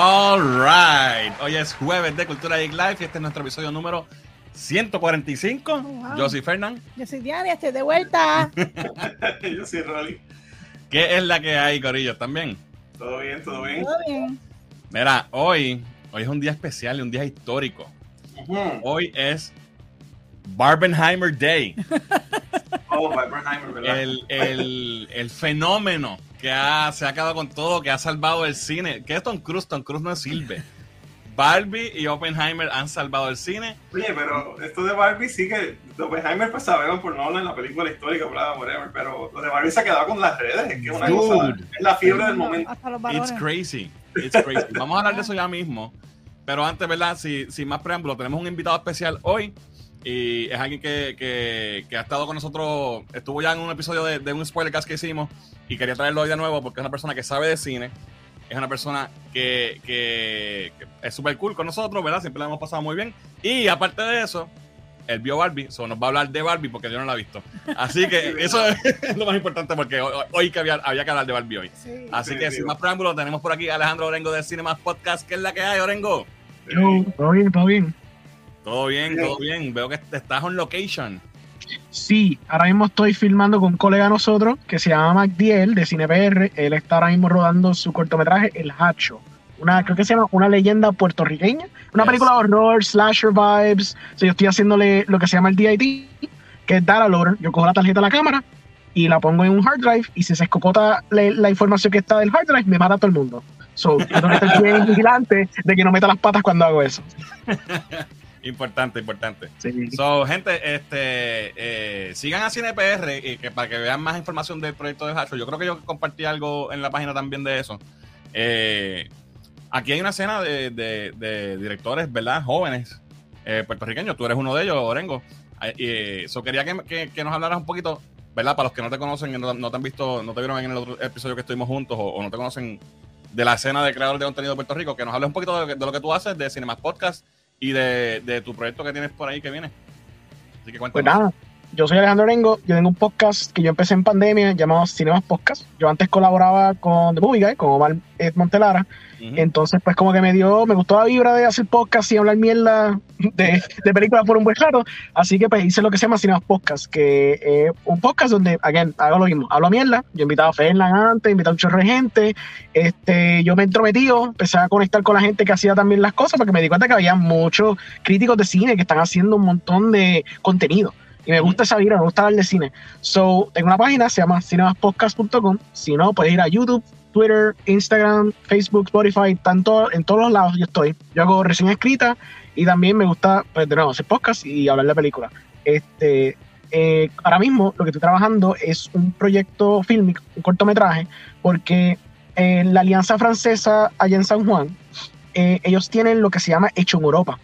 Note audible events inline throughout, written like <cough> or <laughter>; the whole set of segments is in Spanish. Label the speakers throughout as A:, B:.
A: All right. Hoy es jueves de Cultura Geek Live y este es nuestro episodio número 145.
B: Oh, wow.
A: Yo soy Fernán.
B: Yo soy Diana, estoy de vuelta. <laughs>
C: Yo soy Rolly.
A: ¿Qué es la que hay, Corillo? ¿También?
C: Todo bien, todo bien.
B: Todo bien.
A: Mira, hoy, hoy es un día especial y un día histórico. Hoy es Barbenheimer Day. <laughs>
C: Oh, Barbenheimer, ¿verdad?
A: el, el- el fenómeno que ha- se ha quedado con todo, que ha salvado el cine. ¿Qué es Tom Cruise? Tom Cruise no sirve. Barbie y Oppenheimer han salvado el cine.
C: Oye, pero esto de Barbie sí que de Oppenheimer pues sabemos por Nolan en la película histórica, ¿verdad? Whatever, pero lo de Barbie se ha quedado con las redes, es que es una
A: Dude.
C: cosa, es la fiebre del momento.
A: It's crazy. It's crazy. Vamos a hablar de eso ya mismo. Pero antes, ¿verdad? Si- sin más preámbulo, tenemos un invitado especial hoy. Y es alguien que, que- que ha estado con nosotros. Estuvo ya en un episodio de, de un spoilercast que hicimos. Y quería traerlo hoy de nuevo porque es una persona que sabe de cine. Es una persona que, que- que es súper cool con nosotros, ¿verdad? Siempre la hemos pasado muy bien. Y aparte de eso, él vio Barbie. So nos va a hablar de Barbie porque yo no la he visto. Así que <laughs> eso es lo más importante porque hoy, hoy que había, había que hablar de Barbie hoy.
B: Sí.
A: Así que sin más preámbulos, tenemos por aquí a Alejandro Orengo de Cinemas Podcast. ¿Qué es la que hay, Orengo?
D: Yo, todo bien, todo bien.
A: Todo bien, todo bien. Veo que estás on location.
D: Sí, ahora mismo estoy filmando con un colega de nosotros que se llama MacDiel de CinePR. Él está ahora mismo rodando su cortometraje El Hacho. Una, creo que se llama Una leyenda puertorriqueña. Una
A: Yes.
D: película de horror, slasher vibes. O sea, yo estoy haciéndole lo que se llama el DIT, que es data loader. Yo cojo la tarjeta de la cámara y la pongo en un hard drive y si se escopota la, la información que está del hard drive, me mata a todo el mundo. So, yo tengo que estar bien <laughs> vigilante de que no meta las patas cuando hago eso. <laughs>
A: Importante, importante.
D: Sí.
A: So, gente, este, eh, sigan a CinePR y que para que vean más información del proyecto de Hacho. Yo creo que yo compartí algo en la página también de eso. Eh, aquí hay una escena de, de- de directores, ¿verdad? Jóvenes eh, puertorriqueños. Tú eres uno de ellos, Orengo. Eh, eh, so, quería que, que- que nos hablaras un poquito, ¿verdad? Para los que no te conocen, y no, no te han visto, no te vieron en el otro episodio que estuvimos juntos o, o no te conocen de la escena de creadores de contenido de Puerto Rico, que nos hables un poquito de, lo que- de lo que tú haces, de Cinemas Podcast y de, de tu proyecto que tienes por ahí que viene. Así que
D: Pues
A: cuéntanos.
D: nada, yo soy Alejandro Orengo, yo tengo un podcast que yo empecé en pandemia llamado Cinemas Podcast. Yo antes colaboraba con The Movie Guy, con Omar eh, Montelara. Entonces, pues como que me dio, me gustó la vibra de hacer podcast y hablar mierda de, de películas por un buen rato. Así que pues hice lo que se llama Cinemas Podcast, que es un podcast donde, again, hago lo mismo, hablo mierda. Yo he invitado a Fernan antes, he invitado a un chorro de gente. Este, yo me he entrometido, empecé a conectar con la gente que hacía también las cosas, porque me di cuenta que había muchos críticos de cine que están haciendo un montón de contenido. Y me gusta esa vibra, me gusta hablar de cine. So, tengo una página, se llama cinemaspodcast.com. Si no, puedes ir a YouTube, Twitter, Instagram, Facebook, Spotify, tanto en todos los lados yo estoy. Yo hago reseña escrita y también me gusta, pues de nuevo, hacer podcast y hablar de películas. Este, eh, ahora mismo lo que estoy trabajando es un proyecto fílmico, un cortometraje, porque la Alianza Francesa allá en San Juan, eh, ellos tienen lo que se llama Hecho en Europa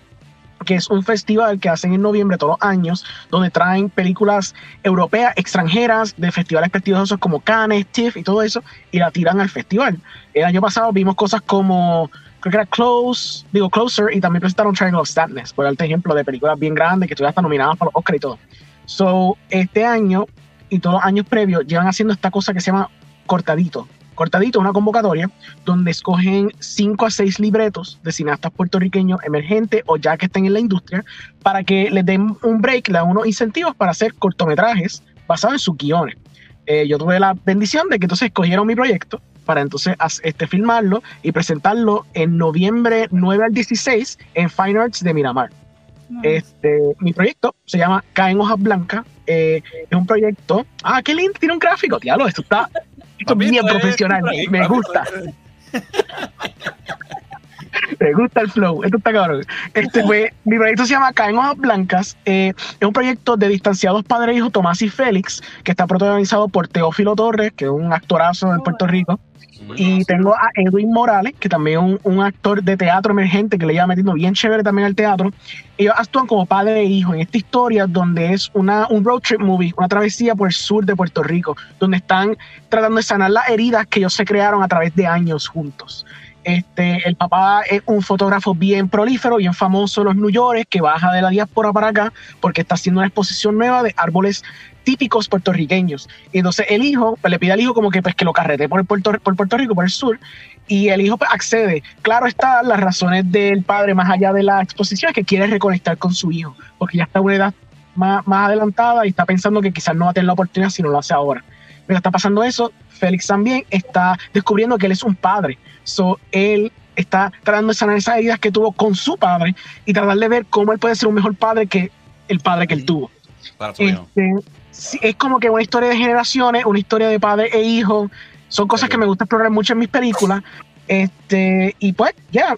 D: que es un festival que hacen en noviembre todos los años, donde traen películas europeas, extranjeras, de festivales prestigiosos como Cannes, TIFF y todo eso, y la tiran al festival. El año pasado vimos cosas como, creo que era Close, digo Closer, y también presentaron Triangle of Sadness, por darte ejemplo de películas bien grandes que estuvieron hasta nominadas para los Oscar y todo. So, este año y todos los años previos llevan haciendo esta cosa que se llama Cortadito. Cortadito una convocatoria donde escogen 5 a 6 libretos de cineastas puertorriqueños emergentes o ya que estén en la industria para que les den un break, le dan unos incentivos para hacer cortometrajes basados en sus guiones. Eh, yo tuve la bendición de que entonces escogieron mi proyecto para entonces este, filmarlo y presentarlo en noviembre 9 al 16 en Fine Arts de Miramar. Este, mi proyecto se llama Caen Hojas Blancas. eh, es un proyecto. Ah, qué lindo, tiene un gráfico. Diablo, esto está esto es bien profesional. me gusta,
A: es- <laughs>
D: me gusta el flow. Esto está cabrón. Este, pues, mi proyecto se llama Caen Hojas Blancas. eh, es un proyecto de distanciados padre e hijo Tomás y Félix, que está protagonizado por Teófilo Torres, que es un actorazo de Puerto Rico. Y tengo a Edwin Morales, que también es un, un actor de teatro emergente que le lleva metiendo bien chévere también al teatro. Ellos actúan como padre e hijo en esta historia donde es una, un road trip movie, una travesía por el sur de Puerto Rico, donde están tratando de sanar las heridas que ellos se crearon a través de años juntos. Este, el papá es un fotógrafo bien prolífero, bien famoso en los New York, que baja de la diáspora para acá porque está haciendo una exposición nueva de árboles típicos puertorriqueños. Y entonces el hijo pues, le pide al hijo como que, pues, que lo carrete por, Puerto, por Puerto Rico, por el sur, y el hijo pues, accede. Claro está, las razones del padre más allá de la exposición es que quiere reconectar con su hijo, porque ya está en una edad más, más adelantada y está pensando que quizás no va a tener la oportunidad si no lo hace ahora. Pero está pasando eso, Félix también está descubriendo que él es un padre. So, él está tratando de sanar esas heridas que tuvo con su padre y tratar de ver cómo él puede ser un mejor padre que el padre que él tuvo.
A: Para su hijo.
D: Este, sí, es como que una historia de generaciones, una historia de padre e hijo. Son cosas que me gusta explorar mucho en mis películas. Este, y pues, ya,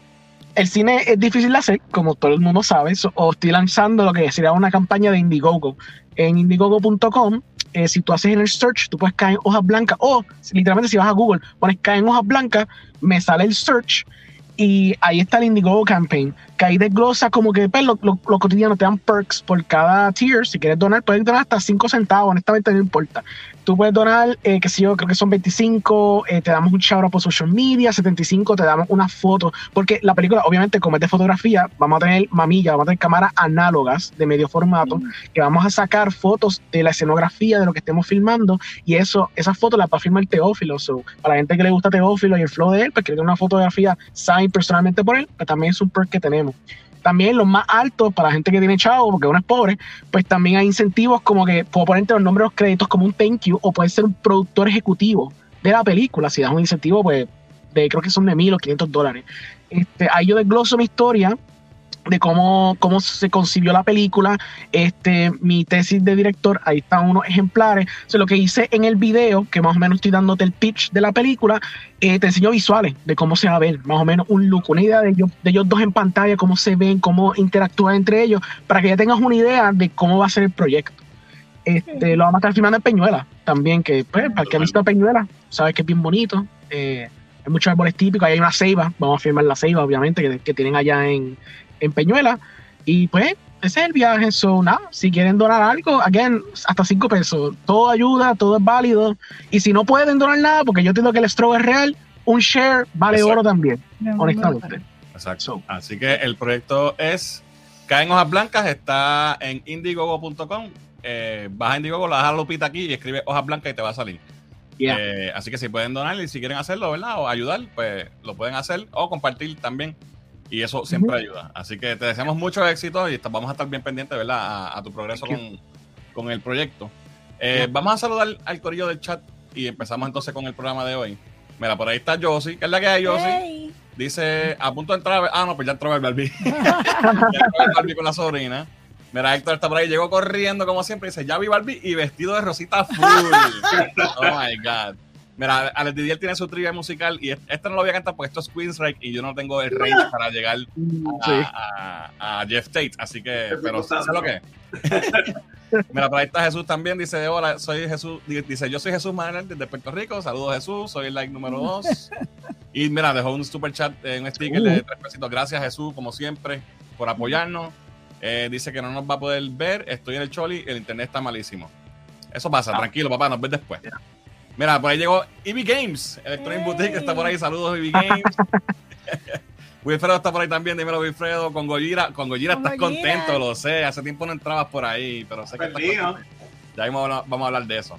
D: el cine es difícil de hacer, como todo el mundo sabe. o estoy lanzando lo que sería una campaña de Indiegogo. En indiegogo.com, eh, si tú haces en el search, tú puedes caer en hojas blancas. O literalmente, si vas a Google, pones caer en hojas blancas, me sale el search. Y ahí está el Indiegogo Campaign, que ahí desglosa como que pues, lo, lo- lo cotidiano, te dan perks por cada tier. Si quieres donar, puedes donar hasta 5 centavos, honestamente no importa. Tú puedes donar, eh, que sé yo, creo que son 25, eh, te damos un shout out por social media, 75, te damos una foto, porque la película, obviamente, como es de fotografía, vamos a tener mamilla, vamos a tener cámaras análogas de medio formato, que vamos a sacar fotos de la escenografía de lo que estemos filmando, y eso, esas fotos las va a filmar Teófilo. So, para la gente que le gusta Teófilo y el flow de él, pues quiere una fotografía signed personalmente por él, pues también es un perk que tenemos. También los más altos, para la gente que tiene chavo, porque uno es pobre, pues también hay incentivos como que puedo ponerte los nombres de los créditos como un thank you, o puedes ser un productor ejecutivo de la película. Si das un incentivo, pues de, creo que son de mil o 500 dólares. Este, ahí yo desgloso mi historia de cómo, cómo se concibió la película, este, mi tesis de director, ahí están unos ejemplares. O sea, lo que hice en el video, que más o menos estoy dándote el pitch de la película, eh, te enseño visuales de cómo se va a ver, más o menos un look, una idea de ellos, dos en pantalla, cómo se ven, cómo interactúan entre ellos, para que ya tengas una idea de cómo va a ser el proyecto. Este, lo vamos a estar filmando en Peñuela también, que pues, para el que ha visto Peñuela, sabes que es bien bonito. Eh, hay muchos árboles típicos, ahí hay una ceiba, vamos a filmar la ceiba, obviamente, que tienen allá en, en Peñuela. Y pues, ese es el viaje. So, nada, si quieren donar algo, again, hasta 5 pesos. Todo ayuda, todo es válido. Y si no pueden donar nada, porque yo entiendo que el stroke es real, un share vale
A: Exacto.
D: oro también, honestamente.
A: Exacto.
D: So.
A: Así que el proyecto es Caen Hojas Blancas, está en indiegogo.com. Eh, vas a Indiegogo, la das a Lupita aquí y escribe Hojas Blancas y te va a salir.
D: Yeah.
A: Eh, así que si pueden donar y si quieren hacerlo, ¿verdad? O ayudar, pues lo pueden hacer o compartir también. Y eso siempre ayuda. Así que te deseamos mucho éxito y vamos a estar bien pendientes, ¿verdad? A, a tu progreso con, con el proyecto. Eh. Vamos a saludar al corillo del chat y empezamos entonces con el programa de hoy. Mira, por ahí está Josie, que es la que hay, Josie.
B: Hey.
A: Dice, a punto de entrar. a ver- Ah, no, pues ya entró el Barbie. <laughs> ya entró el Barbie con la sobrina. Mira, Héctor está por ahí, llegó corriendo como siempre. Dice, ya vi Barbie y vestido de rosita full. <laughs> oh my God. Mira, Alex Didier tiene su trivia musical y este no lo voy a cantar porque esto es Queensryche y yo no tengo el range <laughs> para llegar
D: Sí.
A: a, a- a Jeff Tate. Así que, pero
C: gozando.
A: lo que. <laughs> Mira, por ahí está Jesús también. Dice, hola, soy Jesús. Dice, yo soy Jesús Manuel desde Puerto Rico. Saludos Jesús, soy el like número 2. <laughs> Y mira, dejó un super chat, un sticker de tres pesitos. Gracias Jesús, como siempre, por apoyarnos. Eh, dice que no nos va a poder ver. Estoy en el Choli, el internet está malísimo. Eso pasa,
D: Ah.
A: tranquilo, papá, nos ves después. Mira, por ahí llegó EV Games, Electronic
B: Hey.
A: Boutique, está por ahí. Saludos, EV Games. <laughs> Wilfredo está por ahí también, dímelo, Wilfredo. Con Gojira, con Gojira
B: Con
A: estás
B: Gojira.
A: contento, lo sé. Hace tiempo no entrabas por ahí, pero sé que estás contento. Ya mismo vamos a- vamos a hablar de eso.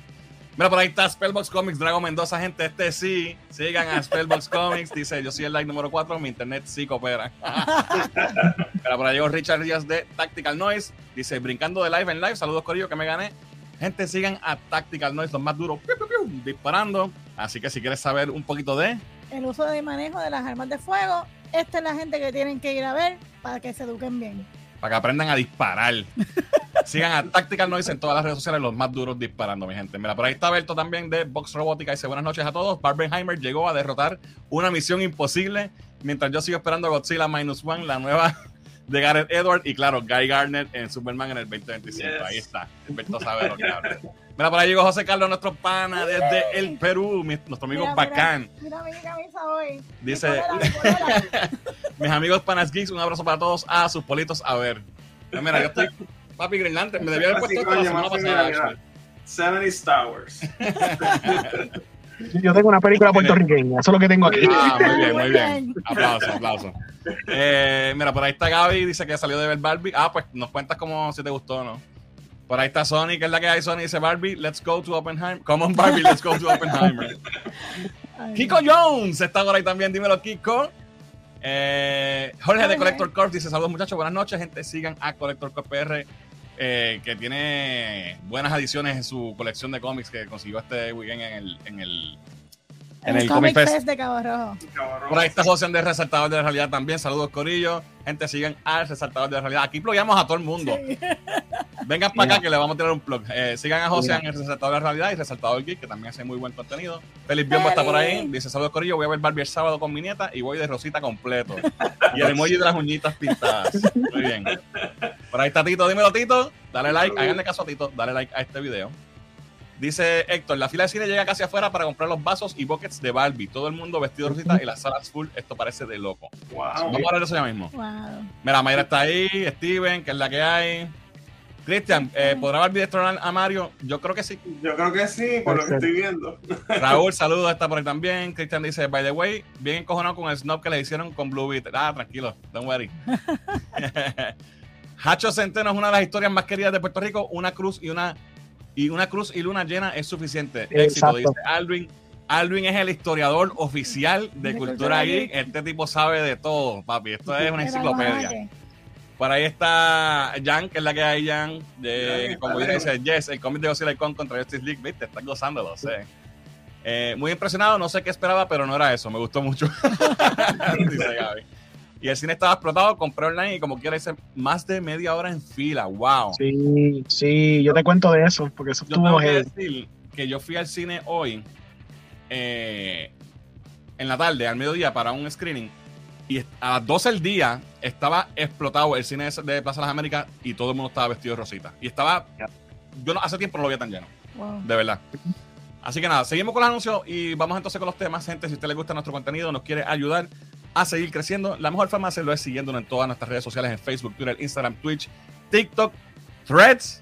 A: Mira, por ahí está Spellbox Comics, Drago Mendoza, gente. Este sí. Sigan a Spellbox <laughs> Comics. Dice, yo soy el like número 4, mi internet sí coopera. <laughs> Mira, por ahí llegó Richard Díaz de Tactical Noise. Dice, brincando de live en live. Saludos, Corillo, que me gané. Gente, sigan a Tactical Noise, los más duros, piu, piu, piu, disparando. Así que si quieres saber un poquito de...
B: El uso de manejo de las armas de fuego. Esta es la gente que tienen que ir a ver para que se eduquen bien.
A: para que aprendan a disparar. <laughs> Sigan a Tactical Noise en todas las redes sociales, los más duros disparando, mi gente. Mira, por ahí está Berto también de Box Robótica. Dice buenas noches a todos. Barbenheimer llegó a derrotar una misión imposible mientras yo sigo esperando Godzilla Minus One, la nueva de Gareth Edward y claro, Guy Garner en Superman en el 2025.
C: Yes.
A: Ahí está. Berto sabe lo que habla. Mira, por ahí llegó José Carlos, nuestro pana desde el Perú, mi- nuestro amigo
B: Mira, mira.
A: Bacán.
B: Mira mi camisa hoy.
A: Dice-
B: Mi mi. <laughs>
A: Mis amigos Panas Geeks, un abrazo para todos. A sus politos, a ver. Mira, yo estoy papi Greenland, me debía haber puesto esto la semana pasada.
C: mira,
A: actually.
C: 70 Star Wars. <laughs>
D: Yo tengo una película puertorriqueña, eso es lo que tengo aquí.
A: Ah, muy bien, muy bien. Aplauso, aplauso. Eh, mira, por ahí está Gaby, dice que salió de ver Barbie. Ah, pues nos cuentas como si te gustó o no. Por ahí está Sony, que es la que hay. Sony dice Barbie, let's go to Oppenheimer. Come on, Barbie, let's go to Oppenheimer.
B: Ay,
A: Kiko Jones está por ahí también, dímelo, Kiko. Eh, Jorge de. Collector Corp dice: Saludos, muchachos, buenas noches, gente. Sigan a Collector Corp PR, eh, que tiene buenas adiciones en su colección de cómics que consiguió este weekend en el, en el, en el Comic Fest.
B: de Cabo Rojo.
A: Por ahí está José de Resaltador de la Realidad también. Saludos, Corillo. Gente, sigan al Resaltador de la Realidad. Aquí ployamos a todo el mundo.
B: Sí. <laughs>
A: Vengan para acá que le vamos a tirar un plug. Eh, sigan a José
D: Mira.
A: en el Resaltador de la Realidad y Resaltador Geek, que también hace muy buen contenido. Feliz Biombo está por ahí. Dice, saludos, Corillo. Voy a ver Barbie el sábado con mi nieta y voy de rosita completo. <laughs> Y el emoji de las uñitas pintadas. Muy bien. Por ahí está Tito. Dímelo, Tito. Dale like. Háganle caso a Tito. Dale like a este video. Dice Héctor, la fila de cine llega casi afuera para comprar los vasos y buckets de Barbie. Todo el mundo vestido de rosita y las salas full. Esto parece de loco.
C: Wow.
A: Vamos a hablar de eso ya mismo.
B: Wow.
A: Mira, Mayra está ahí, Steven, que es la que hay. Cristian, eh, ¿podrá Barbie destronar a Mario? Yo creo que sí.
C: Yo creo que sí, por lo que estoy viendo.
A: Raúl, <laughs> saludos, está por ahí también. Cristian dice, by the way, bien encojonado con el snob que le hicieron con Blue Beat. Ah, tranquilo, don't worry. <laughs> <laughs> Hacho Centeno es una de las historias más queridas de Puerto Rico. Una cruz y una y una cruz y luna llena es suficiente. Éxito,
D: Exacto.
A: dice Alvin. Alvin es el historiador oficial de, Cultura Geek. Este tipo sabe de todo, papi. Esto es una enciclopedia. Por ahí está Jan, que es la que hay, Jan. De, como
C: está
A: dice, yes, el cómic de Godzilla Icon contra Justice League, viste, estás gozándolo, sé. Eh, muy impresionado, no sé qué esperaba, pero no era eso, me gustó mucho. <laughs> dice Gaby. Y el cine estaba explotado, compré online y como quiera hice más de media hora en fila, wow.
D: Sí, sí, yo te cuento de eso, porque eso
A: Yo tengo que decir que yo fui al cine hoy, eh, en la tarde, al mediodía, para un screening. Y a las 12 del día estaba explotado el cine de Plaza de las Américas y todo el mundo estaba vestido de rosita. Y estaba. Yo no, hace tiempo no lo veía tan lleno,
B: Wow.
A: de verdad. Así que nada, seguimos con los anuncios y vamos entonces con los temas. Gente, si a usted le gusta nuestro contenido, nos quiere ayudar a seguir creciendo, la mejor forma de hacerlo es siguiéndonos en todas nuestras redes sociales: en Facebook, Twitter, Instagram, Twitch, TikTok, Threads.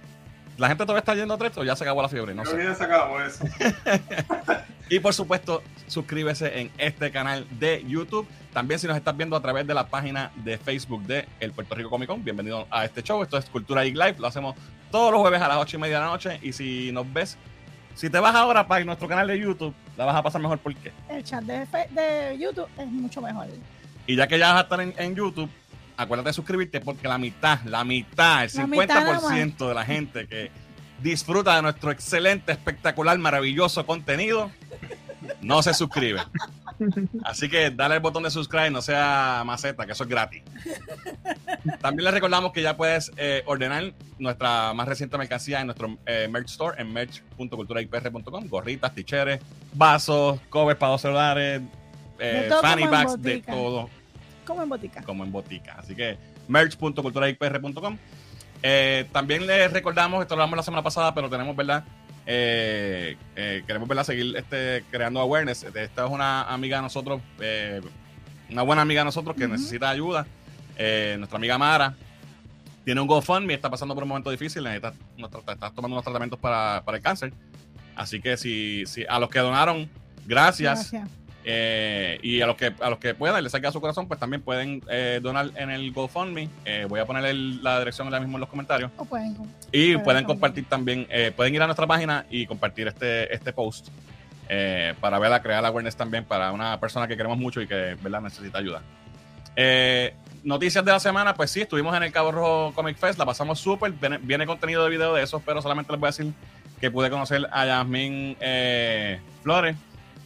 A: ¿La gente todavía está yendo a Threads o ya se acabó la fiebre? No
C: Creo
A: sé.
C: que ya se acabó eso. <laughs>
A: Y por supuesto, suscríbese en este canal de YouTube. También si nos estás viendo a través de la página de Facebook de El Puerto Rico Comic Con, bienvenido a este show. Esto es Cultura Geek Live. Lo hacemos todos los jueves a las 8 y media de la noche. Y si nos ves, si te vas ahora para nuestro canal de YouTube, la vas a pasar mejor porque.
B: El chat de, de YouTube es mucho mejor.
A: Y ya que ya vas a estar en, en YouTube, acuérdate de suscribirte porque la mitad, la mitad, el
B: La mitad nada
A: 50% de la gente que disfruta de nuestro excelente, espectacular, maravilloso contenido, no se suscribe. <laughs> Así que dale el botón de subscribe, no sea maceta, que eso es gratis. <laughs> También les recordamos que ya puedes eh, ordenar nuestra más reciente mercancía en nuestro eh, merch store en merch.culturaipr.com. Gorritas, ticheres, vasos, covers para dos celulares, eh, fanny bags, de todo
B: Como en botica.
A: como en botica. Así que merch.culturaipr.com. Eh, también les recordamos, esto lo hablamos la semana pasada, pero tenemos, ¿verdad? Eh, eh, queremos, ¿verdad? Seguir este, creando awareness. Esta es una amiga de nosotros, eh, una buena amiga de nosotros que necesita ayuda. Nuestra amiga Mara tiene un GoFundMe, está pasando por un momento difícil, tra- está tomando unos tratamientos para, para el cáncer. Así que si, si a los que donaron, gracias.
B: Gracias.
A: Eh, y a los que a los que puedan, les salga a su corazón, pues también pueden eh, donar en el GoFundMe. Eh, voy a poner el- la dirección ahora mismo en los comentarios.
B: O pueden.
A: Y
B: Pueden
A: pueden
B: compartir.
A: también, eh, pueden ir a nuestra página y compartir este, este post eh, para verla, crear awareness también para una persona que queremos mucho y que ¿verdad? necesita ayuda. Eh, noticias de la semana, pues sí, estuvimos en el Cabo Rojo Comic Fest, la pasamos súper, viene, viene contenido de video de eso, pero solamente les voy a decir que pude conocer a Yasmín eh, Flores,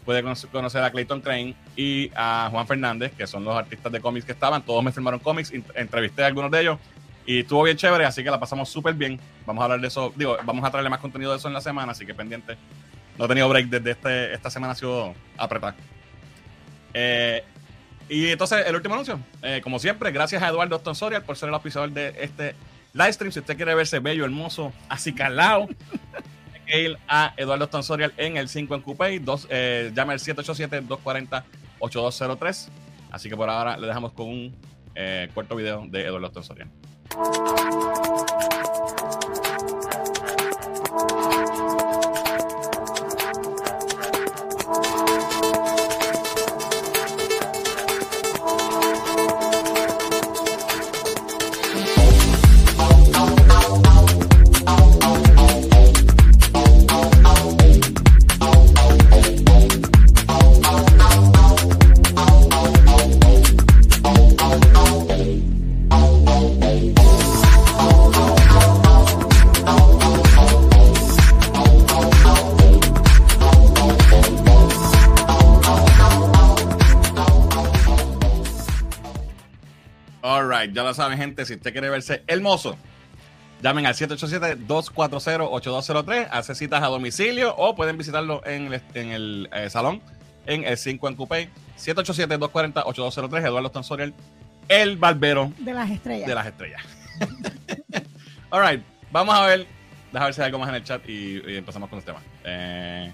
A: pude cono- conocer a Clayton Crane y a Juan Fernández, que son los artistas de cómics que estaban, todos me firmaron cómics, entrevisté a algunos de ellos y estuvo bien chévere, así que la pasamos súper bien. Vamos a hablar de eso, digo, vamos a traerle más contenido de eso en la semana, así que pendiente. No he tenido break desde este, esta semana, ha sido apretar. Eh, y entonces, el último anuncio, eh, como siempre, gracias a Eduardo Austin por ser el auspiciador de este live stream. Si usted quiere verse bello, hermoso, así <laughs> a Eduardo Austin Sorial en el 5 en Coupé. Dos, eh, llame al 787-240-8203. Así que por ahora le dejamos con un eh, corto video de Eduardo Austin Ya lo saben, gente. Si usted quiere verse hermoso, llamen al 787-240-8203. Hace citas a domicilio o pueden visitarlo en el, en el eh, salón en el 5 en Coupé. 787-240-8203. Eduardo Tansoriel, el barbero
B: De las estrellas.
A: de las estrellas. <laughs> All right, vamos a ver. Deja ver si hay algo más en el chat y, y empezamos con los temas. Eh,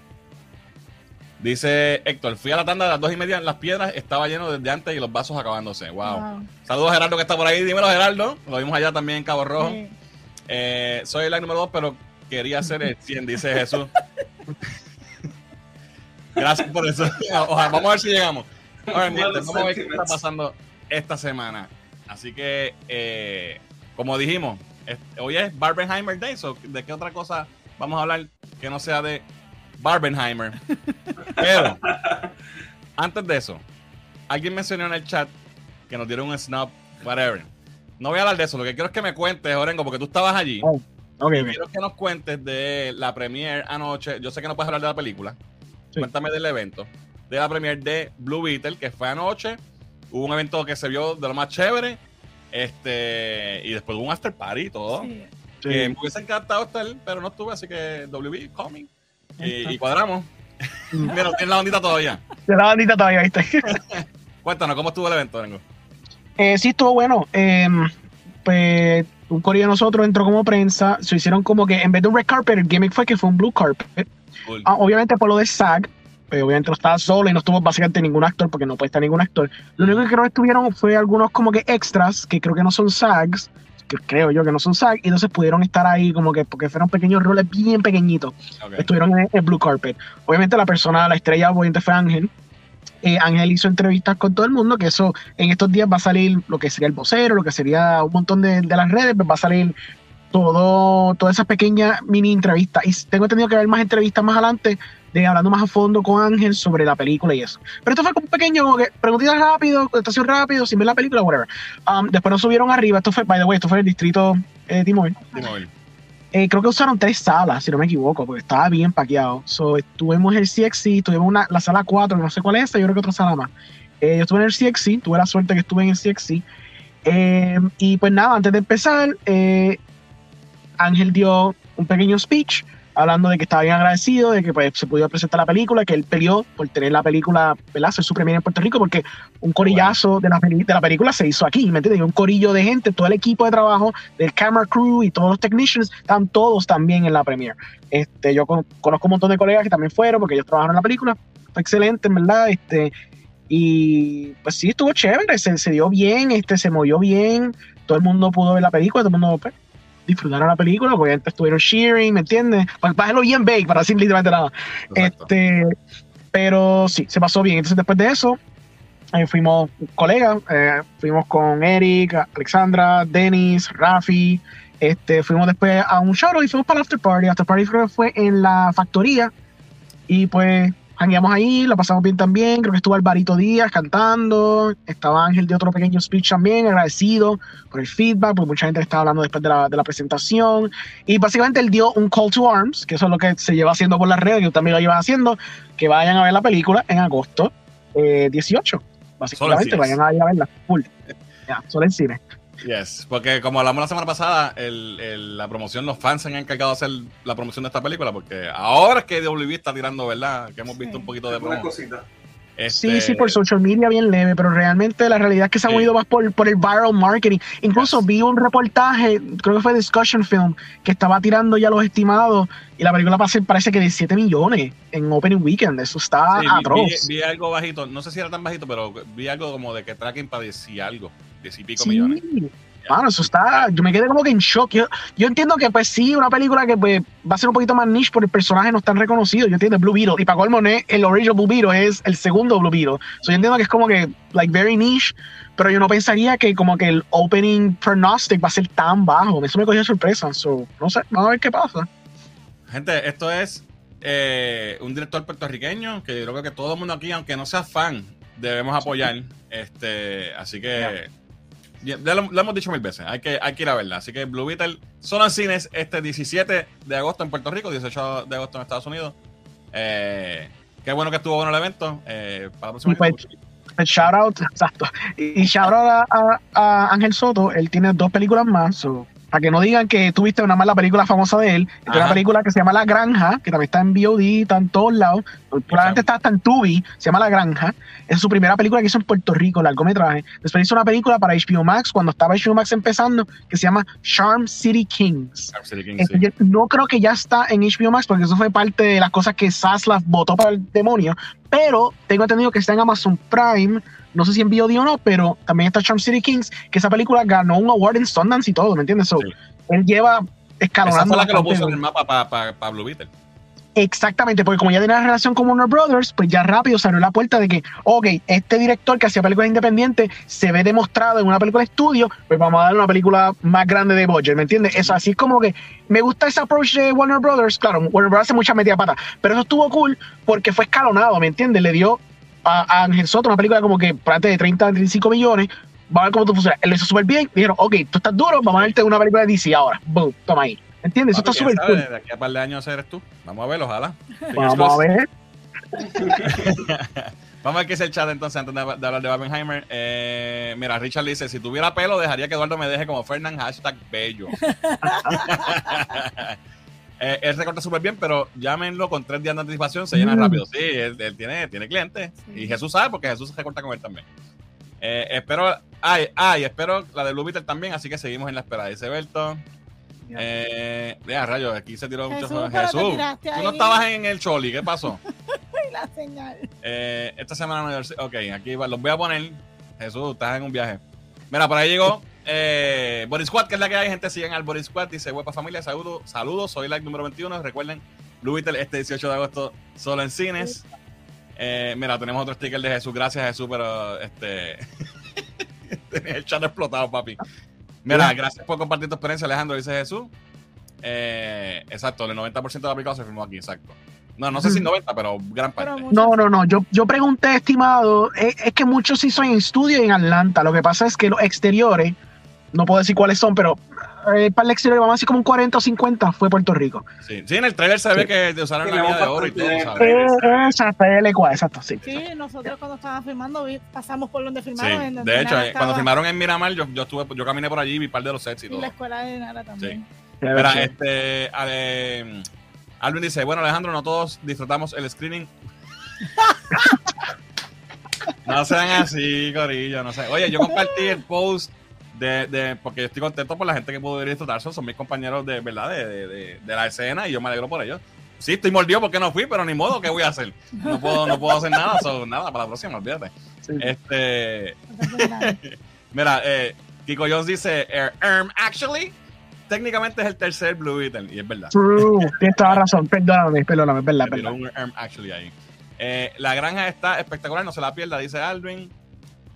A: dice Héctor, fui a la tanda de las dos y media en las piedras, estaba lleno desde antes y los vasos acabándose. Wow.
B: Wow.
A: Saludos a Gerardo que está por ahí. Dímelo, Gerardo. Lo vimos allá también en Cabo Rojo.
B: Sí.
A: Eh, soy el like número 2, pero quería ser el 100, dice Jesús. <laughs> Gracias por eso. Ojalá, vamos a ver si llegamos. Ahora, mi gente, vamos a ver qué está pasando esta semana. Así que, eh, como dijimos, hoy es Barbenheimer Day. so, ¿De qué otra cosa vamos a hablar que no sea de Barbenheimer? Pero, antes de eso, alguien mencionó en el chat que nos dieron un snap, whatever. No voy a hablar de eso, lo que quiero es que me cuentes, Orengo, porque tú estabas allí.
D: Oh, Ok,
A: Y
D: ok.
A: quiero que nos cuentes de la premiere anoche. Yo sé que no puedes hablar de la película.
D: Sí.
A: Cuéntame del evento. De la premiere de Blue Beetle, que fue anoche. Hubo un evento que se vio de lo más chévere. Este, y después hubo un after party y todo.
B: Sí.
D: Sí.
A: Me hubiese encantado estar, pero no estuve, así que WB, coming. Y, cuadramos.
D: Mm.
A: Mira, tiene la bandita todavía.
D: De la bandita todavía, ¿viste? <laughs>
A: Cuéntanos, ¿cómo estuvo el evento, Orengo?
D: Eh, sí, estuvo bueno. Eh, pues un corillo de nosotros entró como prensa. Se hicieron como que en vez de un red carpet, el gimmick fue que fue un blue carpet.
A: Cool.
D: Ah, obviamente por lo de SAG, pues, obviamente no estaba solo y no estuvo básicamente ningún actor porque no puede estar ningún actor. Lo único que creo que estuvieron fue algunos como que extras que creo que no son SAGs, creo yo que no son SAG, y entonces pudieron estar ahí como que porque fueron pequeños roles bien pequeñitos. Estuvieron en el blue carpet. Obviamente la persona, la estrella obviamente fue Ángel. Eh, Ángel hizo entrevistas con todo el mundo, que eso en estos días va a salir lo que sería el vocero, lo que sería un montón de, de las redes, pues va a salir todo, todas esas pequeñas mini entrevistas. Y tengo entendido que va a haber más entrevistas más adelante, de hablando más a fondo con Ángel sobre la película y eso. Pero esto fue como un pequeño, como que preguntitas rápido, contestación rápido, sin ver la película, whatever. Um, después nos subieron arriba, esto fue, by the way, esto fue en el distrito eh,
A: ver.
D: Eh, creo que usaron tres salas, si no me equivoco, porque estaba bien paqueado. So, tuvimos el CXC, tuvimos una, la sala 4, que no sé cuál es esa, yo creo que otra sala más. Eh, yo estuve en el CXC, tuve la suerte que estuve en el CXC. Eh, y pues nada, antes de empezar, eh, Ángel dio un pequeño speech hablando de que estaba bien agradecido, de que pues, se pudiera presentar la película, que él peleó por tener la película, ¿verdad? Su premiere en Puerto Rico, porque un corillazo de, la, peli- de la película se hizo aquí, ¿me entiendes? Y un corillo de gente, todo el equipo de trabajo del camera crew y todos los technicians, están todos también en la premiere. Este, yo con- conozco un montón de colegas que también fueron, porque ellos trabajaron en la película, fue excelente, en verdad, este, y pues sí, estuvo chévere, se, se dio bien, este, se movió bien, todo el mundo pudo ver la película, todo el mundo pues, disfrutaron la película, porque antes estuvieron cheering, ¿me entiendes? Para, para hacerlo bien big, para decir literalmente nada. Este, pero sí, se pasó bien. Entonces, después de eso, eh, fuimos colegas, eh, fuimos con Eric, Alexandra, Dennis, Rafi. Este, fuimos después a un show y fuimos para el after party. After party creo que fue en la factoría. Y pues hangueamos ahí, la pasamos bien también. Creo que estuvo Alvarito Díaz cantando. Estaba Ángel de otro pequeño speech también, agradecido por el feedback, porque mucha gente estaba hablando después de la, de la presentación. Y básicamente él dio un call to arms, que eso es lo que se lleva haciendo por las redes, que también lo llevan haciendo, que vayan a ver la película en agosto eh, 18. Básicamente, vayan a ir a verla. Full. Ya, solo en cine.
A: Yes, porque como hablamos la semana pasada, el, el- la promoción, los fans se han encargado de hacer la promoción de esta película, porque ahora es que WB está tirando, ¿verdad? Que hemos visto
B: Sí.
A: un poquito de promo.
C: cosita.
D: Sí,
A: Este,
D: sí, por social media bien leve, pero realmente la realidad es que se han
A: Sí.
D: movido más por, por el viral marketing. Incluso
A: Yes.
D: vi un reportaje, creo que fue Discussion Film, que estaba tirando ya los estimados y la película parece, parece que 17 millones en Opening Weekend. Eso está
A: sí, vi-
D: atroz.
A: vi, vi algo bajito, no sé si era tan bajito, pero vi algo como de que Tracking padecía algo, y pico
D: Sí.
A: millones.
D: Mano, eso está. Yo me quedé como que en shock. Yo, yo entiendo que, pues sí, una película que pues, va a ser un poquito más niche porque el personaje no es tan reconocido. Yo entiendo Blue Beetle. Y para colmo, el original Blue Beetle es el segundo Blue Beetle. So, yo entiendo que es como que, like, very niche. Pero yo no pensaría que, como que el opening pronostic va a ser tan bajo. Eso me cogió de sorpresa. So, no sé, vamos a ver qué pasa.
A: Gente, esto es eh, un director puertorriqueño que yo creo que todo el mundo aquí, aunque no sea fan, debemos apoyar. Este, así que ya, ya lo, lo hemos dicho mil veces, hay que, hay que ir a verla. Así que Blue Beetle solo en cines este 17 de agosto en Puerto Rico, 18 de agosto en Estados Unidos. Eh, qué bueno que estuvo bueno el evento. Eh, para la próxima <laughs>
D: shout out, <laughs> exacto. Y, y shout out a, a- a Ángel Soto, él tiene dos películas más. so, para que no digan que tuviste una mala película famosa de él, tiene una película que se llama La Granja, que también está en VOD, está en todos lados. Probablemente está hasta en Tubi, se llama La Granja. Es su primera película que hizo en Puerto Rico, largometraje. Después hizo una película para HBO Max cuando estaba HBO Max empezando, que se llama Charm City Kings.
A: City King,
D: Este,
A: sí.
D: no creo que ya está en HBO Max porque eso fue parte de las cosas que Zaslav votó para el demonio. Pero tengo entendido que está en Amazon Prime. No sé si en VOD o no, pero también está Charm City Kings, que esa película ganó un award en Sundance y todo, ¿me entiendes? So,
A: Sí.
D: Él lleva escalonando.
A: Esa fue la que lo puso en el mapa para Blue Beetle.
D: Exactamente, porque como ya tenía relación con Warner Brothers, pues ya rápido se abrió la puerta de que, ok, este director que hacía películas independientes se ve demostrado en una película de estudio, pues vamos a darle una película más grande de budget, ¿me entiendes? Eso así es como que me gusta ese approach de Warner Brothers, claro, Warner Brothers hace mucha metida pata, pero eso estuvo cool porque fue escalonado, ¿me entiendes? Le dio a, a Ángel Soto una película como que parte de 30 a 35 millones, vamos a ver cómo tú funciona. Él lo hizo súper bien, dijeron, ok, tú estás duro, vamos a darte una película de DC ahora, boom, toma ahí. ¿Entiendes? Eso está súper cool.
A: De aquí a un par de años eres tú. Vamos a ver, ojalá.
D: Vamos a ver. <laughs>
A: Vamos a ver qué es el chat entonces antes de, de hablar de Barbenheimer. Eh, mira, Richard dice, si tuviera pelo dejaría que Eduardo me deje como Fernand, hashtag bello. <laughs> Eh, él recorta súper bien, pero llámenlo con tres días de anticipación, se llena
D: Mm.
A: rápido. Sí, él, él tiene, tiene clientes.
B: Sí.
A: Y Jesús sabe porque Jesús se recorta con él también. Eh, espero, ay, ay, espero la de Blue Beetle también, así que seguimos en la espera. Dice Berto. Eh, vea, rayos, aquí se tiró mucho.
B: Jesús,
A: tú no estabas en el Choli, ¿qué pasó? <laughs>
B: Ay, la señal.
A: Eh, esta semana no hay- Ok, aquí los voy a poner. Jesús, estás en un viaje. Mira, por ahí llegó eh, Boris Squad, que es la que hay. Gente, sigan al Boris Squad. Dice, huepa familia, saludos. Saludos, soy like número 21. Recuerden, Beetle este 18 de agosto solo en cines. Eh, mira, tenemos otro sticker de Jesús. Gracias, Jesús, pero este. <laughs> tenía el chat explotado, papi. Mira, gracias por compartir tu experiencia, Alejandro, dice Jesús. Eh, exacto, el 90% de la película se filmó aquí, exacto. No, no sé si 90, pero gran parte.
D: No, no, no. Yo, yo pregunté, estimado, es, es que muchos sí son en estudio y en Atlanta. Lo que pasa es que los exteriores, no puedo decir cuáles son, pero eh, para el exterior, vamos a decir como un 40 o 50 fue Puerto Rico.
A: Sí, sí, en el trailer se ve que usaron la mina de oro y todo,
C: bastante
A: ¿sabes?
D: Eh, exacto, el ecuador, exacto, sí.
B: Sí, nosotros cuando estaban filmando pasamos por donde
A: Sí,
B: filmaron. en donde
A: de hecho, eh, cuando filmaron en Miramar, yo, yo estuve, yo caminé por allí y vi un par de los sets y
B: Y
A: todo.
B: la escuela de Nara también.
A: Mira,
D: Sí.
A: este, ale- Alvin dice, bueno, Alejandro, no todos disfrutamos el screening. <laughs> no sean así, Corillo, no sé. Oye, yo compartí el post de, de- porque yo estoy contento por la gente que pudo ir a disfrutar, son, son mis compañeros de verdad de, de- de- de la escena y yo me alegro por ellos. Sí, estoy mordido porque no fui, pero ni modo, ¿qué voy a hacer? No puedo, no puedo hacer nada, so, nada, para la próxima, olvídate.
D: Sí.
A: Este. <laughs> Mira, eh, Kiko Jones dice, erm, actually, técnicamente es el tercer Blue Beetle, y es verdad.
D: True, tienes toda la razón. Perdóname, perdóname, es verdad,
A: Me
D: es
A: tiró
D: verdad.
A: un erm, actually ahí. Eh, la granja está espectacular, no se la pierda, dice Alvin.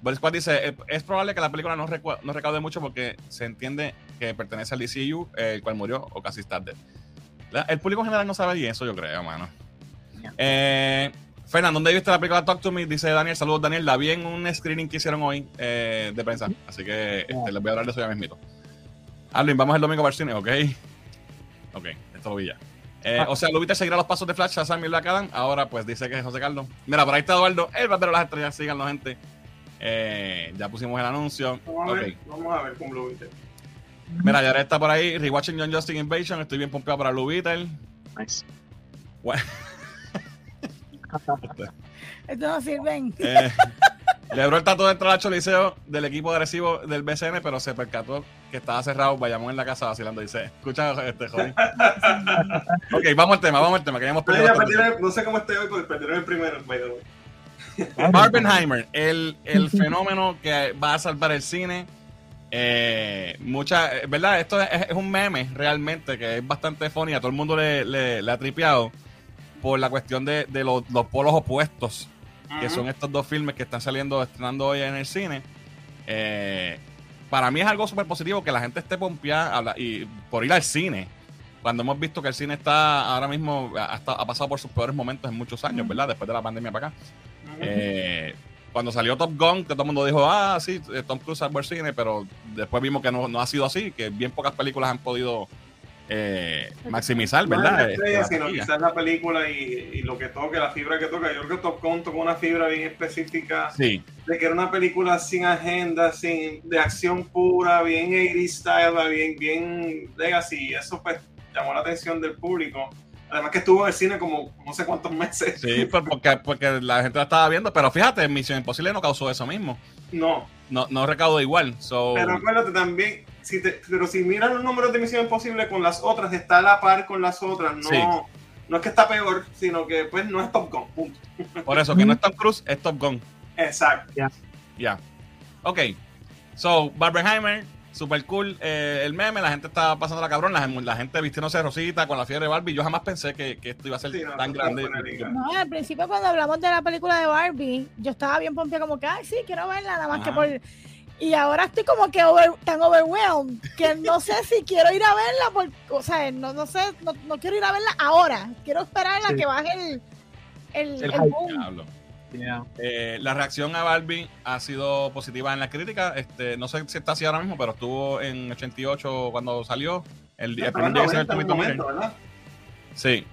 A: Boris Squad dice, "Eh, es probable que la película no, no recaude mucho porque se entiende que pertenece al DCU, el cual murió o casi está dead. La- el público en general no sabe y eso yo creo, mano. Eh, Fernando, ¿dónde viste la película Talk to Me? Dice Daniel, saludos Daniel, la vi en un screening que hicieron hoy eh, de prensa, así que este, les voy a hablar de eso ya mismito. Alvin, vamos el domingo para el cine, ¿ok? Ok, esto lo vi ya. Eh, o sea, Lubita seguirá los pasos de Flash a Sam y Black Adam. Ahora, pues dice que es José Carlos. Mira, por ahí está Eduardo, el bandero de las estrellas. Síganlo, gente. Eh, ya pusimos el anuncio.
C: Vamos a ver,
A: Ok.
C: vamos a ver con Blue Beetle.
A: Mira, ya está por ahí. Rewatching John Justin Invasion. Estoy bien pompeado para Blue Beetle.
D: Nice.
A: Bueno,
B: Esto no sirven. <laughs>
A: eh, Lebron trató de entrar al choliseo del equipo agresivo del BCN, pero se percató que estaba cerrado. Vayamos en la casa vacilando. Dice: Escucha, este joven. ok, vamos al tema, vamos al tema. Que ya hemos
C: Pero ya no sé cómo estoy hoy, porque perdieron el primero, by the way.
A: Barbenheimer, el, el <laughs> fenómeno que va a salvar el cine. Eh, mucha, ¿verdad? Esto es, es un meme realmente que es bastante funny. A todo el mundo le, le- le ha tripeado por la cuestión de, de los, los polos opuestos, que son estos dos filmes que están saliendo, estrenando hoy en el cine. Eh, para mí es algo súper positivo que la gente esté pompeada y por ir al cine. Cuando hemos visto que el cine está ahora mismo, ha, pasado por sus peores momentos en muchos años, ¿verdad? Después de la pandemia para acá. Eh, cuando salió Top Gun, que todo el mundo dijo, ah, sí, eh, Tom Cruise salvó el cine, pero después vimos que no, no ha sido así, que bien pocas películas han podido eh, maximizar,
C: No es
A: ¿verdad?
C: la estrella,
A: Este, la
C: sino quizás la película y, y lo que toque, la fibra que toca. Yo creo que Top Gun tocó una fibra bien específica
A: Sí,
C: de que era una película sin agenda, sin de acción pura, bien 80 style, bien, bien legacy. Y eso pues llamó la atención del público. Además que estuvo en el cine como no sé cuántos meses.
A: sí, pues porque, porque la gente la estaba viendo, pero fíjate, Misión Imposible no causó eso mismo.
C: No,
A: No, no recaudó igual. So,
C: pero acuérdate también, si te- pero si miran los números de Misión Imposible con las otras, está a la par con las otras. No,
A: Sí.
C: no es que está peor, sino que pues no es Top Gun. Punto. <laughs>
A: por eso que no es Tom Cruise, es Top Gun.
C: Exacto.
A: Ya. Ok. So, Barbenheimer, super cool. eh, el meme, la gente está pasando la cabrón. La, la gente vistiéndose rosita con la fiebre de Barbie. Yo jamás pensé que, que esto iba a ser
C: Sí, no,
A: tan grande.
B: No, al principio cuando hablamos de la película de Barbie, yo estaba bien pompeada como que, ay, sí, quiero verla, nada más
A: Ajá.
B: que por... Y ahora estoy como que over- tan overwhelmed que no sé si quiero ir a verla, por, o sea, no, no sé, no, no quiero ir a verla ahora. Quiero esperar a
D: Sí.
B: que baje el, el,
D: El
B: el boom.
D: Yeah.
A: Eh, la reacción a Barbie ha sido positiva en la crítica. Este, no sé si está así ahora mismo, pero estuvo en 88 cuando salió. El, el
C: Estaba
A: primer día que salió
C: 90
A: el Tommy
C: momento, ¿verdad?
A: Sí.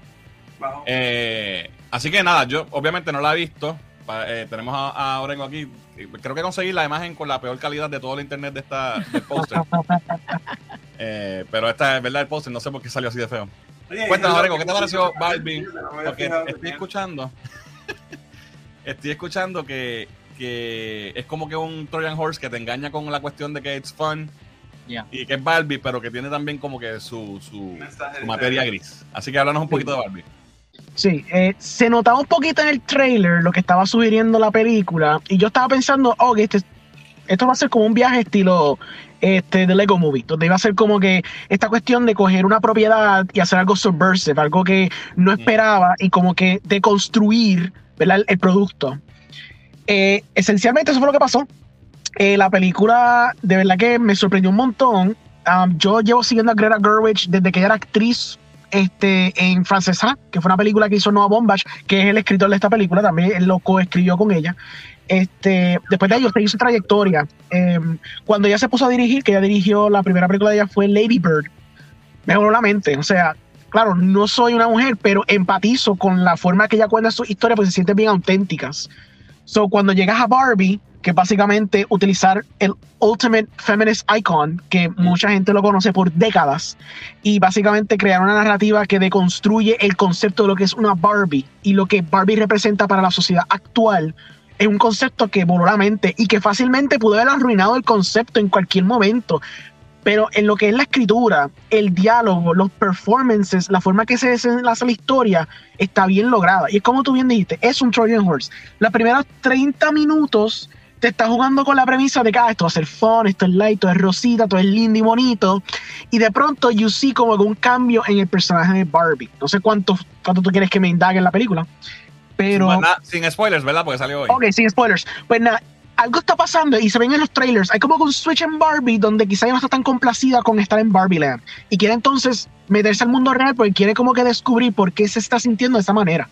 A: Eh, así que nada, yo obviamente no la he visto. Eh, tenemos a, a Orengo aquí. Creo que conseguí la imagen con la peor calidad de todo el internet de esta del póster. <laughs> Eh, pero esta es verdad el póster, no sé por qué salió así de feo.
C: Oye,
A: Cuéntanos, Orengo, ¿qué te pareció Barbie? Porque estoy escuchando. <laughs> estoy escuchando que, que es como que un Trojan Horse que te engaña con la cuestión de que it's fun
D: Yeah.
A: y que es Barbie, pero que tiene también como que su, su,
C: de-
A: materia gris. Así que háblanos un poquito de Barbie.
D: Sí, eh, se notaba un poquito en el trailer lo que estaba sugiriendo la película y yo estaba pensando, oh, este, esto va a ser como un viaje estilo este, de Lego Movie, donde iba a ser como que esta cuestión de coger una propiedad y hacer algo subversive, algo que no
A: Mm.
D: esperaba y como que deconstruir ¿verdad? el, producto. Eh, esencialmente eso fue lo que pasó. Eh, la película de verdad que me sorprendió un montón. Um, yo llevo siguiendo a Greta Gerwig desde que ella era actriz este, en Francesa, que fue una película que hizo Noah Baumbach, que es el escritor de esta película, también él lo coescribió con ella. Este, después de ello, seguir su trayectoria. Eh, cuando ella se puso a dirigir, que ella dirigió la primera película de ella fue Lady Bird, me voló la mente. O sea, claro, no soy una mujer, pero empatizo con la forma que ella cuenta sus historias, porque se sienten bien auténticas. So, cuando llegas a Barbie, que básicamente utilizar el Ultimate Feminist Icon, que mucha gente lo conoce por décadas, y básicamente crear una narrativa que deconstruye el concepto de lo que es una Barbie y lo que Barbie representa para la sociedad actual. Es un concepto que voló la mente y que fácilmente pudo haber arruinado el concepto en cualquier momento. Pero en lo que es la escritura, el diálogo, los performances, la forma que se desenlaza la historia, está bien lograda. Y es como tú bien dijiste, es un Trojan Horse. Los primeros 30 minutos te está jugando con la premisa de que ah, esto va a ser fun, esto es light, esto es rosita, esto es lindo y bonito. Y de pronto you see como un cambio en el personaje de Barbie. No sé cuánto, cuánto tú quieres que me indague en la película. Pero...
A: Nada, sin spoilers, ¿verdad? Porque salió hoy.
D: Ok, sin spoilers. Pues nada, algo está pasando y se ven en los trailers. Hay como un switch en Barbie donde quizá ella no está tan complacida con estar en Barbie Land. Y quiere entonces meterse al mundo real porque quiere como que descubrir por qué se está sintiendo de esa manera.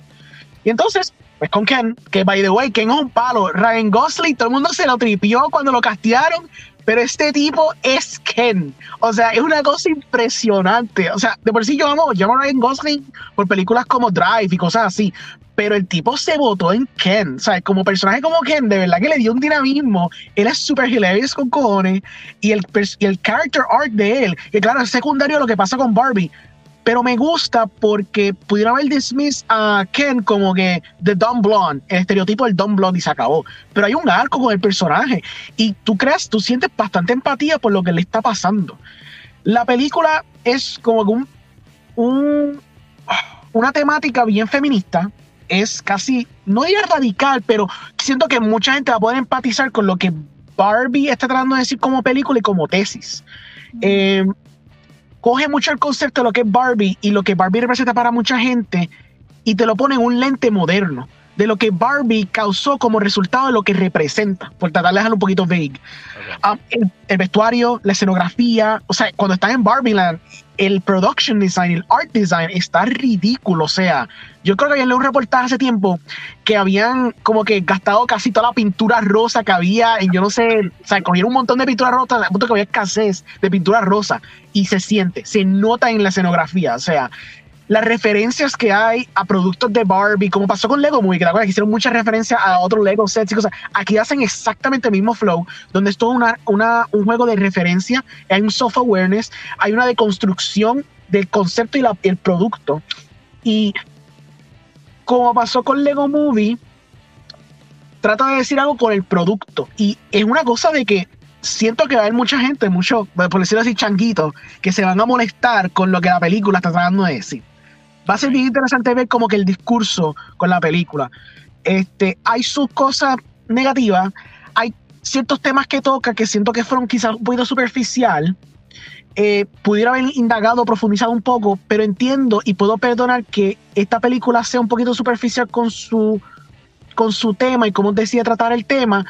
D: Y entonces, pues con Ken, que by the way, Ken es un palo. Ryan Gosling, todo el mundo se lo tripió cuando lo castearon. Pero este tipo es Ken. O sea, es una cosa impresionante. O sea, de por sí yo amo, yo amo a Ryan Gosling por películas como Drive y cosas así pero el tipo se votó en Ken, o sea, como personaje como Ken, de verdad que le dio un dinamismo, él es super hilarious con cojones, y el, el character arc de él, que claro, es secundario lo que pasa con Barbie, pero me gusta porque pudieron haber dismiss a Ken como que The Dumb Blonde, el estereotipo del Dumb Blonde y se acabó, pero hay un arco con el personaje, y tú creas, tú sientes bastante empatía por lo que le está pasando. La película es como que un, un una temática bien feminista, es casi, no diría radical, pero siento que mucha gente va a poder empatizar con lo que Barbie está tratando de decir como película y como tesis. Eh, coge mucho el concepto de lo que es Barbie y lo que Barbie representa para mucha gente y te lo pone en un lente moderno de lo que Barbie causó como resultado de lo que representa, por tratar de dejarlo un poquito vague.
A: Ok.
D: Um, el, el vestuario, la escenografía, o sea, cuando estás en Barbie Land el production design, el art design está ridículo. O sea, yo creo que había leído un reportaje hace tiempo que habían como que gastado casi toda la pintura rosa que había en, yo no sé, o sea, cogieron un montón de pintura rosa, al punto que había escasez de pintura rosa y se siente, se nota en la escenografía. O sea, las referencias que hay a productos de Barbie, como pasó con Lego Movie, que, que hicieron muchas referencias a otros Lego sets y cosas. Aquí hacen exactamente el mismo flow, donde es todo una, una, un juego de referencia, hay un soft awareness, hay una deconstrucción del concepto y el producto. Y como pasó con Lego Movie, trata de decir algo con el producto. Y es una cosa de que siento que va a haber mucha gente, mucho, por decirlo así, changuitos, que se van a molestar con lo que la película está tratando de decir va a ser bien interesante ver como que el discurso con la película. Este, hay sus cosas negativas, hay ciertos temas que toca que siento que fueron quizás un poquito superficial. Eh, pudiera haber indagado, profundizado un poco, pero entiendo y puedo perdonar que esta película sea un poquito superficial con su, con su tema y cómo decide tratar el tema,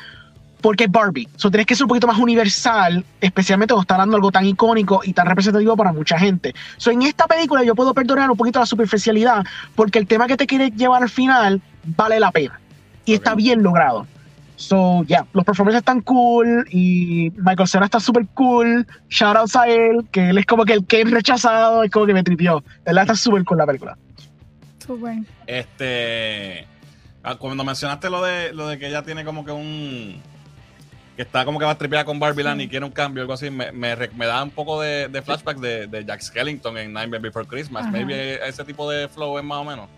D: porque es Barbie. So, tienes que ser un poquito más universal, especialmente cuando está dando algo tan icónico y tan representativo para mucha gente. So, en esta película yo puedo perdonar un poquito la superficialidad, porque el tema que te quiere llevar al final vale la pena. Y está bien logrado. So, ya, yeah, los performances están cool y Michael Cera está súper cool. Shout out a él, que él es como que el que rechazado, es como que me tripió. De verdad está súper cool la película.
B: Súper.
A: Este. ah, Cuando mencionaste lo de, lo de que ella tiene como que un que está como que va a tripear con Barbie Land y quiere un cambio, algo así, me, me, me da un poco de, de flashback de, de, Jack Skellington en Nightmare Before Christmas.
B: Ajá.
A: Maybe ese tipo de flow es más o menos.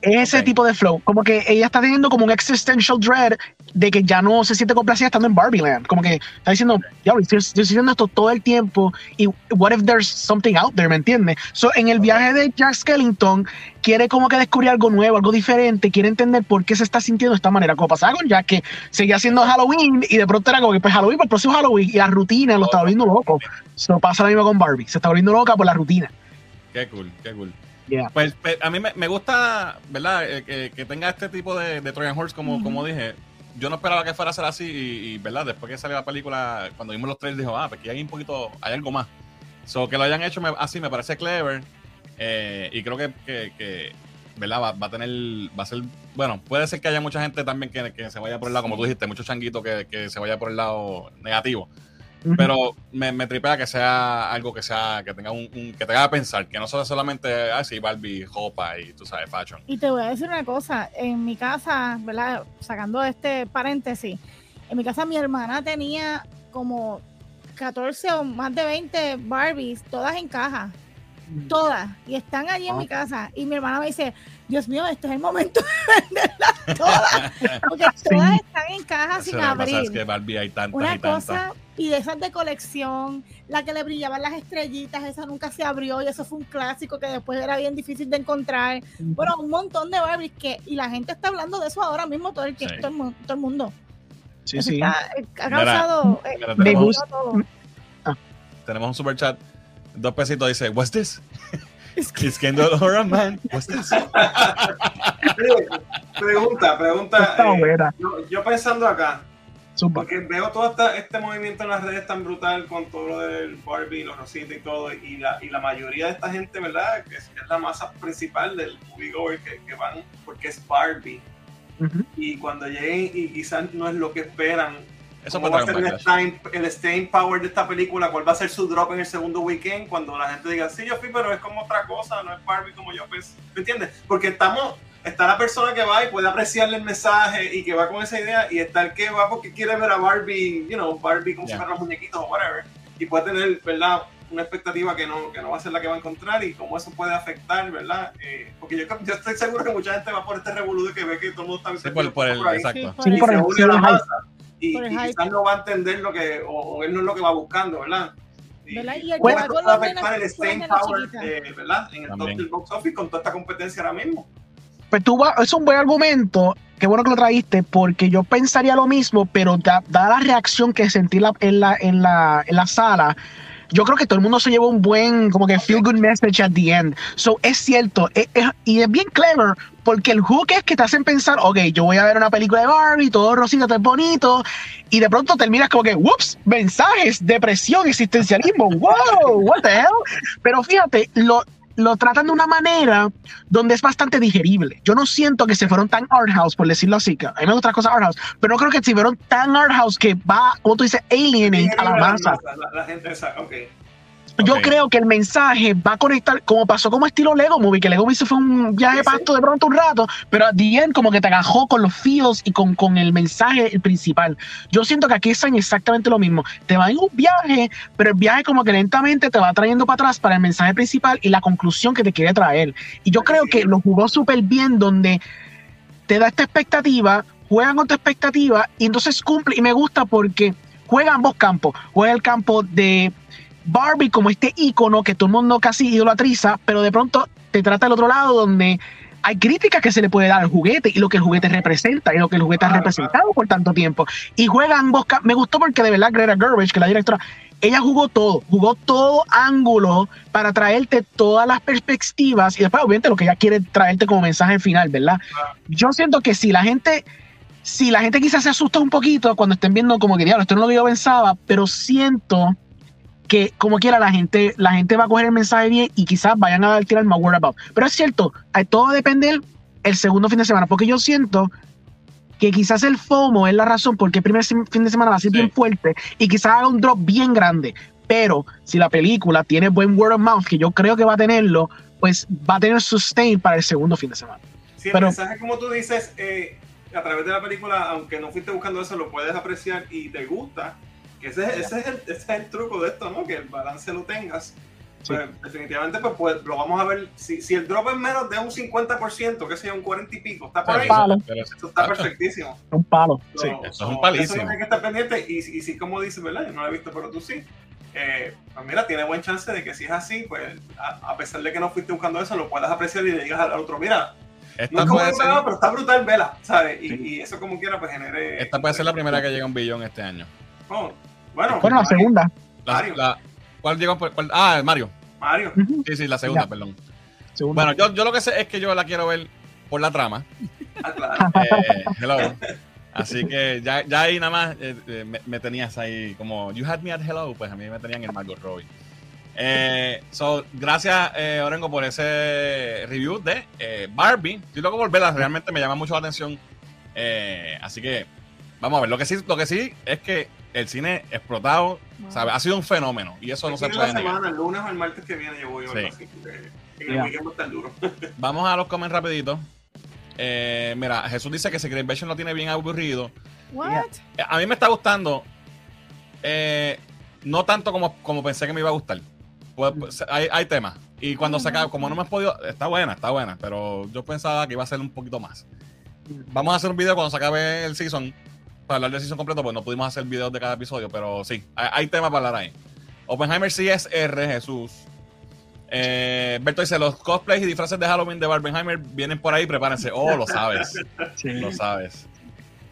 D: Ese tipo de flow. Como que ella está teniendo como un existential dread de que ya no se siente complacida estando en Barbie Land. Como que está diciendo, ya, estoy, estoy haciendo esto todo el tiempo y what if there's something out there, ¿me entiendes? So, en el viaje de Jack Skellington, quiere como que descubrir algo nuevo, algo diferente, quiere entender por qué se está sintiendo de esta manera. Como pasaba con Jack, que seguía haciendo Halloween y de pronto era como que pues Halloween, el próximo Halloween y la rutina lo está volviendo loco. So, pasa lo mismo con Barbie, se está volviendo loca por la rutina.
A: Qué cool, qué cool.
D: Yeah.
A: Pues, pues, a mí me, me gusta, ¿verdad? Eh, que, que tenga este tipo de, de Trojan Horse, como, como dije. Yo no esperaba que fuera a ser así y, y, ¿verdad? Después que salió la película, cuando vimos los trailers, dijo, ah, pues aquí hay un poquito, hay algo más. So, que lo hayan hecho me- así me parece clever eh, y creo que, que, que, ¿verdad? Va, va a tener, va a ser, bueno, puede ser que haya mucha gente también que, que se vaya por el lado, como tú dijiste, muchos changuitos que, que se vaya por el lado negativo. Pero me, me tripea que sea algo que sea, que tenga un, un- que te haga pensar, que no sea solamente, ah, sí, Barbie, ropa y tú sabes, fashion.
B: Y te voy a decir una cosa, en mi casa, ¿verdad? Sacando este paréntesis, en mi casa mi hermana tenía como 14 o más de 20 Barbies, todas en caja, todas, y están allí en
D: Ah.
B: mi casa. Y mi hermana me dice, Dios mío, este es el momento de venderlas todas, porque <laughs> todas están en caja sin
A: pasa es
B: abrir.
A: que Barbie hay tantas
B: Una
A: y tantas.
B: cosa, y de esas de colección, la que le brillaban las estrellitas, esa nunca se abrió y eso fue un clásico que después era bien difícil de encontrar. Bueno, un montón de Barbies que, y la gente está hablando de eso ahora mismo todo el tiempo,
A: Sí.
B: todo, el, mu- todo el mundo.
D: Sí,
B: Eso
D: sí.
B: está- eh, ha
A: Mira,
B: causado. eh,
A: mira, tenemos,
D: gusta-
B: todo.
A: tenemos un super chat. Dos pesitos dice, What's this? <laughs> It's Kendall Man. What's this? <laughs>
C: Pregunta, pregunta. Eh, yo pensando acá,
D: Zumba.
C: porque veo todo esta- este movimiento en las redes tan brutal con todo lo del Barbie, los rositas y todo, y la, y la mayoría de esta gente, ¿verdad? Que es, es la masa principal del moviegoer que, que van porque es Barbie.
D: Ujú.
C: Y cuando lleguen y quizás no es lo que esperan,
A: Eso
C: ¿Cómo
A: puede
C: va a ser
A: un
C: el staying, el staying power de esta película? ¿Cuál va a ser su drop en el segundo weekend? Cuando la gente diga, sí, yo fui, pero es como otra cosa, no es Barbie como yo pensé. ¿Me entiendes? Porque estamos, está la persona que va y puede apreciarle el mensaje y que va con esa idea, y está el que va porque quiere ver a Barbie, you know, Barbie como
A: Yeah.
C: los muñequitos o whatever, y puede tener, ¿verdad? Una expectativa que no, que no va a ser la que va a encontrar y cómo eso puede afectar, ¿verdad? Eh, porque yo, yo estoy seguro que mucha gente va por este revolú de que ve que todo el mundo está
A: Sí, por, por el,
C: ahí
A: exacto.
B: Sí,
D: por el- sí,
C: la masa y,
B: Por el
C: y quizás no va a entender lo que o, o él no es lo que va buscando verdad y,
B: ¿Verdad?
C: y
B: el que va con
C: afectar el staying
B: con
C: power eh, verdad en el top del box office con toda esta competencia ahora mismo
D: Pues tú es un buen argumento, qué bueno que lo traíste, porque yo pensaría lo mismo, pero da, da la reacción que sentí la- en, la, en, la, en la sala, yo creo que todo el mundo se llevó un buen, como que feel good message at the end. So, es cierto, es- es- y es bien clever, porque el hook es que te hacen pensar, ok, yo voy a ver una película de Barbie, todo rosita, todo bonito, y de pronto terminas como que, whoops, mensajes, depresión, existencialismo, wow, what the hell. Pero fíjate, lo, lo tratan de una manera donde es bastante digerible. Yo no siento que se fueron tan art house, por decirlo así, que a mí me gustan las cosas art house, pero no creo que se fueron tan art house que va, como tú dices, alienate a la masa.
C: La, la gente esa, ok.
D: Yo creo que el mensaje va a conectar, como pasó como estilo Lego Movie, que Lego Movie se fue un viaje
C: Sí, sí.
D: pasto de pronto un rato, pero the end como que te agajó con los feels y con, con el mensaje principal. Yo siento que aquí es exactamente lo mismo. Te va en un viaje, pero el viaje como que lentamente te va trayendo para atrás para el mensaje principal y la conclusión que te quiere traer. Y yo creo que lo jugó súper bien donde te da esta expectativa, juegan con tu expectativa y entonces cumple. Y me gusta porque juega ambos campos. Juega el campo de Barbie como este icono que todo el mundo casi idolatriza, pero de pronto te trata el otro lado donde hay críticas que se le puede dar al juguete y lo que el juguete representa y lo que el juguete ha
C: Claro,
D: representado por tanto tiempo. Y juega ambos. Me gustó porque de verdad Greta Gerwig, que es la directora, ella jugó todo, jugó todo ángulo para traerte todas las perspectivas y después obviamente lo que ella quiere traerte como mensaje final, ¿verdad? Yo siento que si la gente, si la gente quizás se asusta un poquito cuando estén viendo como que diablo, esto no es lo que yo pensaba, pero siento que como quiera la gente, la gente va a coger el mensaje bien y quizás vayan a tirar más word about. Pero es cierto, eh, todo depende el, el segundo fin de semana, porque yo siento que quizás el FOMO es la razón porque el primer fin de semana va a ser
A: Sí.
D: bien fuerte y quizás haga un drop bien grande. Pero si la película tiene buen word of mouth, que yo creo que va a tenerlo, pues va a tener sustain para el segundo fin de semana.
C: Sí, el
D: Pero-
C: mensaje, como tú dices, eh, a través de la película, aunque no fuiste buscando eso, lo puedes apreciar y te gusta. Que ese, es- ese, es el, ese es el truco de esto, ¿no? Que el balance lo tengas.
D: Sí.
C: Pues, definitivamente, pues, pues, lo vamos a ver. Si, si el drop es menos de un 50%, que sea un 40 y pico, está por ahí.
D: Palo.
C: Eso está perfectísimo.
D: Un palo. Sí.
C: So-
A: Eso es un palísimo.
C: Eso hay que estar pendiente. Y, y si, como dices, ¿verdad? Yo no lo he visto, pero tú sí. Eh, pues mira, tiene buen chance de que si es así, pues a, a pesar de que no fuiste buscando eso, lo puedas apreciar y le digas al otro, mira, no
A: Esta
C: es como
A: ser,
C: pero está brutal, vela, ¿sabes? Y,
D: Sí.
C: y eso como quiera, pues genere...
A: esta puede ser la primera que llega a un billón este año.
C: Oh, bueno,
D: Bueno, la
C: Mario,
D: segunda.
A: La-
C: Mario.
A: la- ¿Cuál llegó? por- cuál- ah, el Mario.
C: Mario.
A: Sí, sí, la segunda,
D: Ya.
A: perdón.
D: segunda.
A: Bueno, yo, yo lo que sé es que yo la quiero ver por la trama. <laughs>
C: Ah, claro.
A: Eh, hello. Así que ya, ya ahí nada más eh, eh, me, me tenías ahí como You had me at hello, pues a mí me tenían en Margot Robbie. Eh, so, gracias, eh, Orengo, por ese review de eh, Barbie. Estoy loco por verla, realmente me llama mucho la atención. Eh, así que vamos a ver. Lo que sí, lo que sí es que el cine explotado, ¿sabe? Ha sido un fenómeno y eso no se puede
C: la
A: negar.
C: semana, el lunes o el martes que viene yo voy a verlo
A: Sí.
C: así. porque En el weekend va a estar duro. <laughs>
A: Vamos a los comments rapidito. Eh, mira, Jesús dice que Secret Invasion lo tiene bien aburrido.
B: What?
A: Eh, A mí me está gustando. eh, no tanto como, como pensé que me iba a gustar. Pues, pues, hay, hay temas. Y cuando se acaba, como no me has podido. Está buena, está buena. Pero yo pensaba que iba a ser un poquito más. Vamos a hacer un video cuando se acabe el season. Para hablar del season completo, pues no pudimos hacer videos de cada episodio. Pero sí, hay, hay temas para hablar ahí. Oppenheimer sí es R, Jesús. Eh, Berto dice: Los cosplays y disfraces de Halloween de Barbenheimer vienen por ahí, prepárense. Oh, lo sabes. <laughs>
D: Sí.
A: Lo sabes.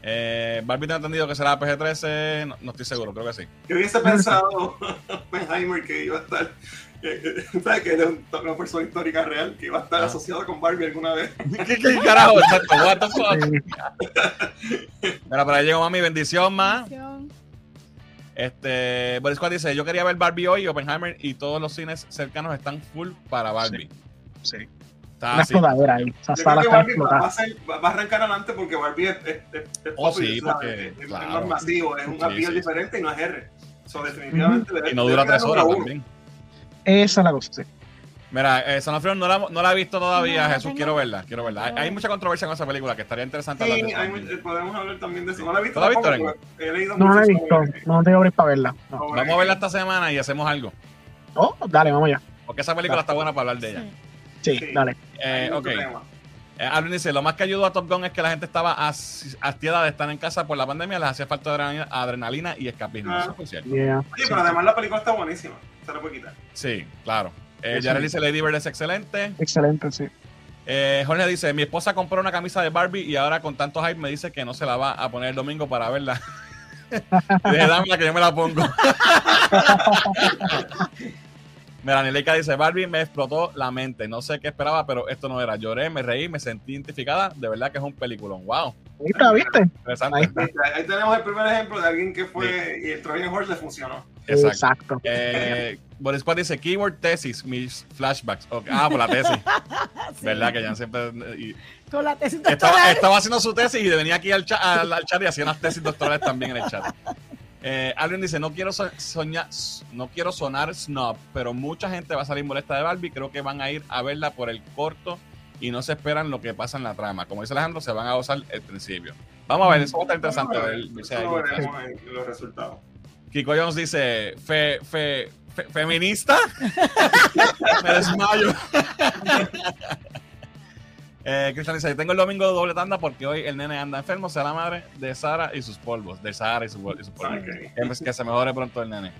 A: Eh, Barbie tengo entendido que será PG-13. No, no estoy seguro, creo que sí.
C: Yo hubiese pensado, <laughs> Oppenheimer, que iba a estar, <laughs> ¿sabes? Que era un- una persona histórica real, que iba a estar
A: Ah.
C: asociada con Barbie alguna vez. <laughs>
A: ¿Qué, qué carajo? Exacto. What the fuck?
D: Sí. <laughs>
A: Mira, por ahí llegó mami. Bendición, ma. Este, Boris Squad dice: Yo quería ver Barbie hoy, Oppenheimer y todos los cines cercanos están full para Barbie.
D: Sí.
A: Está
D: Una
A: así.
D: explotadera ahí. Esa
C: Yo
D: sala
C: creo que
D: está
C: Barbie va, a ser- va- va a arrancar adelante porque Barbie es, es, es, es
A: Oh,
C: popular,
A: sí, porque,
C: es, es
A: claro.
C: más masivo, es un
A: Sí,
C: appeal
A: sí.
C: diferente y no es R. So, definitivamente debe-
A: Y no dura tres horas también.
D: Esa es la cosa, sí.
A: Mira, eh, Son of Freedom no la, no la he visto todavía,
B: No,
A: Jesús. Quiero verla, quiero verla. Hay, mucha controversia con esa película que estaría interesante hablar de
C: hay podemos hablar también de eso. No la he visto
A: ¿Tú la visto,
C: he leído
D: No la he visto.
C: sobre-
D: No tengo abrir para verla. No.
A: Vamos a verla esta semana y hacemos algo.
D: Oh, dale, vamos allá.
A: Porque esa película está buena para hablar de ella.
B: Sí.
D: Sí,
C: Sí.
D: dale.
A: Eh,
C: Hay mucho
A: ok.
C: tema.
A: Eh, Alvin dice, lo más que ayudó a Top Gun es que la gente estaba as- hastiada de estar en casa por la pandemia, les hacía falta adrenalina, adrenalina y escapismo.
C: Ah.
A: Eso fue cierto.
D: Yeah.
C: Oye, pero además la película está buenísima. Se la puede quitar.
A: Sí, claro. Eh,
D: Sí.
A: Yarel dice, Lady Bird es excelente.
D: Excelente, sí.
A: Eh, Jorge dice, mi esposa compró una camisa de Barbie y ahora con tanto hype me dice que no se la va a poner el domingo para verla. <laughs> Dije, dámela que yo me la pongo. <laughs> Mira, Nileika dice, Barbie me explotó la mente. No sé qué esperaba, pero esto no era. Lloré, me reí, me sentí identificada. De verdad que es un peliculón. Wow.
D: Ahí está, ¿viste?
A: Interesante.
D: Ahí está.
C: Ahí, ahí tenemos el primer ejemplo de alguien que fue y el Trojan Horse le funcionó.
A: Exacto.
D: Exacto.
A: Eh, Boris Squad dice, keyword tesis, mis flashbacks. Ah, por la tesis. <laughs>
B: Sí.
A: ¿Verdad? Que ya siempre... y-
B: Con la tesis
A: estaba haciendo su tesis y venía aquí al, cha- al- al chat y hacía unas tesis doctorales también en el chat. Eh, alguien dice, no quiero, so- soñar, no quiero sonar snob, pero mucha gente va a salir molesta de Barbie. Creo que van a ir a verla por el corto y no se esperan lo que pasa en la trama. Como dice Alejandro, se van a gozar el principio. Vamos a ver, eso va a estar interesante. ver,
C: Eso lo veremos en los resultados.
A: Kiko Jones dice, fe, fe, fe- feminista. <laughs> Me desmayo. <laughs> eh, Cristian dice, tengo el domingo doble tanda porque hoy el nene anda enfermo, será la madre de Sara y sus polvos, de Sara y, su- y sus polvos.
C: Ok.
A: Que, se mejore pronto el nene.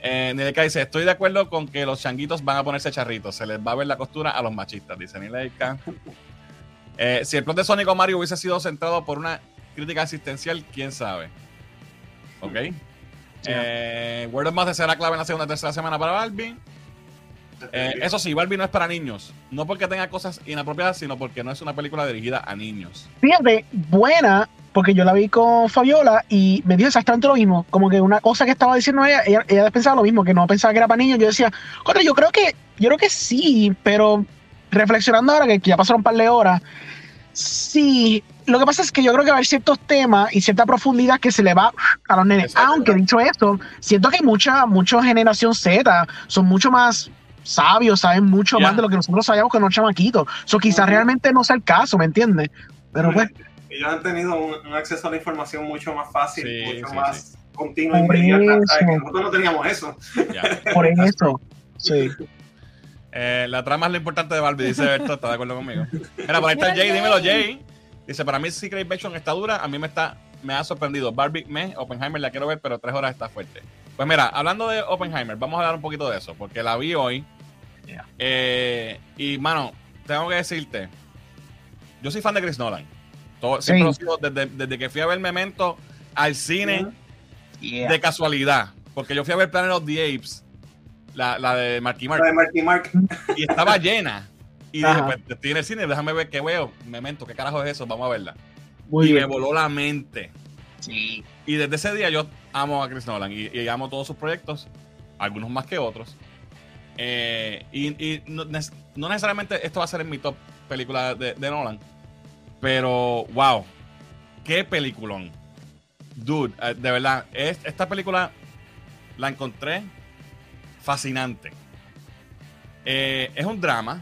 A: Eh, Nileika dice, estoy de acuerdo con que los changuitos van a ponerse charritos, se les va a ver la costura a los machistas, dice Nileika. Eh, si el plot de Sonic o Mario hubiese sido centrado por una crítica existencial, quién sabe. ¿Ok? Eh, Word of Mouth será clave en la segunda y tercera semana para Barbie. Eh, eso sí, Barbie no es para niños. No porque tenga cosas inapropiadas, sino porque no es una película dirigida a niños.
D: Fíjate, buena, porque yo la vi con Fabiola y me dijo exactamente lo mismo. Como que una cosa que estaba diciendo ella, ella, ella pensaba lo mismo, que no pensaba que era para niños. Yo decía, contra, yo creo que, yo creo que sí, pero reflexionando ahora que ya pasaron un par de horas, sí. Lo que pasa es que yo creo que va a haber ciertos temas y cierta profundidad que se le va a los nenes.
A: Exacto.
D: Aunque dicho esto, siento que mucha, mucha generación Z son mucho más sabios, saben mucho más de lo que nosotros sabíamos con los chamaquitos. Eso quizás
C: Ujú.
D: realmente no sea el caso, ¿me entiendes? Pero pues,
C: Ellos han tenido un, un acceso a la información mucho más fácil,
A: Sí,
C: mucho
A: sí,
C: más continuo. ¿sabes? Que nosotros no teníamos eso. <laughs>
D: Por eso. Sí.
A: Eh, la trama es lo importante de Barbie, dice Berto, ¿está de acuerdo conmigo? Mira, por ahí está Jay, dímelo Jay. Dice, para mí Secret Invasion está dura, a mí me está me ha sorprendido. Barbie, me, Oppenheimer la quiero ver, pero tres horas está fuerte. Pues mira, hablando de Oppenheimer, vamos a hablar un poquito de eso, porque la vi hoy.
D: Yeah.
A: Eh, y, mano, tengo que decirte, yo soy fan de Chris Nolan. Todo, siempre lo desde, desde que fui a ver Memento al cine
D: Yeah.
A: de casualidad. Porque yo fui a ver Planet of the Apes, la, la de Marky Mark
C: La de Marky Mark.
A: y estaba llena. Y dije,
D: Ajá.
A: pues estoy en el cine, déjame ver qué veo. Memento, ¿qué carajo es eso? Vamos a verla.
D: Muy
A: y me voló la mente.
D: Sí.
A: Y desde ese día yo amo a Chris Nolan y, y amo todos sus proyectos, algunos más que otros. Eh, y no, necesariamente esto va a ser en mi top película de, Nolan, pero wow, qué peliculón. Dude, eh, de verdad, es- esta película la encontré fascinante. Eh, es un drama,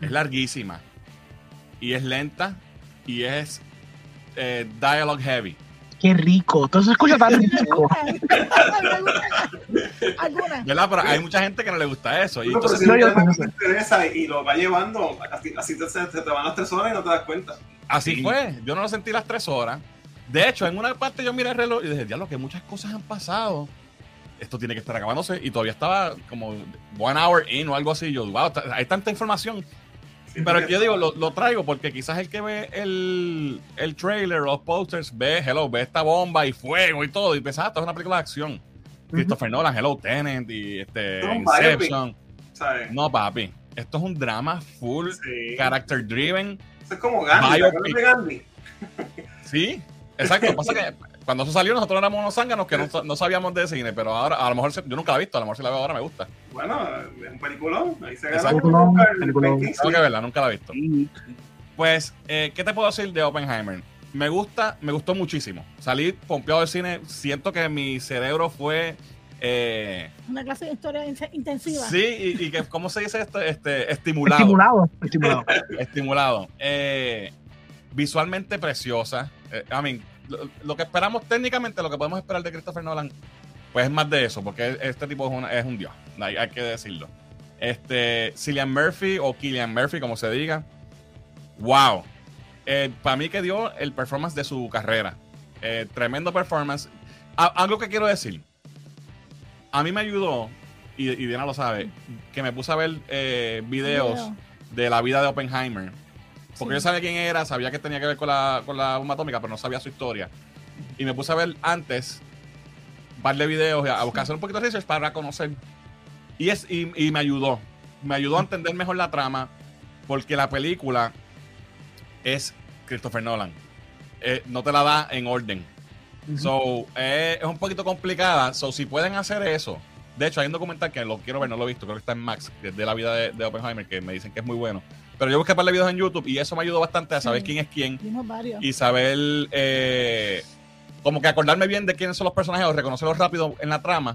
A: es larguísima y es lenta y es dialogue heavy.
D: Qué rico. Todo se escucha tan rico.
A: ¿Verdad? Pero hay mucha gente que no le gusta eso. Y
C: No, pero
A: entonces,
C: si
D: no, yo
C: te interesa y lo va llevando, así, así te, se, se te van las tres horas y no te das cuenta.
A: así
D: Sí.
A: fue. Yo no lo sentí las tres horas. De hecho, en una parte yo miré el reloj y dije, diablo, que muchas cosas han pasado. Esto tiene que estar acabándose. Y todavía estaba como one hour in o algo así. Yo, wow, hay tanta información. <laughs> Pero yo digo, lo, lo traigo porque quizás el que ve el, el trailer o los posters ve, hello, ve esta bomba y fuego y todo. Y piensa, ah, esto es una película de acción. Christopher Nolan, Hello Tenant y este,
C: Es un
A: Inception.
C: ¿sabes?
A: No, papi. Esto es un drama full,
C: Sí.
A: character driven.
C: Eso es como Gandhi. ¿te
A: Biopic.
C: Gandhi?
A: Sí, exacto. Pasa que cuando eso salió, nosotros éramos unos zánganos que no, no sabíamos de cine, pero ahora a lo mejor yo nunca la he visto, a lo mejor si la veo ahora me gusta.
C: Bueno, es un peliculón. Ahí se
A: Exacto.
C: gana un
D: Peliculón,
A: Tengo que verla, nunca la he visto. Pues, eh, ¿qué te puedo decir de Oppenheimer? Me gusta, me gustó muchísimo. Salí pompeado del cine, siento que mi cerebro fue... eh,
B: Una clase de historia in- intensiva.
A: sí, y, y que, ¿cómo se dice esto? Este, estimulado.
D: Estimulado. Estimulado. <laughs>
A: estimulado. Eh, visualmente preciosa. Eh, I mean, lo, lo que esperamos técnicamente, lo que podemos esperar de Christopher Nolan, pues es más de eso, porque este tipo es, una- es un dios, hay, hay que decirlo. Este, Cillian Murphy o Killian Murphy, como se diga. Wow. para mí que dio el performance de su carrera. Eh, tremendo performance. A- algo que quiero decir. A mí me ayudó, y, y Diana lo sabe, que me puse a ver eh, videos
B: Video.
A: de la vida de Oppenheimer. Porque
B: Sí.
A: yo sabía quién era, sabía que tenía que ver con la, con la bomba atómica, pero no sabía su historia. y me puse a ver antes un par de videos, a buscar hacer un poquito de research para conocer. Y, es, y, y me ayudó. Me ayudó a entender mejor la trama, porque la película es Christopher Nolan. Eh, no te la da en orden. So, eh, es un poquito complicada. So, si pueden hacer eso. De hecho, hay un documental que lo quiero ver, no lo he visto, creo que está en Max, que es de la vida de, de Oppenheimer, que me dicen que es muy bueno. Pero yo busqué para videos en YouTube y eso me ayudó bastante a saber
B: Sí.
A: quién es quién y saber, eh, como que acordarme bien de quiénes son los personajes o reconocerlos rápido en la trama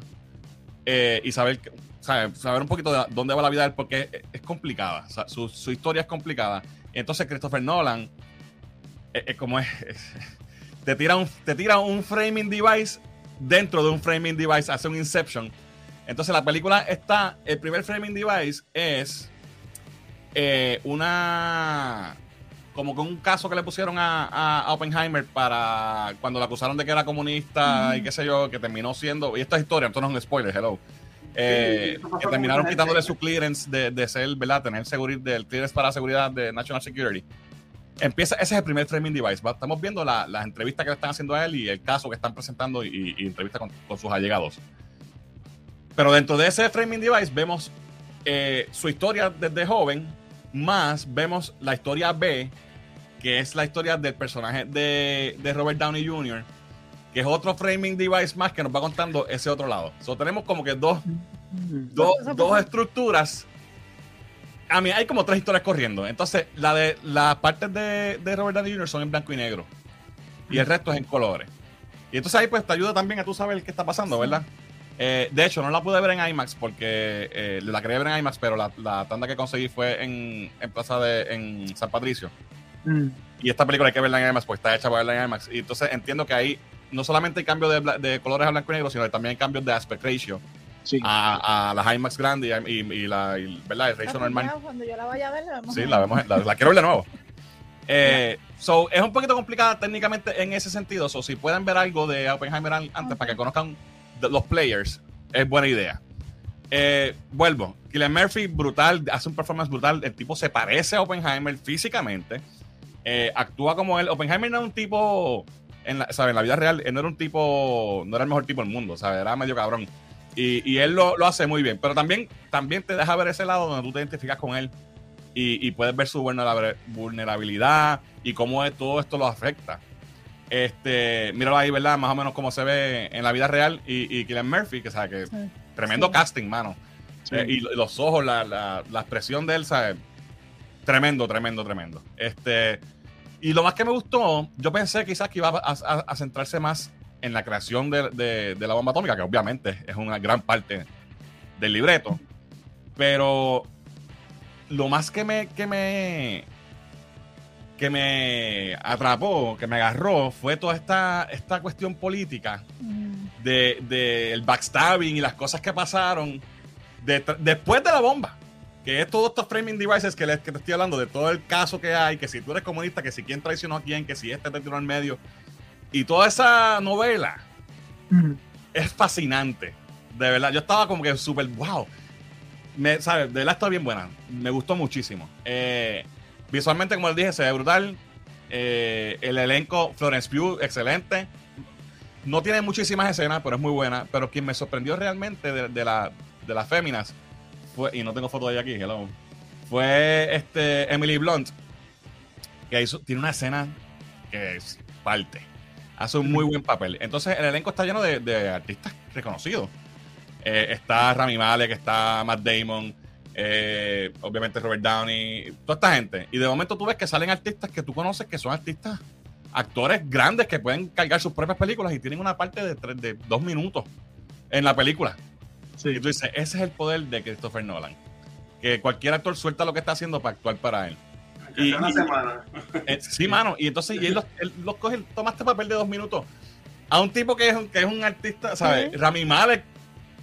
A: eh, y saber, saber, saber un poquito de dónde va la vida de él, porque es, es complicada. O sea, su, su historia es complicada. Entonces, Christopher Nolan, es, es como es, es- <laughs> te, tira un, te tira un framing device dentro de un framing device, hace un Inception. Entonces, la película está, el primer framing device es eh, una como que un caso que le pusieron a, a- a Oppenheimer para cuando le acusaron de que era comunista y qué sé yo, que terminó siendo, y esta es historia, esto no es un spoiler, hello, Eh, que terminaron quitándole su clearance de, de ser, ¿verdad? Tener seguridad, del clearance para seguridad de National Security. Empieza, ese es el primer framing device. Va- Estamos viendo la- las entrevistas que le están haciendo a él y el caso que están presentando y, y entrevistas con, con sus allegados. Pero dentro de ese framing device vemos eh, su historia desde joven, más vemos la historia B, que es la historia del personaje de, de Robert Downey Jr., que es otro framing device más que nos va contando ese otro lado. So, tenemos como que dos, dos,
B: Eso
A: dos estructuras. A mí hay como tres historias corriendo. Entonces, la de las partes de, de Robert Downey Jr. son en blanco y negro. Y el resto es en colores. Y entonces ahí pues te ayuda también a tú saber qué está pasando, ¿verdad? Eh, de hecho, no la pude ver en IMAX porque eh, la quería ver en IMAX, pero la, la tanda que conseguí fue en, en Plaza de en San Patricio.
D: Mm.
A: Y esta película hay que verla en IMAX, pues está hecha para verla en IMAX. Y entonces entiendo que ahí no solamente hay cambio de, colores a blanco y negro, sino que también hay cambios de aspect ratio
D: Sí.
A: a, a las IMAX grandes y, y, y la, y, ¿verdad? el ratio normal.
B: Cuando yo la vaya a ver, la vemos.
A: Sí, la vemos, la, la quiero ver de nuevo. <laughs> Eh, so, es un poquito complicada técnicamente en ese sentido. So, si pueden ver algo de Oppenheimer an- antes para que conozcan los players, es buena idea. Eh, vuelvo. Killian Murphy, brutal, hace un performance brutal. El tipo se parece a Oppenheimer físicamente. Eh, actúa como él. Oppenheimer no era un tipo, en la, en la vida real, él no era un tipo, no era el mejor tipo del mundo, ¿sabe? era medio cabrón. Y, y él lo, lo hace muy bien. Pero también, también te deja ver ese lado donde tú te identificas con él y, y puedes ver su vulnerabil- vulnerabilidad y cómo todo esto lo afecta. Este, míralo ahí, ¿verdad? Más o menos cómo se ve en la vida real. Y, y Killian Murphy, que sabe que
B: Sí.
A: tremendo
B: Sí.
A: casting, mano.
D: Sí.
A: Eh, y lo- los ojos, la, la- la expresión de él, ¿sabes? Tremendo, tremendo, tremendo. Este, y lo más que me gustó, yo pensé quizás que iba a, a- a centrarse más en la creación de, de- de la bomba atómica, que obviamente es una gran parte del libreto. Pero lo más que me, que me, que me atrapó, que me agarró, fue toda esta, esta cuestión política
B: Mm.
A: de, de el backstabbing y las cosas que pasaron de- después de la bomba. Que es todos estos framing devices que, les, que te estoy hablando, de todo el caso que hay, que si tú eres comunista, que si quién traicionó a quién, que si este te tiró en medio. Y toda esa novela
D: Mm.
A: es fascinante. De verdad, yo estaba como que súper, wow. Me, ¿sabes? De verdad está bien buena. Me gustó muchísimo. Eh, visualmente, como les dije, se ve brutal. Eh, el elenco, Florence Pugh, excelente. No tiene muchísimas escenas, pero es muy buena. Pero quien me sorprendió realmente de, la, de las féminas fue, y no tengo foto de ella aquí, hello, fue este, Emily Blunt, que hizo, tiene una escena que es parte. Hace un muy buen papel. Entonces, el elenco está lleno de, de artistas reconocidos. Eh, está Rami Malek, está Matt Damon, eh, obviamente Robert Downey, toda esta gente. Y de momento tú ves que salen artistas que tú conoces que son artistas, actores grandes que pueden cargar sus propias películas y tienen una parte de, tres- de dos minutos en la película.
D: Sí.
A: Y tú dices, ese es el poder de Christopher Nolan. Que cualquier actor suelta lo que está haciendo para actuar para él. Y-
C: una
A: y-
C: semana.
A: Eh, sí, mano. Y entonces y él, los, él los coge, toma este papel de dos minutos. A un tipo que es, un- que es un artista, ¿sabes?
B: Sí.
A: Rami Malek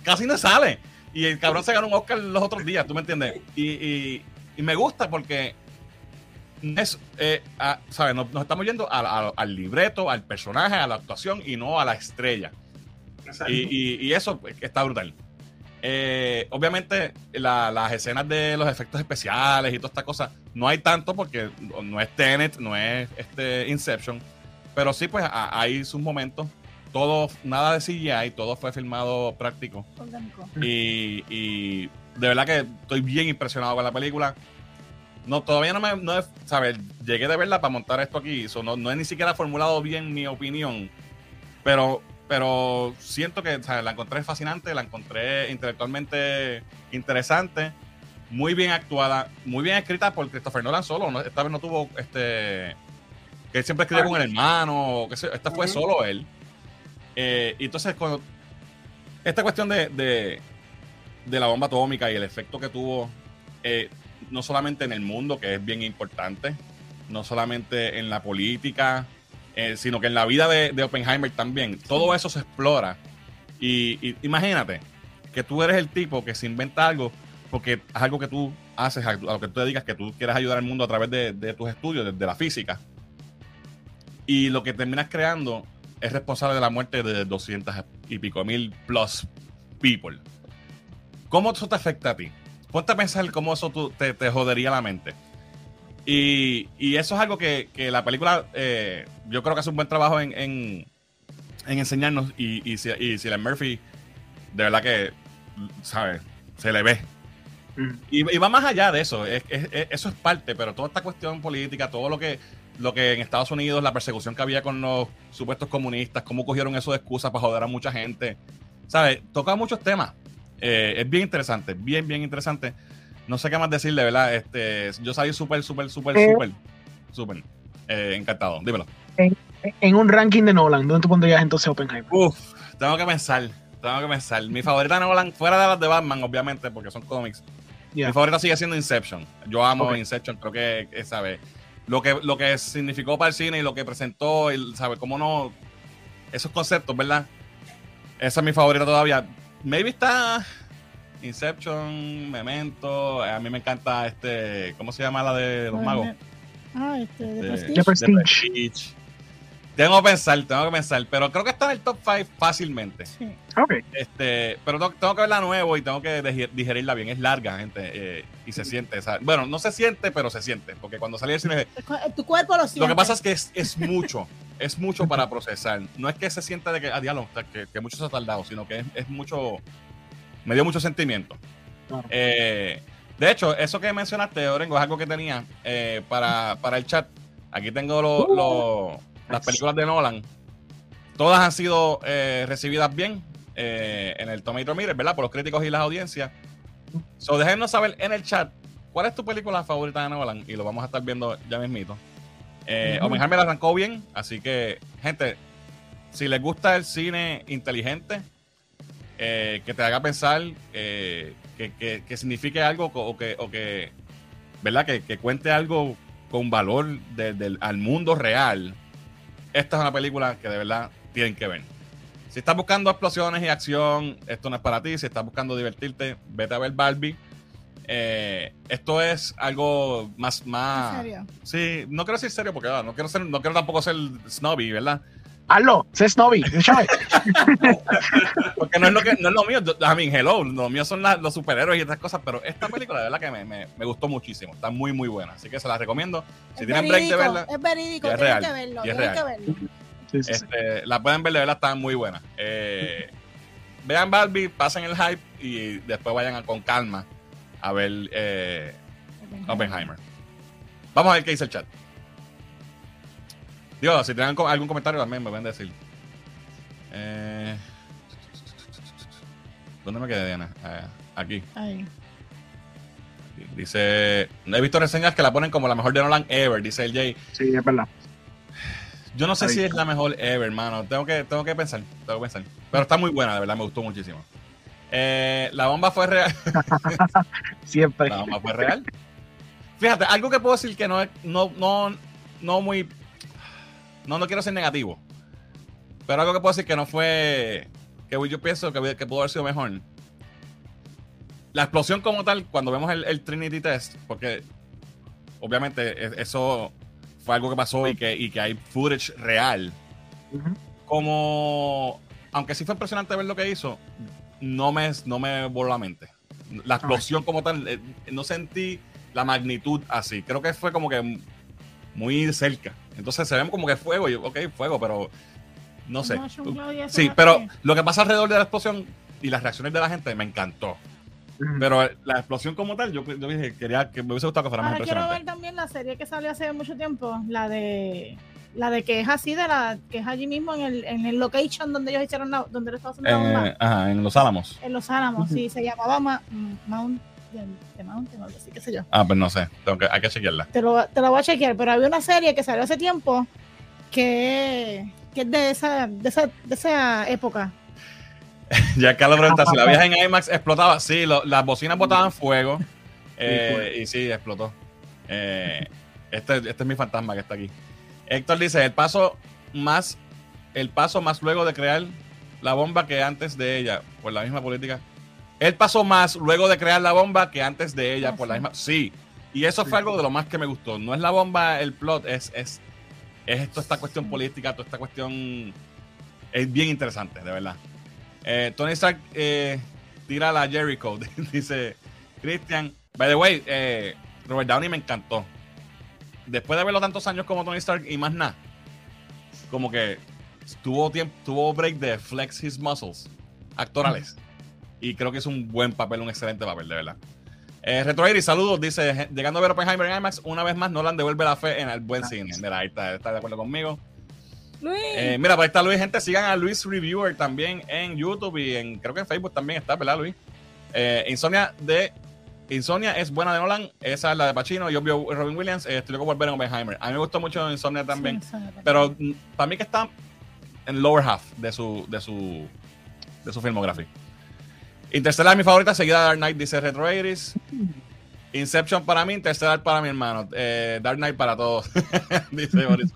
A: casi no sale. Y el cabrón se ganó un Oscar los otros días, ¿tú me entiendes? Y, y- y me gusta porque es, eh, a- ¿sabes? Nos, nos estamos yendo a- a- al libreto, al personaje, a la actuación y no a la estrella. Y, y- eso está brutal. Eh, obviamente, la- las escenas de los efectos especiales y toda esta cosa, no hay tanto porque no es Tenet, no es este Inception, pero sí, pues hay sus momentos. Todo, nada de CGI, todo fue filmado práctico.
B: Orgánico.
A: Y, y de verdad que estoy bien impresionado con la película. No, todavía no me, no he- ¿sabes? Llegué de verla para montar esto aquí. so no, no he ni siquiera formulado bien mi opinión. Pero, pero siento que ¿sabes? la encontré fascinante, la encontré intelectualmente interesante, muy bien actuada, muy bien escrita por Christopher Nolan solo. ¿no? Esta vez no tuvo este. Que siempre escribe con el hermano. esta fue solo él. Eh, y entonces, cuando. Esta cuestión de, de, de la bomba atómica y el efecto que tuvo, eh, no solamente en el mundo, que es bien importante, no solamente en la política, eh, sino que en la vida de, de Oppenheimer también. Todo eso se explora. Y, y imagínate que tú eres el tipo que se inventa algo porque es algo que tú haces, a lo que tú te digas que tú quieres ayudar al mundo a través de, de tus estudios, de, de la física. Y lo que terminas creando es responsable de la muerte de 200 y pico mil plus people. ¿Cómo eso te afecta a ti? Ponte a pensar cómo eso tú- te, te jodería la mente. Y, y eso es algo que, que la película, eh, yo creo que hace un buen trabajo en, en, en enseñarnos. Y, y, si- y Cillian Murphy, de verdad que, ¿sabes? Se le ve.
D: Mm.
A: Y, y va más allá de eso. Es- es- es- eso es parte, pero toda esta cuestión política, todo lo que, lo que en Estados Unidos, la persecución que había con los supuestos comunistas, cómo cogieron eso de excusa para joder a mucha gente. ¿Sabes? Toca muchos temas. Eh, es bien interesante, bien, bien interesante. No sé qué más decir, de verdad. Este, yo salí súper, súper, súper,
D: Eh.
A: súper, súper eh, encantado. Dímelo.
D: En un ranking de Nolan, ¿dónde tú pondrías entonces Oppenheimer?
A: Uf, tengo que pensar. Tengo que pensar. Mi favorita de Nolan, fuera de las de Batman, obviamente, porque son cómics.
D: Ya.
A: Mi favorita sigue siendo Inception. Yo amo
D: Ok.
A: Inception, creo que, que, ¿sabe? Lo que, lo que significó para el cine y lo que presentó, el, ¿sabe? Cómo no. Esos conceptos, ¿verdad? Esa es mi favorita todavía. Maybe está Inception, Memento. A mí me encanta este. ¿Cómo se llama la de los magos?
B: Ah, este, de
A: Este,
B: Prestige.
D: The Prestige.
A: The Prestige. Tengo que pensar, tengo que pensar. Pero creo que está en el top 5 fácilmente.
B: Sí.
D: Ok.
A: Este, pero tengo, tengo que verla nuevo y tengo que digerirla bien. Es larga, gente. eh, y se siente. o sea, bueno, no se siente, pero se siente. Porque cuando salí del cine. <laughs>
B: Tu cuerpo lo siente.
A: Lo que pasa es que es, es mucho. Es mucho para procesar. No es que se sienta de que, ah, diablo, que, que mucho se ha tardado, sino que es, es mucho. Me dio mucho sentimiento.
D: Claro.
A: Eh, de hecho, eso que mencionaste, Orengo, es algo que tenía eh, para, para el chat. Aquí tengo lo-
D: Uh.
A: lo- las películas de Nolan. Todas han sido eh, recibidas bien eh, en el Tomato Meter, ¿verdad? Por los críticos y las audiencias. So, déjenos saber en el chat cuál es tu película favorita de Nolan y lo vamos a estar viendo ya mismito. Eh,
D: Ujú.
A: Oppenheimer arrancó bien, así que, gente, si les gusta el cine inteligente, eh, que te haga pensar, eh, que, que- que signifique algo o que, o que ¿verdad? Que, que cuente algo con valor de- al mundo real. Esta es una película que de verdad tienen que ver. Si estás buscando explosiones y acción, esto no es para ti. Si estás buscando divertirte, vete a ver Barbie. Eh, esto es algo más, más.
B: ¿En serio?
A: Sí, no quiero decir serio porque ah, no quiero ser, no quiero tampoco ser snobby, ¿verdad?
D: Hazlo, sé snobby. <laughs>
A: Porque no es lo que no es lo mío. I mean, hello, lo mío son la- los superhéroes y estas cosas, pero esta película de verdad que me, me- me gustó muchísimo. Está muy muy buena, así que se la recomiendo. Si
B: Es
A: tienen break de
B: verídico,
A: verla,
B: Es verídico,
A: es
B: tienen
A: real,
B: que verlo.
A: es
B: Tienen que
A: real.
B: verlo.
D: Sí, sí, sí.
A: este, la pueden ver de verdad, está muy buena. Eh, vean Barbie, pasen el hype y después vayan a- con calma a ver eh, Oppenheimer. Vamos a ver qué dice el chat. Digo, si tienen algún comentario también me pueden decir. Eh, ¿Dónde me quedé, Diana? Eh, aquí.
B: Ahí.
A: Dice, he visto reseñas que la ponen como la mejor de Nolan ever, dice el Jay.
D: Sí, es verdad.
A: Yo no sé
D: Ahí.
A: si es la mejor ever, hermano. Tengo que, tengo que pensar, tengo que pensar. Pero está muy buena, de verdad, me gustó muchísimo. Eh, la bomba fue real. <laughs>
D: Siempre.
A: La bomba fue real. Fíjate, algo que puedo decir que no es, no, no, no muy, no, no quiero ser negativo. Pero algo que puedo decir que no fue, que yo pienso que, que pudo haber sido mejor. La explosión como tal, cuando vemos el, el Trinity Test, porque obviamente e- eso fue algo que pasó y que, y que hay footage real. Como, aunque sí fue impresionante ver lo que hizo, no me, no me voló la mente. La explosión como tal, eh, no sentí la magnitud así. Creo que fue como que muy cerca. Entonces se ven como que fuego, y yo, ok, fuego, pero no sé. Sí, pero lo que pasa alrededor de la explosión y las reacciones de la gente me encantó. Pero la explosión como tal, yo, yo dije, quería que me hubiese gustado que fuera más
B: Ahora quiero ver también la serie que salió hace mucho tiempo, la de la de que es así de la que es allí mismo en el, en el location donde ellos hicieron la, donde le estaban haciendo la bomba
A: Eh, ajá, en Los Álamos.
B: en Los Álamos, sí, se llamaba Ma- Mount de, de Mountain o algo así, qué sé yo.
A: Ah, pues no sé, tengo que, hay que chequearla.
B: Te lo, te lo voy a chequear, pero había una serie que salió hace tiempo que, que es de esa, de esa, de esa época. <laughs>
A: Ya Carlos pregunta, si la vieja en IMAX explotaba, sí, lo- las bocinas botaban fuego. eh,
D: fue.
A: y sí, explotó. Eh, este, este es mi fantasma que está aquí. Héctor dice, el paso más, el paso más luego de crear la bomba que antes de ella, por la misma política. Él pasó más luego de crear la bomba que antes de ella,
B: Ah,
A: por la
B: sí.
A: misma. Sí. Y eso fue algo de lo más que me gustó. No es la bomba, el plot, es, es, es toda esta cuestión política, toda esta cuestión. Es bien interesante, de verdad. Eh, Tony Stark eh, tira la Jericho, <laughs> dice Christian. By the way, eh, Robert Downey me encantó. Después de verlo tantos años como Tony Stark y más nada, como que tuvo tiempo, tuvo break de flex his muscles actorales. Y creo que es un buen papel, un excelente papel, de verdad. Eh, Retro Iris, saludos, dice, llegando a ver Oppenheimer en IMAX, una vez más Nolan devuelve la fe en el buen cine. Mira, ahí está, está de acuerdo conmigo.
B: Luis,
A: Eh, mira, por ahí está Luis, gente. Sigan a Luis Reviewer también en YouTube y en creo que en Facebook también está, ¿verdad, Luis? Eh, Insomnia de Insomnia es buena de Nolan, esa es la de Pacino y obvio Robin Williams. Eh, estoy loco por ver en Oppenheimer. A mí me gustó mucho Insomnia también,
B: Sí,
A: pero mm, para mí que está en lower half de su de su de su filmografía. Interstellar es mi favorita, seguida de Dark Knight, dice Retro Iris. Inception para mí, Interstellar para mi hermano. Eh, Dark Knight para todos, <laughs> dice Boris.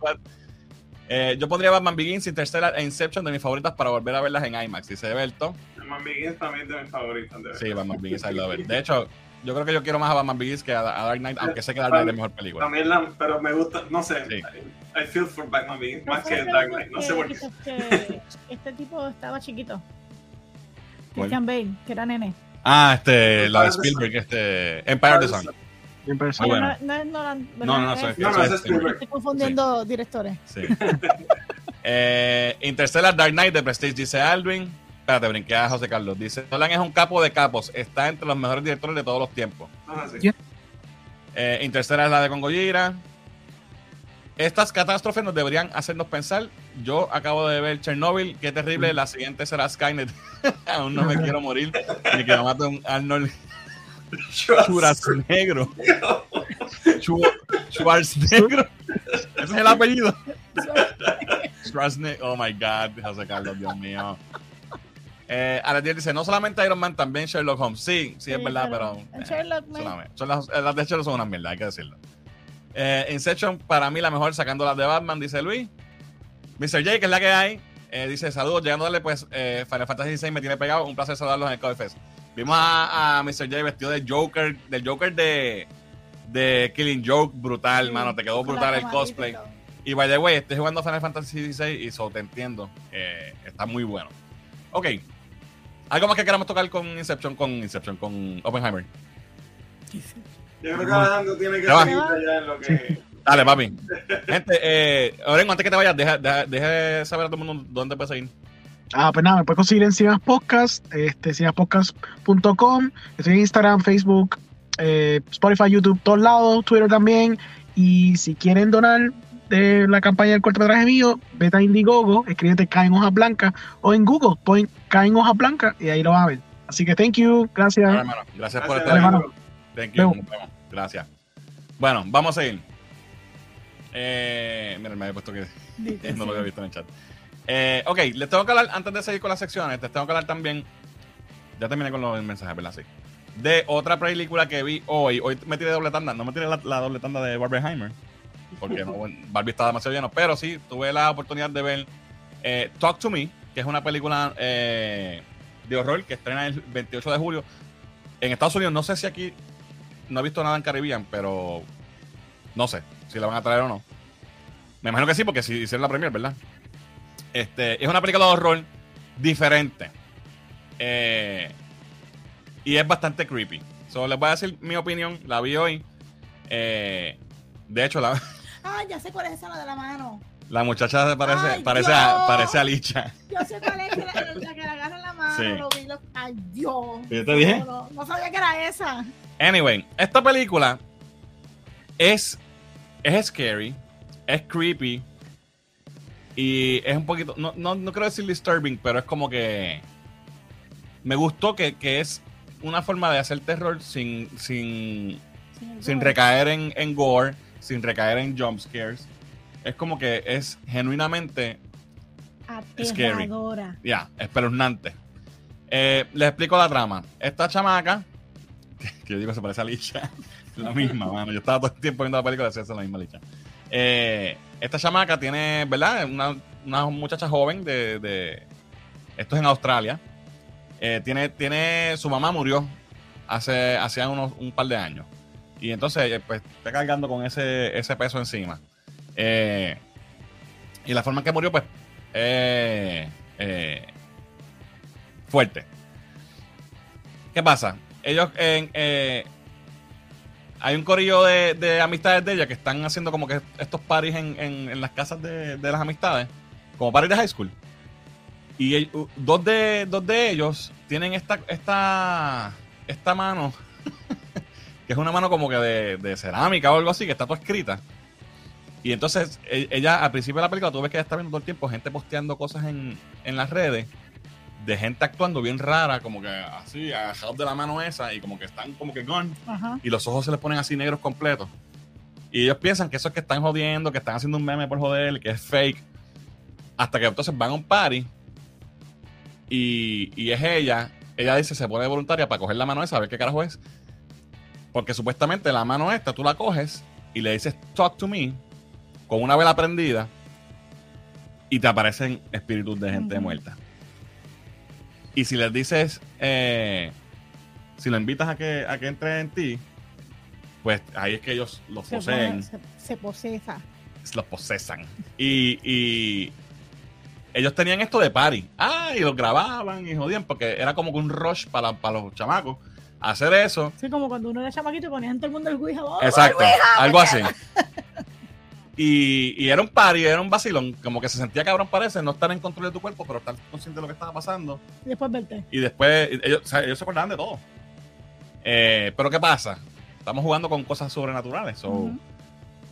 A: Eh, yo pondría Batman Begins, Interstellar e Inception de mis favoritas para volver a verlas en IMAX, dice Berto.
C: Man Begins también es de mis favoritos. de
A: Sí. Batman Begins, I love it. De hecho, yo creo que yo quiero más a Batman Begins que a, a Dark Knight, aunque sé que Dark Knight es mejor película.
C: También la, pero me gusta, no sé,
A: Sí.
C: I, I feel for Batman Begins
B: ¿No
C: más que Dark Knight, no sé por qué.
B: este tipo estaba chiquito. Christian Bale, que era nene.
A: Ah, este, la de
C: Empire of the
A: Spielberg, este, Empire of the Sun. Bueno.
B: No, no es Nolan,
A: No,
B: Es-
C: No, no,
A: soy
C: ese es Spielberg.
B: Estoy confundiendo directores.
A: Sí. <laughs> eh, Interstellar Dark Knight de Prestige, dice Alvin. Espérate, brinqué a José Carlos. Dice, Nolan es un capo de capos. Está entre los mejores directores de todos los tiempos.
C: Así.
D: Yeah.
A: Eh, Interstellar es la de Congollira. Estas catástrofes nos deberían hacernos pensar. Yo acabo de ver Chernobyl, qué terrible. La siguiente será Skynet. <laughs> Aún no me quiero morir. Ni que me mate un Arnold Schwarzenegger. Schwa- Schwarzenegger. Ese es el apellido. Schwarzenegger. Oh my God, José Carlos, Dios mío. Eh, Aradiel dice: No solamente Iron Man, también Sherlock Holmes. Sí, sí, es
B: Sí,
A: verdad,
B: pero
A: eh,
B: Sherlock, man.
A: solamente- son las, eh, las de Sherlock son una mierda, hay que decirlo. Eh, Inception, para mí, la mejor sacando las de Batman, dice Luis. Mr. J, que es la que hay, eh, dice: Saludos, llegando a darle, pues, eh, Final Fantasy XVI me tiene pegado. Un placer saludarlos en el Coffee Fest. Vimos a, a Mr. J vestido de Joker, del Joker de, de Killing Joke, brutal, mano. Te quedó brutal el cosplay. Y by the way, estoy jugando Final Fantasy XVI y so te entiendo. eh, está muy bueno. Ok. ¿Algo más que queramos tocar con Inception, con Inception, con Oppenheimer?
C: Yo creo que Alejandro tiene que seguir allá en lo que.
A: Dale, papi. Gente, eh, Orengo, antes que te vayas, deja, deja, deja saber a todo el mundo dónde puedes seguir.
D: Ah, pues nada, me puedes conseguir en Cinemas Podcast, este, cinemaspodcast.com. Estoy en Instagram, Facebook, eh, Spotify, YouTube, todos lados, Twitter también. Y si quieren donar de la campaña del cortometraje mío, vete a Indiegogo, escríbete K en hojas blancas o en Google, pon K en hojas blancas y ahí lo vas a ver. Así que thank you, gracias.
A: Gracias por estar. Thank you. Nos vemos. Gracias. Bueno, vamos a seguir. Eh, mira, me había puesto que <laughs> no lo había visto en el chat. Eh, ok, les tengo que hablar, antes de seguir con las secciones, les tengo que hablar también. Ya terminé con los mensajes, ¿verdad? Sí. De otra película que vi hoy. Hoy me tiré doble tanda. No me tiré la, la doble tanda de Barbenheimer. Porque no, <laughs> Barbie estaba demasiado lleno. Pero sí, tuve la oportunidad de ver eh, Talk to Me, que es una película eh, de horror que estrena el 28 de julio. En Estados Unidos, no sé si aquí. No he visto nada en Caribbean, pero. No sé si la van a traer o no. Me imagino que sí, porque si hicieron la premier, ¿verdad? Este, es una película de horror diferente. Eh, y es bastante creepy. So, les voy a decir mi opinión. La vi hoy. Eh, de hecho, la, <laughs>
B: Ay, ya sé cuál es esa la de la mano.
A: La muchacha se parece,
B: Ay,
A: parece, a, parece a Licha.
B: Yo sé cuál es la, la- la que agarra la mano.
A: Sí.
B: Lo vi, lo- Dios.
A: ¿Yo te dije?
B: No, sabía que era esa.
A: Anyway, esta película es, es scary, es creepy y es un poquito, no, no, no quiero decir disturbing, pero es como que me gustó que, que es una forma de hacer terror sin, sin, sin recaer en, en gore, sin recaer en jump scares. Es como que es genuinamente, scary.
B: Aterradora.
A: ya, espeluznante. Eh, les explico la trama. Esta chamaca, que yo digo se parece a Licha, <laughs> la misma, mano. Yo estaba todo el tiempo viendo la película "Esa es la misma Licha. Eh, esta chamaca tiene, ¿verdad? Una, muchacha joven de, de- Esto es en Australia. Eh, tiene, tiene. Su mamá murió hace, unos, un par de años. Y entonces, eh, pues, está cargando con ese, ese peso encima. Y la forma en que murió, pues, fuerte. ¿Qué pasa? Ellos eh, hay un corillo de, de amistades de ella que están haciendo como que estos parties en, en- en las casas de, las amistades, como parties de high school. Y dos de ellos tienen esta, esta, esta mano, <laughs> que es una mano como que de, de cerámica o algo así, que está toda escrita. Y entonces e- ella, al principio de la película, tú ves que ella está viendo todo el tiempo gente posteando cosas en, en las redes de gente actuando bien rara, como que así, agajados de la mano esa, y como que están como que gone,
B: Ajá.
A: y los ojos se les ponen así negros completos. Y ellos piensan que eso es que están jodiendo, que están haciendo un meme por joder, que es fake. Hasta que entonces van a un party y, y es ella. Ella dice, se pone voluntaria para coger la mano esa, a ver qué carajo es. Porque supuestamente la mano esta tú la coges y le dices, talk to me, con una vela prendida, y te aparecen espíritus de gente muerta. Y si les dices, eh, si lo invitas a que, a que entre en ti, pues ahí es que ellos los
B: Se,
A: poseen
B: pone- se, se posesa.
A: los posesan. Y, y ellos tenían esto de party. Ah, y los grababan y jodían, porque era como que un rush para, para los chamacos. Hacer eso.
B: Sí, como cuando uno era chamaquito y ponían en todo el mundo el Ouija. ¡Oh,
A: Exacto,
B: el Ouija!
A: algo así. <laughs> Y, y era un party, era un vacilón. Como que se sentía cabrón, parece, no estar en control de tu cuerpo, pero estar consciente de lo que estaba pasando.
B: Y después verte.
A: Y después, ellos, o sea, ellos se acordaban de todo. Eh, pero ¿qué pasa? Estamos jugando con cosas sobrenaturales. So,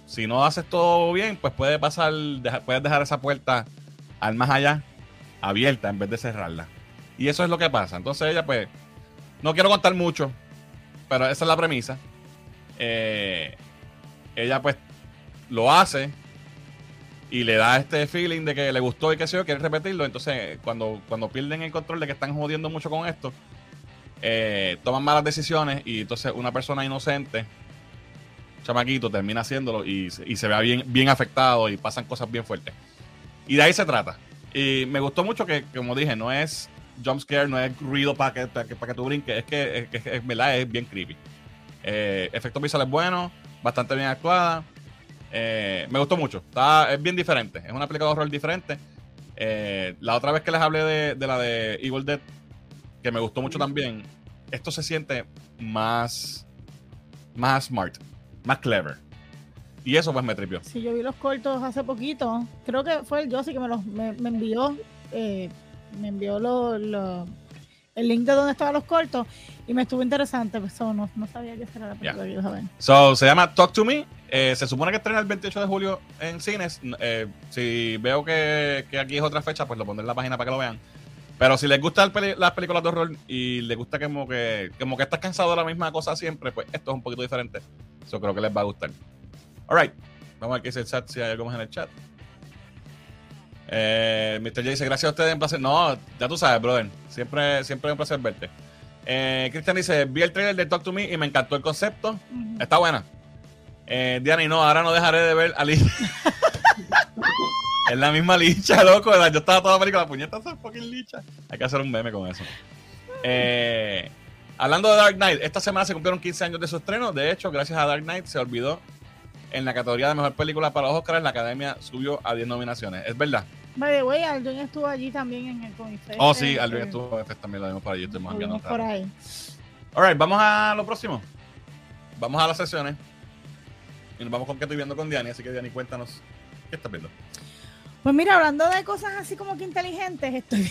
A: si no haces todo bien, pues puede pasar, deja- puedes dejar esa puerta al más allá abierta en vez de cerrarla. Y eso es lo que pasa. Entonces ella, pues, no quiero contar mucho, pero esa es la premisa. Eh, ella, pues, lo hace y le da este feeling de que le gustó y que sé yo, quiere repetirlo. Entonces, cuando, cuando pierden el control de que están jodiendo mucho con esto, eh, toman malas decisiones y entonces una persona inocente chamaquito termina haciéndolo y, se- y se ve bien, bien afectado y pasan cosas bien fuertes. Y de ahí se trata. Y me gustó mucho que, como dije, no es jump scare, no es ruido para que, para que, para que tú brinques, es que, es, es es bien creepy. Eh, efectos visuales buenos, bastante bien actuada. Eh, me gustó mucho. Está, es bien diferente. Es una película de diferente. Eh, la otra vez que les hablé de, de la de Evil Dead, que me gustó mucho también, esto se siente más, más smart, más clever. Y eso pues me tripió.
B: Sí, yo vi los cortos hace poquito. Creo que fue el Josie que me los me, me envió. eh, me envió lo, lo- el link de donde estaban los cortos. Y me estuvo interesante. Pues, so, no, no sabía que era la película que a ver.
A: So, se llama Talk to Me. Eh, se supone que estrena el 28 de julio en cines. Eh, si veo que, que aquí es otra fecha, pues lo pondré en la página para que lo vean. Pero si les gustan las películas de horror y les gusta como que, como que estás cansado de la misma cosa siempre, pues esto es un poquito diferente. Yo creo que les va a gustar. Alright. Vamos a ver qué dice el chat, si hay algo más en el chat. Eh, Mr. J dice, gracias a ustedes, un placer. No, ya tú sabes, brother. Siempre, siempre es un placer verte. Eh, Cristian dice, vi el trailer de Talk to Me y me encantó el concepto. Está buena. Eh, Diana, y no, ahora no dejaré de ver a Licha. <laughs> es la misma Licha, loco. Yo estaba toda la película, puñeta, esa fucking Licha. Hay que hacer un meme con eso. Eh, hablando de Dark Knight, esta semana se cumplieron 15 años de su estreno. De hecho, gracias a Dark Knight se olvidó en la categoría de mejor película para los Oscars. La academia subió a 10 nominaciones. Es verdad.
B: By the way, Aldrin estuvo allí también en el Comic Fest,
A: Oh, sí,
B: este,
A: Alvin estuvo en Fest también, lo vimos por allí. Estuvimos un
B: por
A: rato.
B: ahí.
A: Alright, vamos a lo próximo. Vamos a las sesiones. Y nos vamos con qué estoy viendo con Diani. Así que Diani, cuéntanos qué estás viendo.
B: Pues mira, hablando de cosas así como que inteligentes, estoy,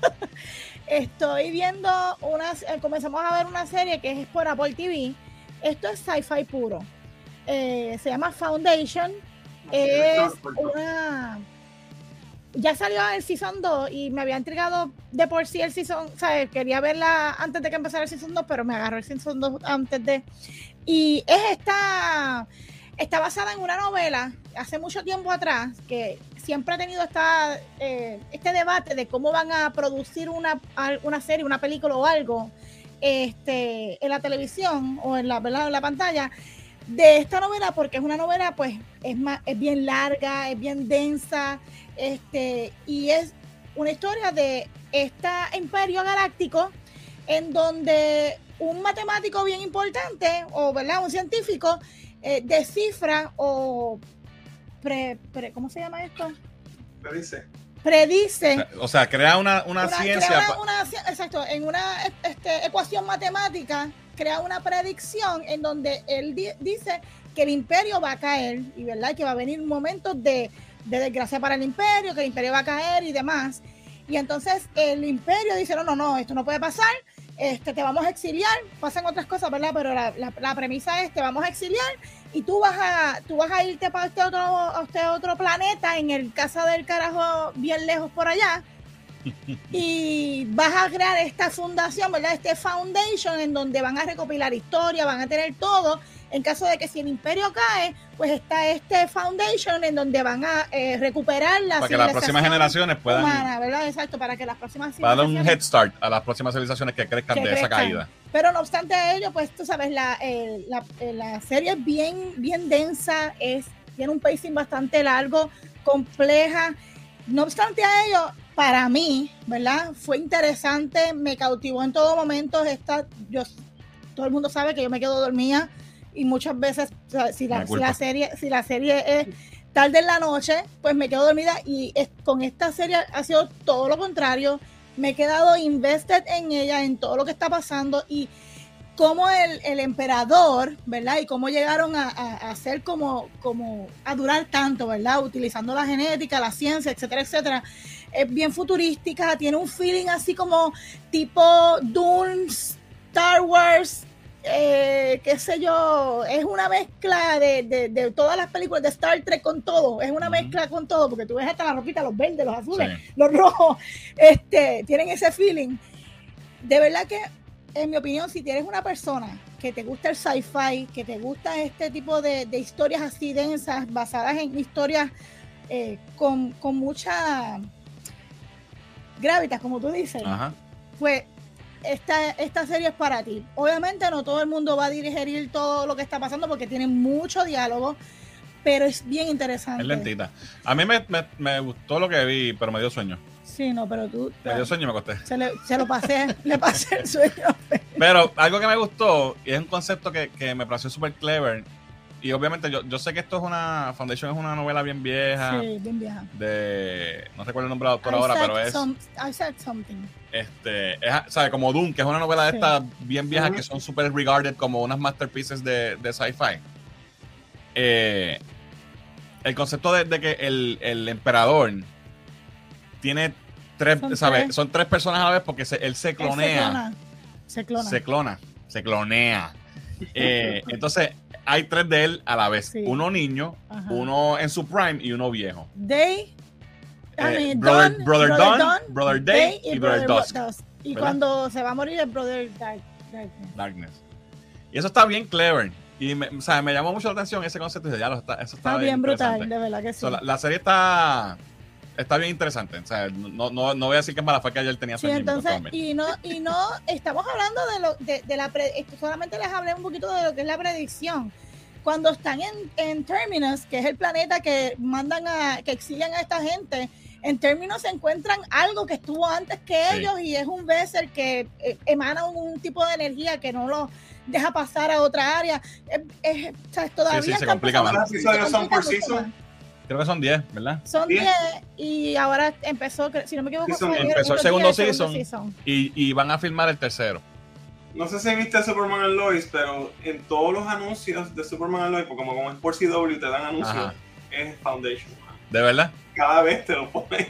B: <laughs> estoy viendo unas, eh, comenzamos a ver una serie que es por Apple TV. Esto es sci-fi puro. Eh, se llama Foundation. Es una. Ya salió el Season 2 y me había entregado de por sí el Season. O quería verla antes de que empezara el Season 2, pero me agarró el Season 2 antes de. Y es esta. Está basada en una novela hace mucho tiempo atrás que siempre ha tenido esta, eh, este debate de cómo van a producir una, una serie, una película o algo este, en la televisión o en la, en la pantalla de esta novela porque es una novela pues es más es bien larga es bien densa este y es una historia de este imperio galáctico en donde un matemático bien importante o verdad un científico eh, descifra o pre, ¿cómo se llama esto?
C: Predice.
B: Predice.
A: O sea, crea una, una, ciencia.
B: Crea una, exacto, en una este, ecuación matemática, crea una predicción en donde él di dice que el imperio va a caer y verdad que va a venir un momento de, de desgracia para el imperio, que el imperio va a caer y demás. Y entonces el imperio dice, no, no, no, esto no puede pasar, este, te vamos a exiliar, pasan otras cosas, ¿verdad? Pero la, la, la, premisa es, te vamos a exiliar y tú vas a, tú vas a irte para este otro, a este otro planeta, en el casa del carajo, bien lejos por allá, <laughs> y vas a crear esta fundación, ¿verdad? Este foundation en donde van a recopilar historia, van a tener todo. En caso de que si el imperio cae, pues está este foundation en donde van a eh, recuperar la
A: Para que las próximas generaciones puedan.
B: Humana, ¿verdad? Exacto, para que las próximas.
A: Para dar un head start a las próximas civilizaciones que crezcan
B: que
A: de
B: crezcan.
A: esa caída.
B: Pero no obstante ello, pues tú sabes, la, eh, la, eh, la, serie es bien, bien densa, es, tiene un pacing bastante largo, compleja. No obstante a ello, para mí, ¿verdad? Fue interesante, me cautivó en todo momento. Esta, yo, todo el mundo sabe que yo me quedo dormida y muchas veces, o sea, si, la, si, la, serie, si la serie es tarde en la noche, pues me quedo dormida y es, con esta serie ha sido todo lo contrario. Me he quedado invested en ella, en todo lo que está pasando y cómo el, el emperador, ¿verdad? Y cómo llegaron a, a, a, ser como, como, a durar tanto, ¿verdad? Utilizando la genética, la ciencia, etcétera, etcétera. Es bien futurística, tiene un feeling así como tipo Dune, Star Wars, eh, qué sé yo, es una mezcla de, de, de, todas las películas de Star Trek con todo, es una mezcla con todo, porque tú ves hasta la ropita, los verdes, los azules, sí. los rojos, este, tienen ese feeling. De verdad que, en mi opinión, si tienes una persona que te gusta el sci-fi, que te gusta este tipo de, de, historias así densas, basadas en historias eh, con, con, mucha gravitas, como tú dices,
A: Ajá.
B: pues esta, esta serie es para ti. Obviamente no todo el mundo va a digerir todo lo que está pasando porque tiene mucho diálogo, pero es bien interesante.
A: Es lentita. A mí me, me, me gustó lo que vi, pero me dio sueño.
B: Sí, no, pero tú...
A: Me dio sueño y me acosté.
B: Se, le, se lo pasé, <laughs> le pasé el sueño.
A: Pero algo que me gustó, y es un concepto que, que me pareció súper clever, y obviamente yo, yo sé que esto es una, Foundation es una novela bien vieja.
B: Sí, bien vieja.
A: De, no recuerdo el nombre del autor ahora, pero es...
B: Some, I said something.
A: Este, es, ¿sabe? Como Doom, que es una novela de sí. estas bien viejas uh -huh. que son súper regarded como unas masterpieces de, de sci-fi. Eh, el concepto de, de que el, el, emperador tiene tres, son ¿sabe? Tres. Son tres personas a la vez porque se, él se clonea.
B: Se clona.
A: Se clona. Se clonea. eh, <laughs> entonces, hay tres de él a la vez. Sí. Uno niño, Ajá. uno en su prime y uno viejo.
B: Day.
A: Eh, brother,
B: Don,
A: brother,
B: brother,
A: Don, brother Day, y, y Brother, Dusk.
B: Dusk. Y ¿verdad? cuando se va a morir el Brother Dark, Darkness.
A: Darkness. Y eso está bien clever. Y me, o sea, me llamó mucho la atención ese concepto. Y ya lo está, eso está,
B: está bien brutal, de verdad que sí.
A: So, la, la, serie está está bien interesante. O sea, no, no, no voy a decir que es mala fue que ayer tenía
B: sí, entonces, y no, y no, estamos hablando de lo, de, de la pre, solamente les hablé un poquito de lo que es la predicción. Cuando están en, en Terminus, que es el planeta que mandan a, que exilian a esta gente, en Terminus se encuentran algo que estuvo antes que sí. ellos y es un vessel que eh, emana un, un, tipo de energía que no lo deja pasar a otra área. Es, es, o sea, todavía
A: sí, sí, se complica más.
C: ¿Los episodios son por season?
A: Creo que son 10, ¿verdad?
B: Son 10 y ahora empezó, si no me equivoco,
A: fue, empezó el segundo season, season, Y, y, van a filmar el tercero.
C: no sé si viste Superman and Lois, pero en todos los anuncios de Superman and Lois, porque como, como es por CW te dan anuncios,
A: Ajá.
C: es Foundation.
A: ¿De verdad?
C: Cada vez te lo ponen.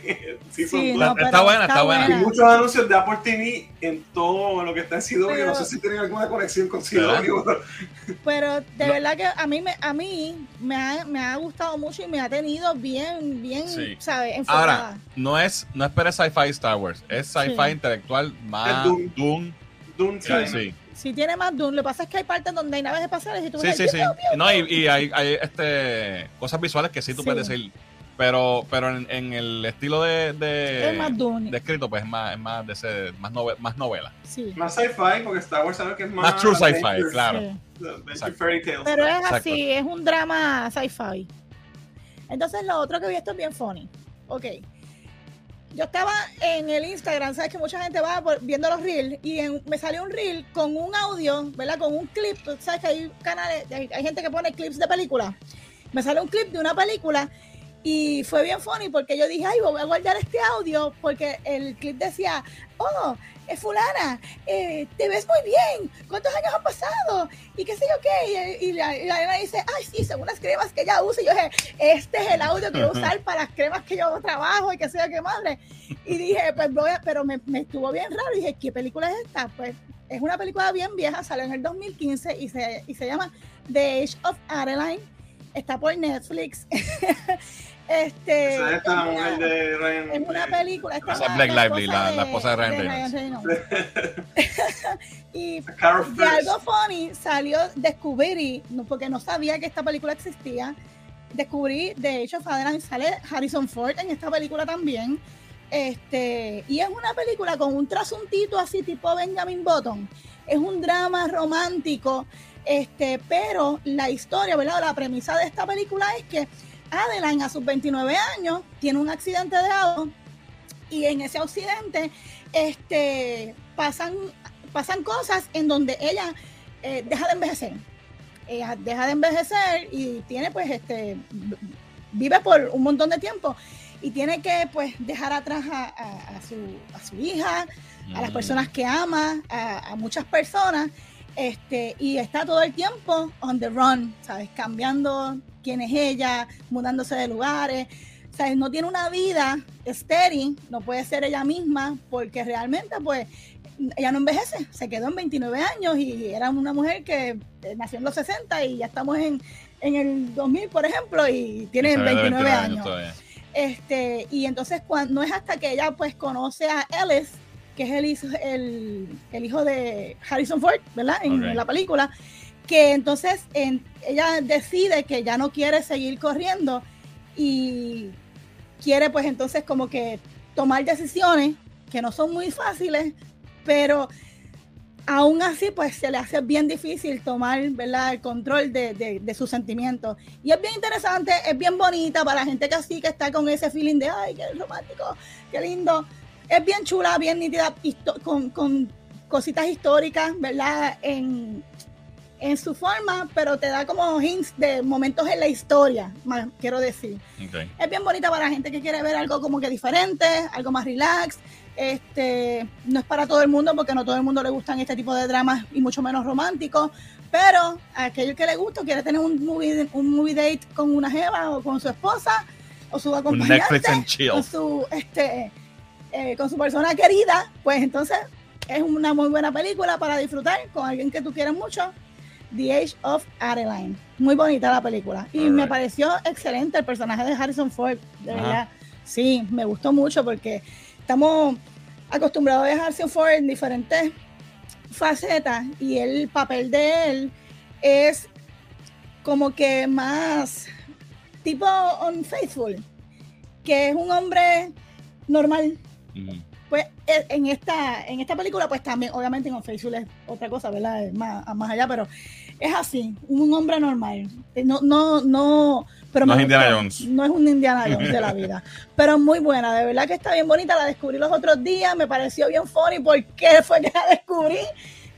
C: Sí, son
B: Sí,
C: dos.
B: no,
A: Está buena, está buena.
C: Hay muchos anuncios de Apple TV en todo lo que está en CW.
B: Pero-
C: no sé si tienen alguna conexión con. CW.
B: Pero de
A: No.
B: verdad que a mí me, a mí me ha, me ha gustado mucho y me ha tenido bien, bien,
A: Sí.
B: ¿sabes? Enfocada.
A: Ahora, no es, no esperes sci-fi Star Wars, es sci-fi
B: Sí.
A: intelectual más
C: Es Doom.
A: Doom.
C: Dune
A: Sí.
B: Si tiene más Doom, lo que pasa es que hay partes donde hay naves espaciales y tú
A: Sí,
B: ves
A: sí, sí. No, y, y hay, hay, este, cosas visuales que sí tú
B: Sí.
A: puedes decir, pero, pero en, en el estilo de, de,
B: Es más Dune.
A: de escrito, pues es más, es más, de ese, más, nove- más novela.
B: Sí.
C: Más sci-fi, porque Star Wars sabe que es más.
A: Más true sci-fi, claro.
B: sí.
C: fairy tales.
B: Pero es
A: Exacto.
B: así, es un drama sci-fi. Entonces lo otro que vi esto es bien funny. Ok. Yo estaba en el Instagram, sabes que mucha gente va por- viendo los reels y en- me salió un reel con un audio, ¿verdad? Con un clip, sabes que hay canales, hay, hay gente que pone clips de películas. Me salió un clip de una película y fue bien funny porque yo dije, ay, voy a guardar este audio porque el clip decía, oh, es fulana, eh, te ves muy bien, ¿cuántos años han pasado? Y qué sé yo qué, y, y la, y la nena dice, ay, sí, según las cremas que ella usa, y yo dije, este es el audio que voy a <laughs> usar para las cremas que yo trabajo y qué sé yo qué madre. Y dije, pues voy a, pero me, me estuvo bien raro, y dije, ¿qué película es esta? Pues es una película bien vieja, salió en el 2015 y se, y se llama The Age of Adeline, está por Netflix. <laughs> este,
C: Esa es esta, la
B: es una-
C: mujer de Ryan.
B: es una película. esta
A: Esa
B: es
A: Blake Lively, la- la esposa de Ryan Reynolds.
B: Reynolds. <laughs> y de algo funny salió, descubrí, porque no sabía que esta película existía, descubrí, de hecho, Fadeline sale Harrison Ford en esta película también. Este, y es una película con un trasuntito así tipo Benjamin Button. Es un drama romántico, este, pero la historia, ¿verdad? La premisa de esta película es que Adeline a sus 29 años tiene un accidente de auto y en ese accidente este, pasan, pasan cosas en donde ella eh, deja de envejecer. Ella deja de envejecer y tiene pues este vive por un montón de tiempo y tiene que pues dejar atrás a, a- a su, a su hija, a las
A: Mm.
B: personas que ama, a muchas personas, este, y está todo el tiempo on the run, ¿sabes? Cambiando quién es ella, mudándose de lugares, ¿sabes? No tiene una vida estéril, no puede ser ella misma, porque realmente, pues, ella no envejece, se quedó en 29 años y era una mujer que eh, nació en los 60 y ya estamos en, en el 2000, por ejemplo, y tiene
A: Se ve de
B: 29, años. Este, y entonces cuando, no es hasta que ella pues conoce a Ellis, que es el hijo, el, el hijo de Harrison Ford, ¿verdad? En, la película, que entonces en- ella decide que ya no quiere seguir corriendo y quiere pues entonces como que tomar decisiones que no son muy fáciles, pero aún así pues se le hace bien difícil tomar ¿verdad? el control de, de- de sus sentimientos. Y es bien interesante, es bien bonita para la gente que así, que está con ese feeling de, ay, qué romántico, qué lindo. Es bien chula, bien nítida, con, con cositas históricas, ¿verdad? En, en su forma, pero te da como hints de momentos en la historia, más, quiero decir.
A: Ok.
B: Es bien bonita para la gente que quiere ver algo como que diferente, algo más relax. Este, no es para todo el mundo porque no todo el mundo le gustan este tipo de dramas y mucho menos románticos, pero a aquel que le gusta quiere tener un movie, un movie date con una jeva o con su esposa o su
A: Un
B: acompañante
A: Netflix and chill.
B: su este eh, con su persona querida, pues entonces es una muy buena película para disfrutar con alguien que tú quieres mucho. The Age of Adeline. Muy bonita la película. Y me pareció excelente el personaje de Harrison Ford. De verdad. Sí, me gustó mucho porque estamos acostumbrados a Harrison Ford en diferentes facetas y el papel de él es como que más tipo unfaithful, que es un hombre normal. Pues e- en esta, en esta película, pues también, obviamente en Unfaithful es otra cosa, ¿verdad? Es más, más allá, pero es así, un hombre normal. Eh, No, no, no, pero
A: No es Indiana. Jones.
B: No es un Indiana Jones de la <laughs> vida. Pero muy buena, de verdad que está bien bonita. La descubrí los otros días, me pareció bien funny porque fue que la descubrí.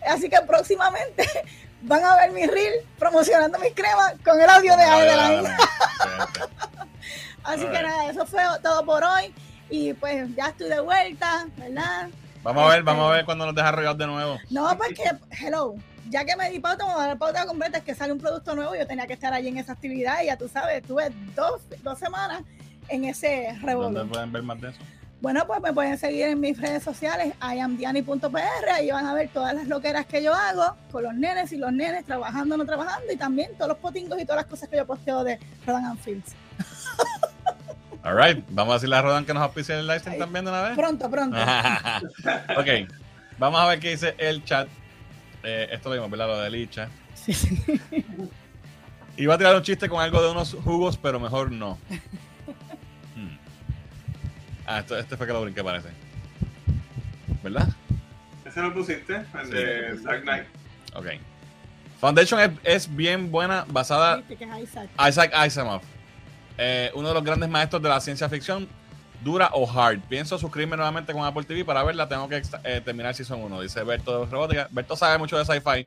B: Así que próximamente <laughs> van a ver mi reel promocionando mis cremas con el audio de Adeline.
A: Excelente. <laughs>
B: Así que nada, eso fue todo por hoy. Y pues ya estoy de vuelta, ¿verdad?
A: Vamos a ver,
B: Este-
A: vamos a ver cuando nos deja rollar de nuevo.
B: No, porque, hello, ya que me di pauta, me voy a dar pauta completa, es que sale un producto nuevo, yo tenía que estar allí en esa actividad y ya tú sabes, tuve dos, dos semanas en ese
A: ¿Dónde
B: revolver.
A: pueden ver más de eso?
B: Bueno, pues me pueden seguir en mis redes sociales, iamdiani.pr, ahí van a ver todas las loqueras que yo hago con los nenes y los nenes trabajando o no trabajando y también todos los potingos y todas las cosas que yo posteo de Rodan and Fields. <laughs>
A: Alright, vamos a decirle a Rodan que nos auspicie el live stream
B: Ahí.
A: también de una vez.
B: Pronto, pronto. <laughs>
A: ok, vamos a ver qué dice el chat. Eh, esto lo vimos, ¿verdad? Lo de Licha.
B: Sí, sí. <laughs>
A: Iba a tirar un chiste con algo de unos jugos, pero mejor no. <laughs> Hmm. Ah, esto, este fue que lo brinqué, parece. ¿Verdad?
C: Ese lo pusiste, el de Dark Knight.
A: Ok. Foundation es, es bien buena, basada
B: Viste que es Isaac.
A: Isaac Asimov, eh, uno de los grandes maestros de la ciencia ficción, dura o hard. Pienso suscribirme nuevamente con Apple TV para verla. Tengo que eh, terminar Season 1, dice Berto de Robótica. Berto sabe mucho de sci-fi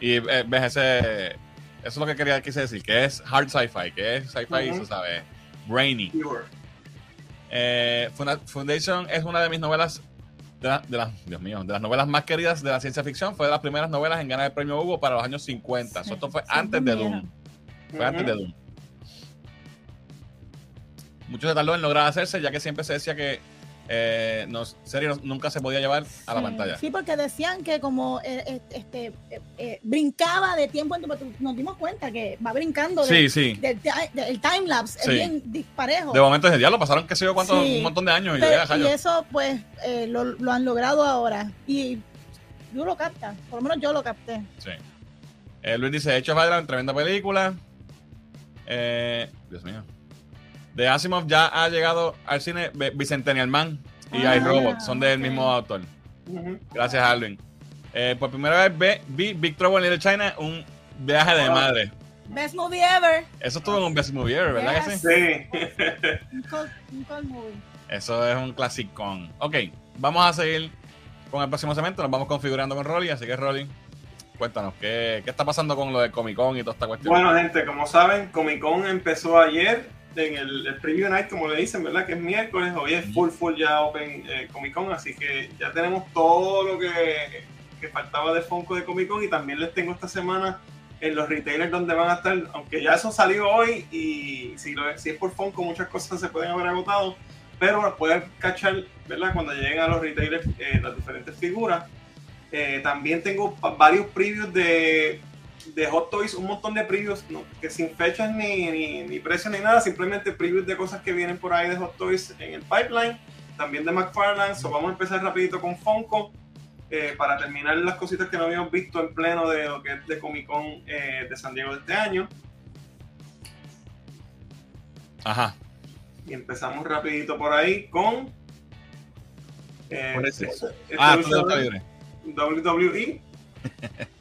A: y eh, ves ese. Eso es lo que quería quise decir, que es hard sci-fi, que es sci-fi,
C: Ujú.
A: se sabe, brainy. Eh, Foundation es una de mis novelas, de, la- de las, Dios mío, de las novelas más queridas de la ciencia ficción. Fue de las primeras novelas en ganar el premio Hugo para los años 50. So, esto fue
B: Sí,
A: antes de. Doom. Fue antes de Doom. Mucho se tardó en lograr hacerse, ya que siempre se decía que eh, no, serie no- nunca se podía llevar a la
B: Sí,
A: pantalla.
B: Sí, porque decían que como eh, eh, este, eh, eh, brincaba de tiempo en tiempo, nos dimos cuenta que va brincando de,
A: Sí, sí.
B: del del time lapse,
A: Sí.
B: es bien disparejo.
A: De momento ese día lo pasaron, qué sé yo, cuántos,
B: Sí.
A: un montón de años. Y,
B: eso, pues, eh, lo, lo han logrado ahora. Y tú lo captas, por lo menos yo lo capté.
A: Sí. Eh, Luis dice, Hecho of tremenda película. Eh, Dios mío. De Asimov ya ha llegado al cine Bicentennial Man y
B: Ah,
A: iRobot, son del mismo autor. Gracias, Alvin. Eh, por primera vez ve- vi Big Trouble in Little China, un viaje de madre.
B: Best movie ever.
A: Eso estuvo en un Best Movie Ever, ¿verdad que sí?
C: Sí. <laughs>
B: Un cult movie.
A: Eso es un clasicón. Ok, vamos a seguir con el próximo segmento. Nos vamos configurando con Rolly. Así que, Rolly, cuéntanos, ¿qué, qué está pasando con lo de Comic Con y toda esta cuestión?
C: Bueno, gente, como saben, Comic Con empezó ayer en el, Preview Night, como le dicen, ¿verdad? Que es miércoles. Hoy es full, full ya Open eh, Comic Con. Así que ya tenemos todo lo que, que faltaba de Funko de Comic Con. Y también les tengo esta semana en los retailers donde van a estar. Aunque ya eso salió hoy. Y si, lo, si es por Funko, muchas cosas se pueden haber agotado. Pero pueden cachar, ¿verdad? Cuando lleguen a los retailers eh, las diferentes figuras. Eh, también tengo varios previews de, de Hot Toys, un montón de previews ¿no? que sin fechas ni, ni, ni precios ni nada, simplemente previews de cosas que vienen por ahí de Hot Toys en el pipeline, también de McFarlane. So vamos a empezar rapidito con Funko eh, para terminar las cositas que no habíamos visto en pleno de lo que es de Comic Con eh, de San Diego de este año.
A: Ajá.
C: Y empezamos rapidito por ahí con... eh,
A: ¿Cuál es
C: este- este
A: Ah.
C: WWE. <laughs>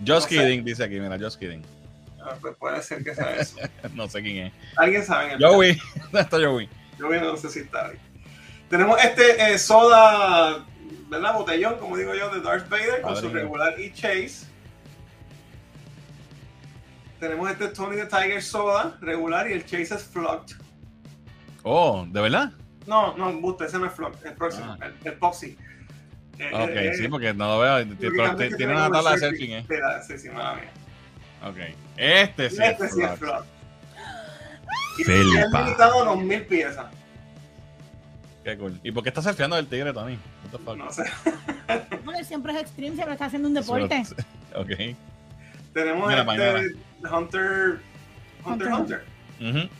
A: Just
C: No sé.
A: kidding, dice aquí, mira, just kidding.
C: Ah, pues puede ser que sea eso. <laughs>
A: no sé quién es.
C: ¿Alguien sabe? en el
A: Joey, ¿dónde <laughs> está Joey?
C: Bien, no sé si está ahí. Tenemos este eh, soda, ¿verdad? Botellón, como digo yo, de Darth Vader con su regular y Chase. Tenemos este Tony the Tiger soda regular y el Chase es Flocked.
A: Oh, ¿de verdad?
C: No, no, Busta, ese no es Flocked, el próximo,
A: Ah.
C: el, el Popsy. Eh,
A: Ok,
C: eh,
A: sí,
C: eh,
A: porque no lo veo. Tiene, una tabla de
C: el
A: surfing, ¿eh?
C: Sí, la- sí, sí, mala mía.
A: Ok. Este sí
C: este
A: es
C: sí es. Flocked. <gasps> Y es limitado a los mil piezas.
A: Qué cool. ¿Y por qué estás surfeando del tigre, Tony?
C: No sé. <laughs>
B: Porque siempre es extreme, siempre está haciendo un deporte. <laughs>
A: Ok.
C: Tenemos
A: Mira,
C: este. Hunter Hunter
B: Hunter.
C: Hunter.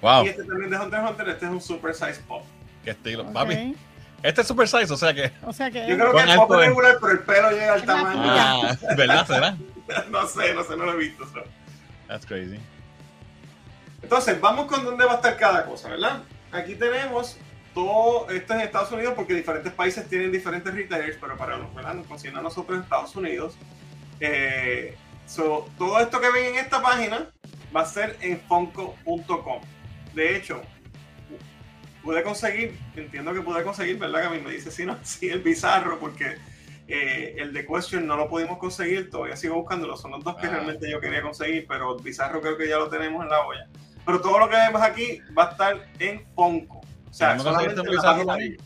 A: Wow,
C: Y este también de Hunter x Hunter, este es un Super Size Pop.
A: qué estilo.
B: Ok.
A: Papi, este es super size, o sea que.
B: O sea que.
C: Yo creo que
A: ¿Cuán
C: el pop
A: alto
C: es
A: es?
C: regular, pero el pelo llega al
B: Es
C: tamaño.
A: Ah, ¿verdad? ¿Será? <laughs>
C: no sé, no sé, no lo he visto. so.
A: That's crazy.
C: Entonces, vamos con dónde va a estar cada cosa, ¿verdad? Aquí tenemos todo esto en Estados Unidos porque diferentes países tienen diferentes retailers, pero para los ¿verdad? nos concierne a nosotros en Estados Unidos. Eh, so, todo esto que ven en esta página va a ser en Funko.com. De hecho, pude conseguir, entiendo que pude conseguir, ¿verdad? Que a mí me dice si no, <laughs> sí, el bizarro, porque eh, el de Question no lo pudimos conseguir, todavía sigo buscándolo, son los dos que
A: Ah.
C: realmente yo quería conseguir, pero el bizarro creo que ya lo tenemos en la olla. Pero todo lo que vemos aquí va a estar en Funko. O sea,
A: ¿No
C: solamente
A: un bizarro,
C: de ellos.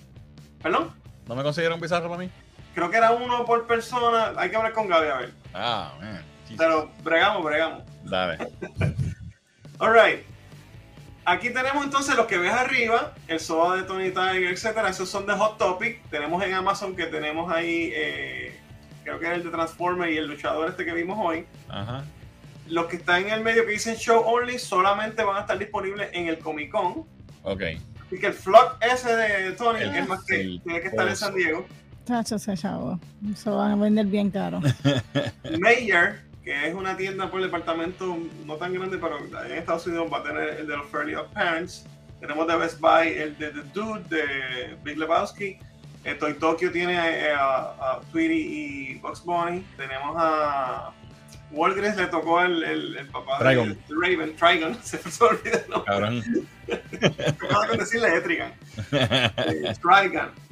C: ¿Perdón?
A: ¿No me consiguieron bizarro para mí?
C: Creo que era uno por persona. Hay que hablar con Gaby a ver.
A: Ah, man. Jesus.
C: Pero bregamos, bregamos.
A: Dale. <laughs>
C: Alright. Aquí tenemos entonces los que ves arriba, el soda de Tony Tiger, etcétera. Esos son de Hot Topic. Tenemos en Amazon que tenemos ahí, eh, creo que es el de Transformer y el luchador este que vimos hoy.
A: Ajá.
C: Los que están en el medio que dicen Show Only solamente van a estar disponibles en el Comic Con.
A: Ok.
C: Así que el flock ese de Tony
A: El-
C: es más que
A: el
C: tiene que estar en. San Diego.
B: Chacho, ese chavo. Se van a vender bien caro. <laughs>
C: Mayer, que es una tienda por departamento no tan grande, pero en Estados Unidos va a tener el de los Fairly Odd Parents. Tenemos de Best Buy el de The Dude de Big Lebowski. Eh, Toy Tokyo tiene eh, a, a Tweety y Bugs Bunny. Tenemos a Walgreens, le tocó el, el, el papá de,
A: Trigon.
C: de Raven, Trigon, <laughs> se me olvidó el nombre.
A: Cabrón.
C: Acabo de decirle Etrigan. <laughs> Eh, Trigon.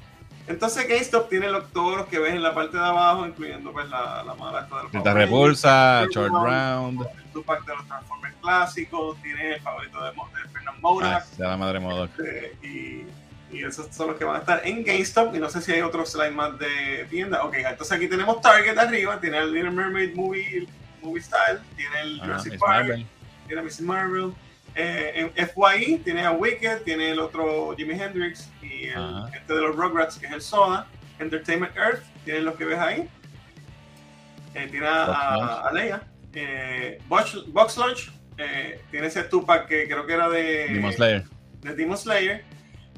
C: Entonces GameStop tiene lo- todos los que ves en la parte de abajo, incluyendo pues la, la mala esta de los.
A: Repulsa, Short Round.
C: el Tupac de los Transformers clásicos, tiene el favorito de, de Fernand
A: Ah,
C: Morak,
A: sea la madre modo.
C: eh, y, y esos son los que van a estar en GameStop. Y no sé si hay otros slide más de tienda. Ok, entonces aquí tenemos Target arriba, tiene el Little Mermaid Movie, movie Style, tiene el
A: Ajá,
C: Jurassic
A: Miss
C: Park,
A: Marvel.
C: tiene Mrs. Marvel. Eh, en FYE tiene a Wicked, tiene el otro Jimi Hendrix y el,
A: Ajá.
C: este de los Rugrats que es el Soda. Entertainment Earth, tiene los que ves ahí. Eh, tiene a,
A: Box
C: a, Leia. Eh, Box, Box Lunch eh, tiene ese Tupac que creo que era de
A: Demon Slayer.
C: de Demon Slayer.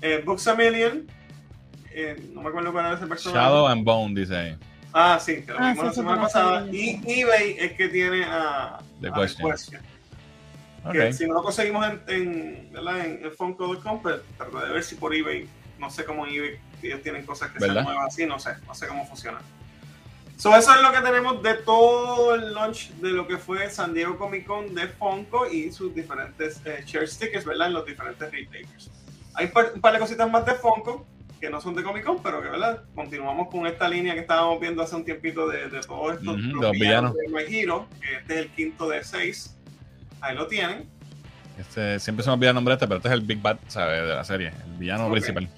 C: Eh, Books a Million. eh, no me acuerdo cuál era ese personaje.
A: Shadow and Bone, dice ahí.
C: Ah, sí, que lo
B: Ah,
C: vimos
B: sí,
C: la semana pasada. Y eBay es que tiene a,
A: The
C: a
A: Question.
C: Que
A: Ok.
C: si no lo conseguimos en, en, ¿verdad? en, en Funko.com, pues traté de ver si por eBay, no sé cómo eBay, ellos tienen cosas que
A: ¿Verdad?
C: sean nuevas así, no sé, no sé cómo funciona. So, eso es lo que tenemos de todo el launch de lo que fue San Diego Comic Con de Funko y sus diferentes eh, share stickers, ¿verdad? En los diferentes retailers. Hay par- un par de cositas más de Funko que no son de Comic Con, pero que, ¿verdad? Continuamos con esta línea que estábamos viendo hace un tiempito de, de todos estos
A: Ujú,
C: los
A: los villanos.
C: de My Hero, que este es el quinto de seis. Ahí lo tienen.
A: Este, siempre se me olvida el nombre de este, pero este es el Big Bad, ¿sabes? De la serie. El villano principal.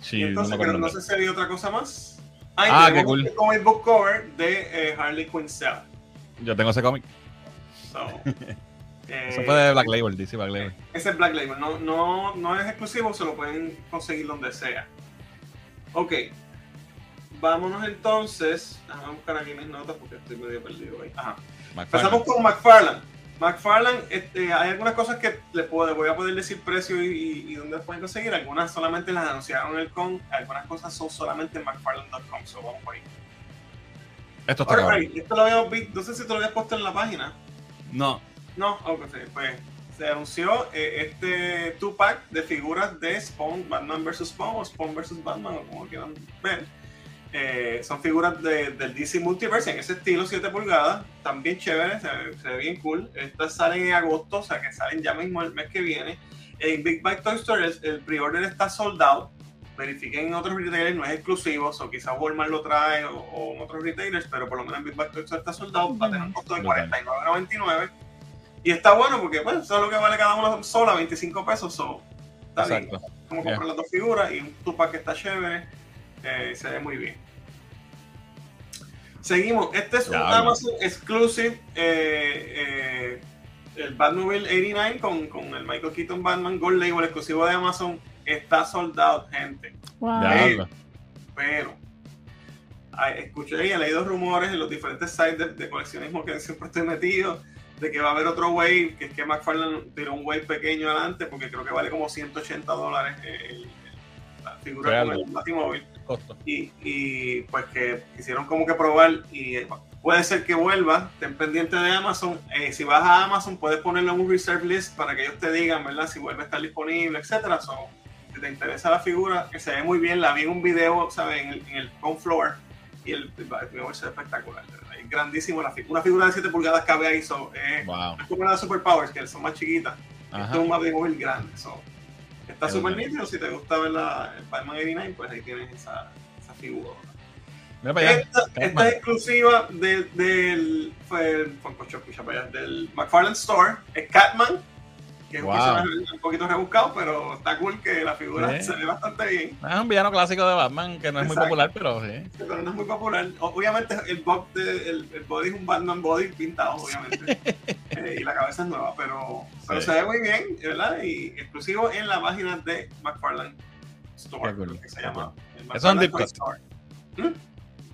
A: Sí,
C: Y
A: no
C: entonces,
A: acuerdo
C: pero no sé si había otra cosa más. Ahí
A: Ah, qué cool.
C: el comic book cover de eh, Harley Quinn Cell.
A: Yo tengo ese cómic.
C: So, eh, <laughs>
A: Eso fue de Black Label, dice Black Label.
C: Ese es Black Label, no, no, no es exclusivo, se lo pueden conseguir donde sea. Ok, vámonos entonces. Déjame buscar aquí mis notas porque estoy medio perdido ahí. Ajá.
A: McFarlane.
C: Empezamos con McFarlane. McFarlane, este, hay algunas cosas que le puedo, voy a poder decir precio y, y, dónde pueden conseguir. Algunas solamente las anunciaron en el con, algunas cosas son solamente en McFarlane.com. So vamos por ahí.
A: Esto está
C: esto lo habíamos visto, no sé si te lo habías puesto en la página.
A: No.
C: No, ok, sí, pues se anunció eh, este two-pack de figuras de Spawn, Batman vs. Spawn o Spawn vs. Batman, o como quieran ver. Eh, son figuras de- del DC Multiverse en ese estilo, 7 pulgadas, también chéveres, se, ve- se ve bien cool. Estas salen en agosto, o sea que salen ya mismo el mes que viene. En Big Bang Toy Store el, pre-order está sold out. Verifiquen en otros retailers, no es exclusivo, o quizás Walmart lo trae o, o en otros retailers, pero por lo menos en Big Bang Toy Store está sold out, va a tener un costo de
A: Brutal.
C: 49.99. Y está bueno porque, bueno, eso es lo que vale cada una sola, 25 pesos. So, está bien. Como
A: Yeah.
C: comprar las dos figuras y un Tupac que está chévere. eh, se ve muy bien. Seguimos. Este es un. Amazon Exclusive. eh, eh, el Batmobile 89 con, con el Michael Keaton Batman Gold Label exclusivo de Amazon. Está soldado, gente.
B: Wow.
A: Diablo.
C: Pero ay, escuché y he leído rumores en los diferentes sites de, de coleccionismo que siempre estoy metido de que va a haber otro wave, que es que McFarlane tiró un wave pequeño adelante porque creo que vale como 180 dólares el- el- la figura
A: Real.
C: con el Batimóvil
A: Costo.
C: y, y, pues que quisieron como que probar y puede ser que vuelva, estén pendiente de Amazon, Eh, si vas a Amazon puedes ponerlo en un reserve list para que ellos te digan, ¿verdad? Si vuelve a estar disponible, etcétera. So, si te interesa la figura, que se ve muy bien, la vi en un video, ¿sabes? En el, en el y el, se ve espectacular. Es grandísimo, la fi- una figura de 7 pulgadas cabe ahí, so, eh,
A: Wow.
C: es como la de Superpowers, que son más chiquitas. Esto es un Batmobile grande. So. Está súper nítido. Si te gusta ver la, el Batman 89, pues ahí tienes esa, esa figura.
A: Mira para allá.
C: Esta, es exclusiva de- del, fue el para allá, del McFarlane Store. Es Catman. Que es un
A: Wow.
C: personaje un poquito rebuscado, pero está cool que la figura
A: Sí.
C: se ve bastante bien.
A: Es un villano clásico de Batman que no es muy popular, pero sí.
C: pero no es muy popular. Obviamente el, de- el, el body es un Batman body pintado, obviamente. <laughs> Eh, y la cabeza es nueva, pero, pero
A: Sí.
C: se ve muy bien, ¿verdad? Y exclusivo en la página de McFarlane Store,
A: Qué cool,
C: creo que se
A: qué
C: llama. El
A: un deep cut.
C: Store.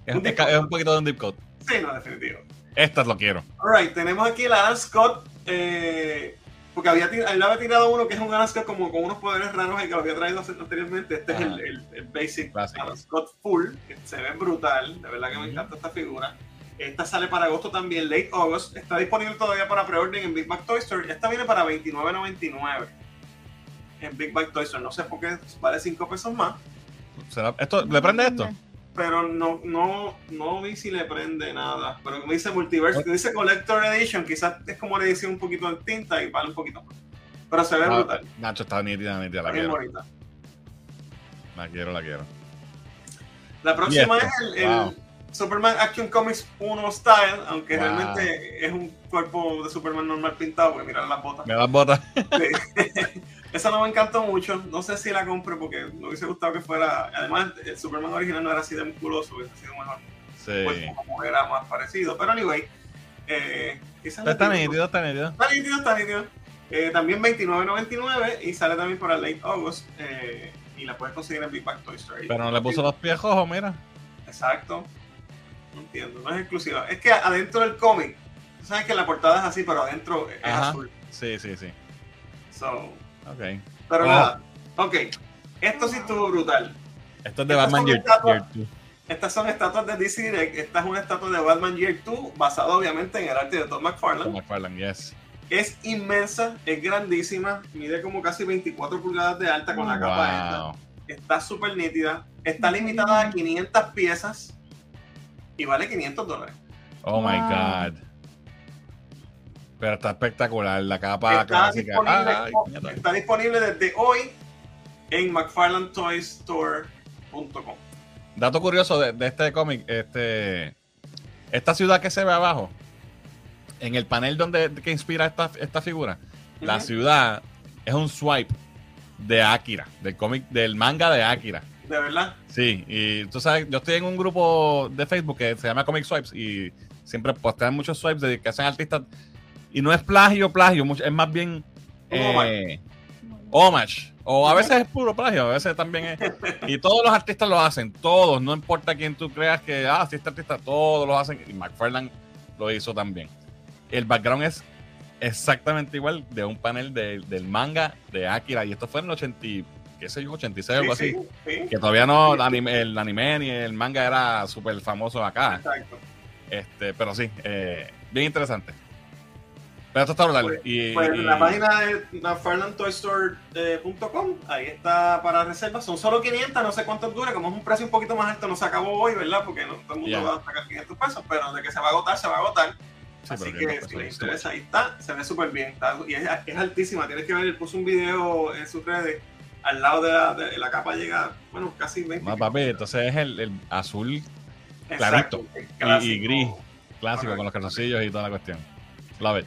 A: Es,
C: Un
A: es es poquito de un deep cut.
C: Sí, no, definitivo.
A: Estas lo quiero.
C: Alright, tenemos aquí Alan Scott, eh, porque había, él había tirado uno que es un Scott como con unos poderes raros y que lo había traído anteriormente. Este es el, el- el basic Scott Full, que se ve brutal, de verdad que me encanta esta figura. Esta sale para agosto también, late August. Está disponible todavía para preorden en Big Mac Toy Store. Esta viene para $29.99 en Big Mac Toy Store. No sé por qué vale 5 pesos más,
A: ¿Será- esto, ¿Le prende esto?
C: Pero no, no, no vi si le prende nada. Pero como dice Multiverse, que dice Collector Edition, quizás es como le edición un poquito de tinta y vale un poquito más. Pero se ve
A: Ah,
C: brutal,
A: Nacho está nítida, nítida. La quiero.
C: bonita.
A: La quiero, la quiero.
C: La próxima es el. Superman Action Comics 1 Style, aunque
A: Wow.
C: realmente es un cuerpo de Superman normal pintado, porque mirar las botas.
A: Me das botas.
C: Sí. <laughs> Esa no me encantó mucho. No sé si la compro porque me hubiese gustado que fuera. Además, el Superman original no era así de musculoso, hubiese sido mejor.
A: Sí.
C: Pues, como era más parecido. Pero, anyway, eh,
A: Está nítido, está nítido.
C: Está nítido, está nítido. Eh, también 29.99 y sale también para late August. eh, y la puedes conseguir en Big Bang Toy Story.
A: Pero no le puso los pies ojos, mira.
C: Exacto. No entiendo, no es exclusiva. Es que adentro del cómic, tú sabes que la portada es así, pero adentro es
A: Ajá.
C: azul.
A: Sí, sí, sí.
C: So,
A: Ok.
C: pero
A: Oh.
C: nada. Ok. Esto sí estuvo brutal.
A: Esto es de Batman
C: son
A: Year,
C: estatuas.
A: Year 2.
C: Estas son estatuas de DC Direct. Esta es una estatua de Batman Year 2, basada obviamente en el arte de Todd McFarlane.
A: McFarlane, yes.
C: Es inmensa, es grandísima, mide como casi 24 pulgadas de alta con la capa esta.
A: Wow.
C: Está súper nítida. Está limitada a 500 piezas y vale 500 dólares.
A: Oh my. God. Pero está espectacular. La capa
C: Está
A: clásica.
C: disponible,
A: Ay,
C: está disponible desde hoy en McFarlandToysStore.com.
A: Dato curioso de, de este cómic, este, esta ciudad que se ve abajo, en el panel donde que inspira esta, esta figura, la ciudad es un swipe de Akira, del cómic, del manga de Akira.
C: De verdad.
A: Sí, y tú sabes, yo estoy en un grupo de Facebook que se llama Comic Swipes y siempre postean muchos swipes de que hacen artistas y no es plagio, plagio, es más bien eh, homage. O a veces es puro plagio, a veces también es. Y todos los artistas lo hacen, todos, no importa quién tú creas que, ah, si este artista, todos lo hacen. Y McFarlane lo hizo también. El background es exactamente igual de un panel de- del manga de Akira. Y esto fue en el 80, y- qué sé yo, 86 o algo
C: Sí,
A: así.
C: sí, sí.
A: Que todavía no, el anime, el anime ni el manga era súper famoso acá.
C: Exacto.
A: Este, pero sí, eh, bien interesante. Pero esto está brutal.
C: Pues-
A: y,
C: Pues en
A: y-
C: la página de McFarlandToystore.com, ahí está para reservas. Son solo 500, no sé cuánto dura. Como es un precio un poquito más alto, no se acabó hoy, ¿verdad? Porque no todo el mundo
A: Ya.
C: va a sacar 500 pesos, pero de que se va a agotar, se va a agotar.
A: Sí,
C: Así que
A: que-
C: si les interesa, ahí está. Se ve súper bien. está- y es, es altísima. Tienes que ver, él puso un video en sus redes. Al lado de la, de la capa llega, bueno, casi 20.
A: No, papi, entonces es el, el azul
C: Exacto,
A: clarito.
C: el
A: y,
C: clásico.
A: y gris, clásico, con los calzoncillos y toda la cuestión. Love it.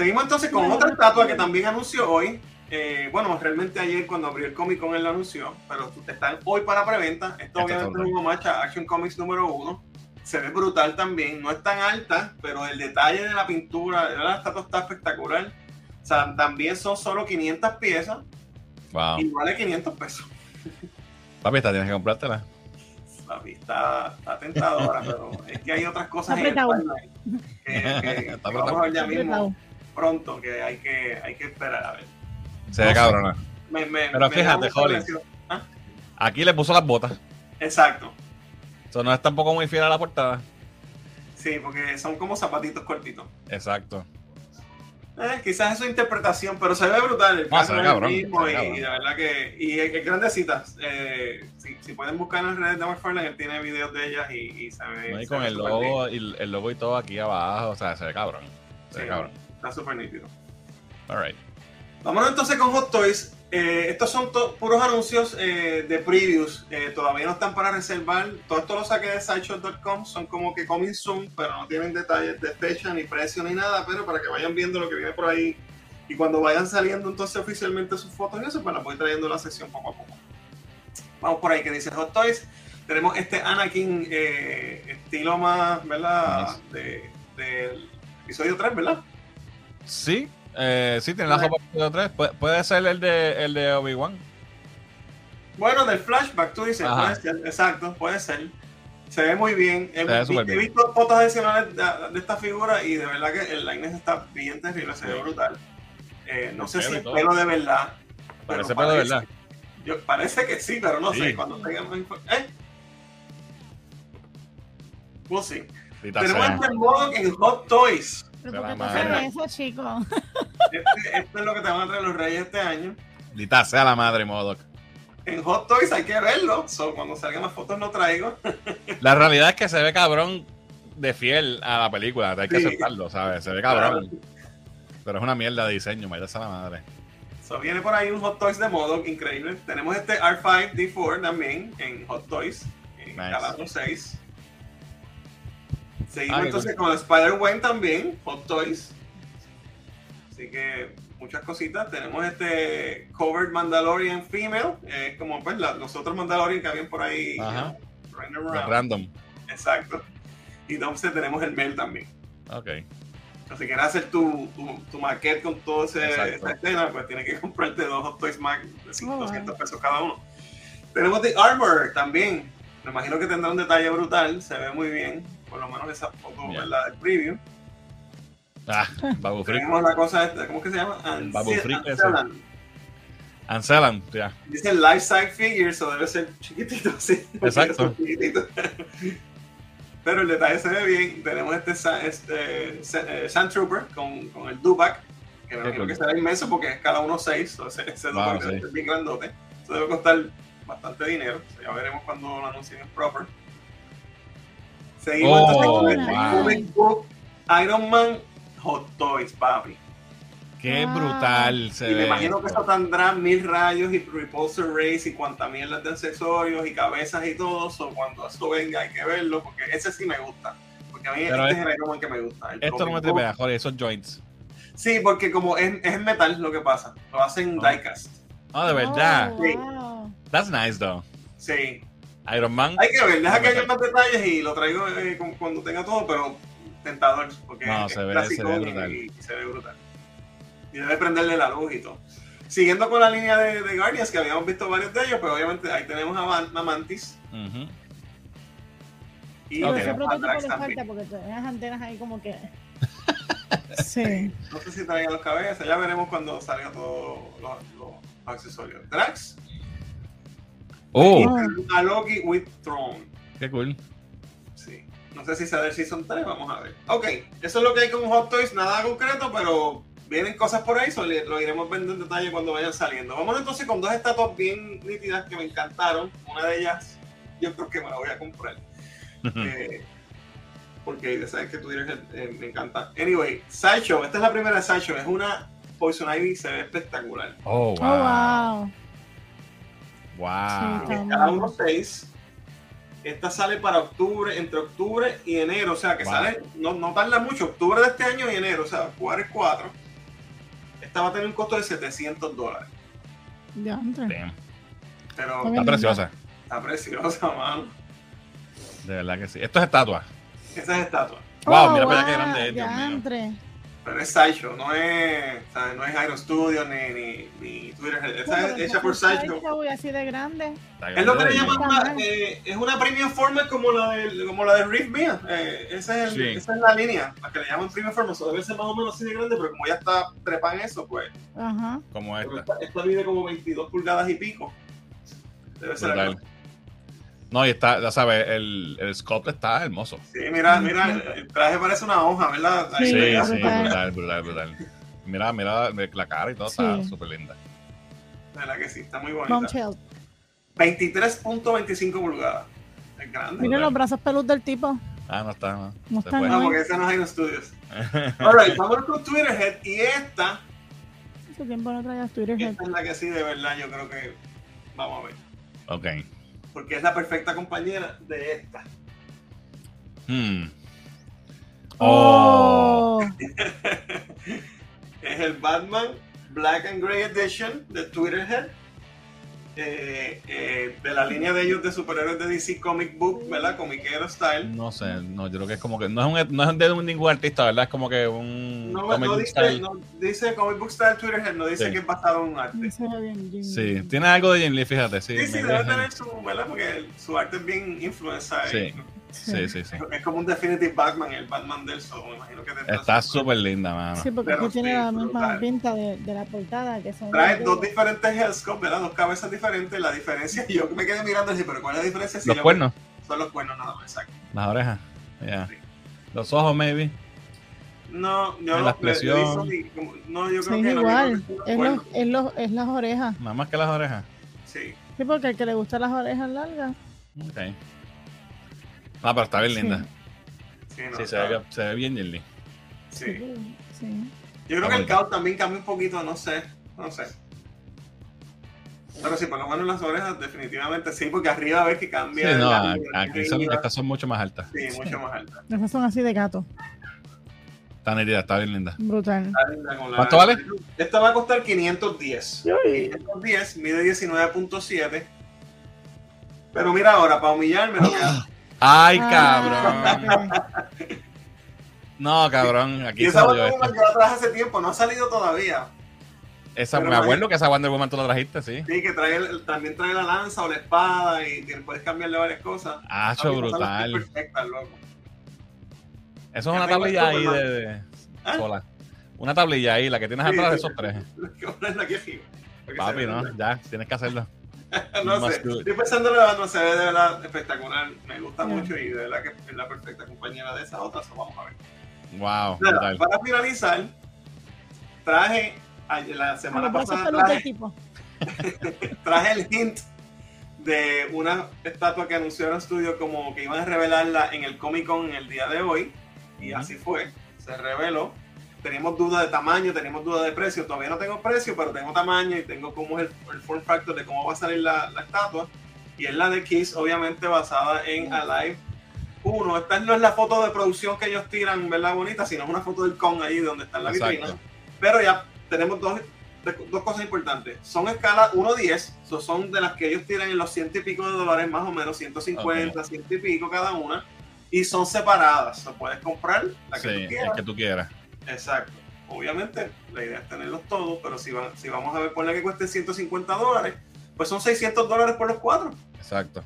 C: Seguimos entonces con otra estatua que también anunció hoy. Eh, bueno, realmente ayer cuando abrió el Comic Con él lo anunció, pero están hoy para preventa. Esto obviamente
A: está
C: es un homage a Action Comics número uno. Se ve brutal también, no es tan alta, pero el detalle de la pintura, de la estatua está espectacular. O sea, también son solo 500 piezas
A: Wow.
C: y vale 500 pesos. <laughs>
A: Papi, esta tienes que comprártela.
C: Papi, está, está tentadora, pero es que hay otras cosas en el <laughs>
B: Está
C: que, que- que
A: Está
C: vamos a ver ya mismo. Pronto, que hay que, hay que esperar a ver.
A: Se ve cabrona.
C: Me- me-
A: Pero
C: me
A: fíjate, Holly.
C: ¿Ah?
A: Aquí le puso las botas.
C: Exacto.
A: Eso no es tampoco muy fiel a la portada.
C: Sí, porque son como zapatitos cortitos.
A: Exacto.
C: Eh, quizás es su interpretación, pero se ve brutal. El
A: No,
C: caso
A: cabrón,
C: mismo y, y de verdad que. Y es, grandecitas. Eh, si, si pueden buscar en las redes de McFarlane, él tiene videos de ellas y, y se ve.
A: ¿no? Y con el logo, y el logo y todo aquí abajo. O sea, se ve cabrón. Se ve cabrón.
C: Está súper nítido.
A: Alright.
C: Vámonos entonces con Hot Toys. Eh, estos son to- puros anuncios eh, de previews. Eh, todavía no están para reservar. Todo esto lo saqué de sideshot.com. Son como que coming soon, pero no tienen detalles de fecha, ni precio, ni nada. Pero para que vayan viendo lo que viene por ahí Y cuando vayan saliendo entonces oficialmente sus fotos y eso, pues las voy trayendo a la sección poco a poco. Vamos por ahí que dice Hot Toys. Tenemos este Anakin estilo más, ¿verdad? De, del episodio 3, ¿verdad?
A: Sí, eh, sí, tiene la ropa de 3. Pu- puede ser el de, el de Obi-Wan.
C: Bueno, del flashback, tú dices,
A: Ajá.
C: puede ser, exacto, puede ser. Se ve muy bien. He, vi- visto fotos adicionales de, de esta figura y de verdad que el line está bien terrible, se ve
A: Sí.
C: brutal. Eh, no sé si es
A: todo.
C: pelo de verdad. pero
A: Parece pelo de verdad.
C: Yo, parece que sí, pero no
A: Sí.
C: sé. Cuando tengamos ¿Eh? We'll see. Tenemos este modo en Hot Toys.
B: ¿Pero tú eso, chico? <laughs>
C: Este, esto es lo que te van a traer los reyes este año.
A: Maldita sea la madre, Modoc.
C: En Hot Toys hay que verlo. So, cuando salgan las fotos lo traigo. <laughs>
A: La realidad es que se ve cabrón de fiel a la película. Hay que
C: Sí.
A: aceptarlo, ¿sabes? Se ve cabrón. Pero es una mierda de diseño, maldita sea la madre.
C: So, viene por ahí un Hot Toys de modo increíble. Tenemos este R5D4 también en Hot Toys, en
A: Nice.
C: Caladro 6. Seguimos
A: qué
C: entonces con el Spider-Gwen también, Hot Toys. Así que muchas cositas. Tenemos este Covered Mandalorian Female, eh, es como pues la- los otros Mandalorian que habían por ahí.
A: Ajá.
C: around.
A: Random.
C: Exacto. Y entonces tenemos el Mel también.
A: Ok.
C: Si quieres hacer tu, tu, tu maquete con toda esa escena, pues tienes que <laughs> comprarte dos Hot Toys Mac de
B: Oh, wow.
C: 200 pesos cada uno. Tenemos The Armor también. Me imagino que tendrá un detalle brutal. Se ve muy bien. Por lo menos esa foto,
A: Ya.
C: ¿verdad? Del preview.
A: Ah, <laughs> Babu Freak.
C: Tenemos la cosa esta, ¿cómo que se llama?
A: Babu Freak ese.
C: Ancelan.
A: Ancelan, ya.
C: Dice Life Size Figure, eso debe ser chiquitito, <laughs> sí.
A: Exacto. <laughs>
C: Pero el detalle se ve bien. Tenemos este, este eh, Sand Trooper con, con el Dubac, que me imagino que será inmenso porque es escala 1.6, o ese, ese
A: Wow, sí.
C: debe ser bien grandote. Eso debe costar bastante dinero. O sea, ya veremos cuando lo anuncien en proper. Seguimos
A: Oh,
C: entonces con el
B: wow.
C: Comic Book Iron Man Hot Toys, papi.
A: Qué brutal se
C: Y me
A: ve.
C: imagino que
A: esto.
C: eso tendrá mil rayos y repulsor rays y cuanta mierda de accesorios y cabezas y todo eso. Cuando eso venga hay que verlo porque ese sí me gusta. Porque a mí
A: Pero
C: este
A: es-
C: es el Iron Man que me gusta. el
A: Esto no me tripea, joder, esos joints.
C: Sí, porque como es, es metal lo que pasa. Lo hacen
A: Oh.
C: diecast.
A: Ah, de verdad.
B: Oh,
C: Sí.
A: That's nice, though.
C: Sí.
A: Iron Man.
C: Hay que ver, deja que haya más detalles y lo traigo eh, cu- cuando tenga todo, pero tentador. Porque
A: No,
C: es
A: se ve-
C: clásico
A: se ve
C: y-
A: brutal.
C: Y, y se ve brutal. Y debe prenderle la luz y todo. Siguiendo con la línea de, de Guardians, que habíamos visto varios de ellos, pero obviamente ahí tenemos a, Man- a Mantis
A: Ujú.
C: y
B: Pero
A: Ok.
B: ese prototipo le falta porque tiene las antenas ahí como que. <laughs> Sí.
C: No sé si traiga los cabezas, ya veremos cuando salga todos los, los accesorios. Drax
A: Oh,
C: a Loki with Throne.
A: qué cool.
C: Sí. No sé si sea del Season 3, vamos a ver. Ok, eso es lo que hay con Hot Toys, nada concreto, pero vienen cosas por ahí, so le- lo iremos viendo en detalle cuando vayan saliendo. Vamos entonces con dos estatuas bien nítidas que me encantaron. Una de ellas, yo creo que me la voy a comprar. Eh, porque ya sabes que tú eres el- eh, me encanta. Anyway, Sideshow, esta es la primera de Sideshow, es una Poison Ivy, se ve espectacular.
A: Oh,
B: Oh,
A: wow.
B: Wow.
A: Wow.
B: Sí,
C: cada uno seis. Esta sale para octubre, entre octubre y enero, o sea que
A: Wow.
C: sale, no, no tarda mucho, octubre de este año y enero, o sea, jugar es 4. Esta va a tener un costo de 700 dólares,
B: Ya,
C: pero
B: Está
A: Está preciosa.
C: está preciosa, mano.
A: De verdad que sí. Esto es estatua.
C: Esa es estatua,
A: Wow, mira para allá qué grande es, Dios mío.
C: Pero es Sideshow, no es, o sea, no es Iron Studio ni, ni, ni Twitter, esta es hecha por Sideshow.
B: así de grande.
C: Es lo que le llaman una, eh, es una premium format como la de, como la de Rift mía. Eh, esa, es el-
A: Sí.
C: esa es la línea, la que le llaman premium format. So, debe ser más o menos así de grande, pero como ya está trepa en eso, pues.
B: Ajá.
A: Como esta.
C: Esta, esta mide como 22 pulgadas y pico. Debe ser.
A: No, y está, ya sabes, el, el sculpt está hermoso.
C: Sí, mira, mira, el, el traje parece una hoja, ¿verdad?
B: Sí,
A: Sí,
C: pegado.
A: sí,
B: brutal.
A: brutal, brutal, brutal. Mira, mira la cara y todo, está súper linda.
C: De verdad que sí, está muy bonita.
B: Bombshell.
C: 23.25 pulgadas. Es grande.
B: Miren los brazos peludos del tipo.
A: Ah, no está, no.
B: No está.
C: No,
B: no.
C: porque esa no es Iron Studios. <laughs> Alright, vamos con Twitterhead. Y esta,
B: Hace tiempo no traía Twitter.
C: esta es la que sí, de verdad, yo creo que vamos a ver.
A: Ok.
C: Porque es la perfecta compañera de esta.
A: Hmm. Oh. <laughs>
C: Es el Batman Black and Grey Edition de Twitterhead. Eh, eh, de la línea de ellos de superhéroes de DC Comic Book, ¿verdad? Comiquero style.
A: No sé, no, yo creo que es como que no es, un, no es de un- ningún artista, ¿verdad? Es como que un
C: No,
A: comic
C: no dice,
A: style.
C: no, dice Comic Book Style Twitterhead, no dice
A: Sí.
C: que es basado en un arte.
A: Sí, tiene algo de Jim Lee, fíjate, sí.
C: Sí, sí, debe tener su, ¿verdad? Porque su arte es bien influenciado.
A: Sí. Sí, sí, sí.
C: Es como un Definitive Batman, el Batman del Sol. Me imagino que
A: Está súper linda, mano.
B: Sí, porque aquí tiene la misma
C: brutal.
B: pinta de, de la portada, que son...
C: Trae dos diferentes Hellscope, ¿verdad? Dos cabezas diferentes. La diferencia, <laughs> yo me quedé mirando y dije, pero ¿cuál es la diferencia? Si
A: Los cuernos,
C: Son los cuernos nada más, exacto.
A: las orejas. ya.
C: Sí.
A: Los ojos, maybe.
C: No, yo
A: La
C: no,
A: expresión.
C: le- le como- no, yo creo
B: es
C: que no.
B: igual,
C: que
B: es, los, es, los, es las orejas.
A: Nada más que las orejas.
C: Sí.
B: Sí, porque al que le gustan las orejas largas.
A: Ok. Ah, pero está bien
B: Sí.
A: linda.
C: Sí, no,
A: Sí, se ve, se ve bien, Lee.
C: sí.
B: sí.
C: Yo creo que el caos también cambia un poquito, no sé, no sé. Pero sí, por lo menos las orejas definitivamente sí, porque arriba ves que
A: Sí,
C: cambia.
A: no,
C: la-
A: aquí son, estas son mucho más altas.
C: Sí, mucho más alta.
B: Esas son así de gato.
A: Está nítida, está bien linda.
B: Brutal.
C: Está linda con la-
A: ¿Cuánto vale?
C: Esta va a costar 510. 510, mide 19.7. Pero mira ahora, para humillarme, lo que hace.
A: Ay,
B: Ah,
A: cabrón. No, cabrón.
C: Y
A: Aquí
C: esa
A: salió
C: Wonder. Woman yo la traje hace tiempo, no ha salido todavía.
A: Esa, me
C: no
A: acuerdo
C: es-
A: que esa Wonder Woman tú la trajiste, sí.
C: Sí, que trae el- también trae la lanza o la espada y que puedes cambiarle varias cosas. Las
A: brutal.
C: Perfectas, loco.
A: Eso es
C: Ya
A: una tablilla ahí de, de-
C: ¿Ah?
A: sola. Una tablilla ahí, la que tienes
C: Sí,
A: atrás de esos tres. <laughs>
C: Que que
A: Papi. ¿no? Ya, tienes que hacerlo. <laughs>
C: no sé. Estoy pensando en la banda, se ve de verdad espectacular. Me gusta
B: Yeah.
C: mucho y de verdad que es la perfecta compañera de esa otra. so vamos a ver.
A: Wow,
C: Nada, para finalizar, traje la semana pasada <laughs> traje, el hint de una estatua que anunciaron estudio como que iban a revelarla en el Comic Con en el día de hoy. Y así fue. Se reveló. Teníamos duda de tamaño, teníamos duda de precio. Todavía no tengo precio, pero tengo tamaño y tengo cómo es el, el form factor de cómo va a salir la, la estatua. Y es la de Kiss, obviamente basada en Alive 1. Esta no es la foto de producción que ellos tiran, ¿verdad? Bonita, sino es una foto del con ahí donde está en la vitrina.
A: Exacto.
C: Pero ya tenemos dos, dos cosas importantes. Son escala 1.10, so son de las que ellos tiran en los ciento y pico de dólares, más o menos 150, ciento y pico cada una. Y son separadas, so puedes comprar la que
A: Sí,
C: tú
A: el
C: quieras.
A: que tú quieras.
C: Exacto. Obviamente, la idea es tenerlos todos, pero si, van, si vamos a ver, ponle que cueste 150 dólares, pues son 600 dólares por los cuatro.
A: Exacto.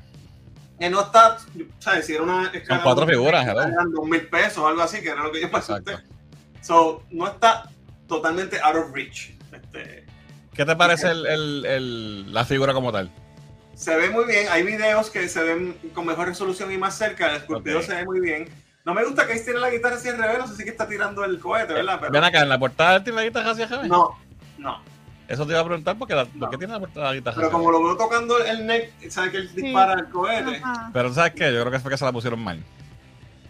C: Que no está, ¿sabes? Si era una escala.
A: Son cuatro figuras,
C: eran dos mil pesos o algo así, que era lo que yo pasé. So, no está totalmente out of reach. Este,
A: ¿Qué te parece el, el- el- la figura como tal?
C: se ve muy bien. Hay videos que se ven con mejor resolución y más cerca. El esculpido se ve muy bien. No me gusta que ahí tiene la guitarra así al revés. No sé si que está tirando el cohete, ¿verdad? Pero,
A: Ven acá, en la portada tiene la guitarra hacia arriba.
C: no, no.
A: Eso te iba a preguntar porque la, ¿por
C: No.
A: qué tiene la portada la guitarra
C: Pero
A: hacia
C: como lo veo tocando el neck, ¿sabes que él
B: Sí.
C: dispara el cohete?
B: Ajá.
A: Pero ¿sabes qué? Yo creo que fue que se la pusieron mal.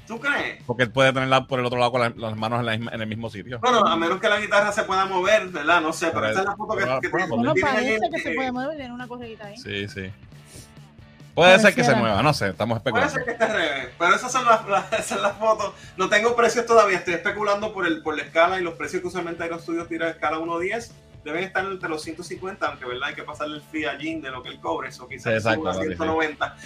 C: ¿Tú crees?
A: Porque él puede tenerla por el otro lado con la- las manos en, la misma- en el mismo sitio.
C: Bueno, a menos que la guitarra se pueda mover, ¿verdad? No sé, pero
A: Pero-
C: esa es la foto que, que tiene-
B: Bueno,
C: tiene
B: parece que se
C: eh,
B: puede mover, tiene una corredita ahí.
A: Sí, sí. Puede ser que se mueva, no sé, estamos
C: Puede
A: especulando.
C: ser que esté al revés, pero esas son las, las- esas son las fotos. No tengo precios todavía, estoy especulando por, el, por la escala y los precios que usualmente Aero Studios tira de escala 1.10. Deben estar entre los 150, aunque verdad hay que pasarle el fee a Jin de lo que él cobre, eso quizás
A: Sí, exacto,
C: suba a
A: papi, sí.
C: 190.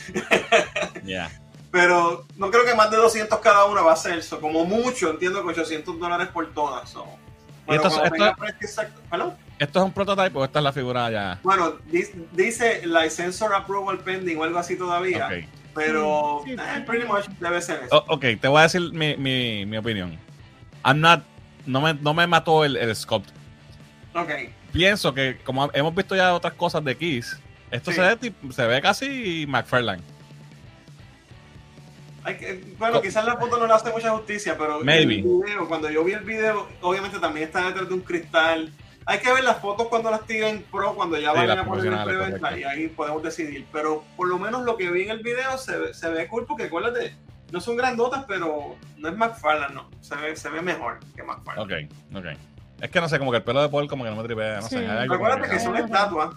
C: <laughs>
A: Ya.
C: Pero no creo que más de 200 cada una va a ser eso. Como mucho, entiendo que 800 dólares por todas. so. Bueno,
A: esto-
C: cuando
A: esto-
C: tenga precio exacto- ¿Perdón?
A: ¿Esto es un prototipo o esta es la figura ya?
C: Bueno, dice Licensor Approval Pending o algo así todavía, pero
B: Sí, sí,
C: eh,
B: sí.
C: pretty much debe ser eso.
A: Ok, te voy a decir mi, mi, mi opinión. I'm not, no, me, no me mató el, el sculpt.
C: Ok.
A: Pienso que, como hemos visto ya otras cosas de Kiss, esto
C: Sí.
A: se, ve, se ve casi McFarlane.
C: Hay que- bueno, quizás la foto no le hace mucha justicia, pero
A: Maybe.
C: el video, cuando yo vi el video, obviamente también está detrás de un cristal. Hay que ver las fotos cuando las tiren pro, cuando ya
A: Sí,
C: vayan
A: las
C: a poner el
A: profesionales,
C: preventa y ahí podemos decidir. Pero por lo menos lo que vi en el video se, ve- se ve cool porque acuérdate, no son grandotas, pero no es McFarlane, no. Se ve, se ve mejor que McFarlane.
A: Ok, ok. Es que no sé, como que el pelo de Paul como que no me tripea, no
B: Sí.
A: sé. algo
C: Acuérdate que
A: que-
C: son estatuas.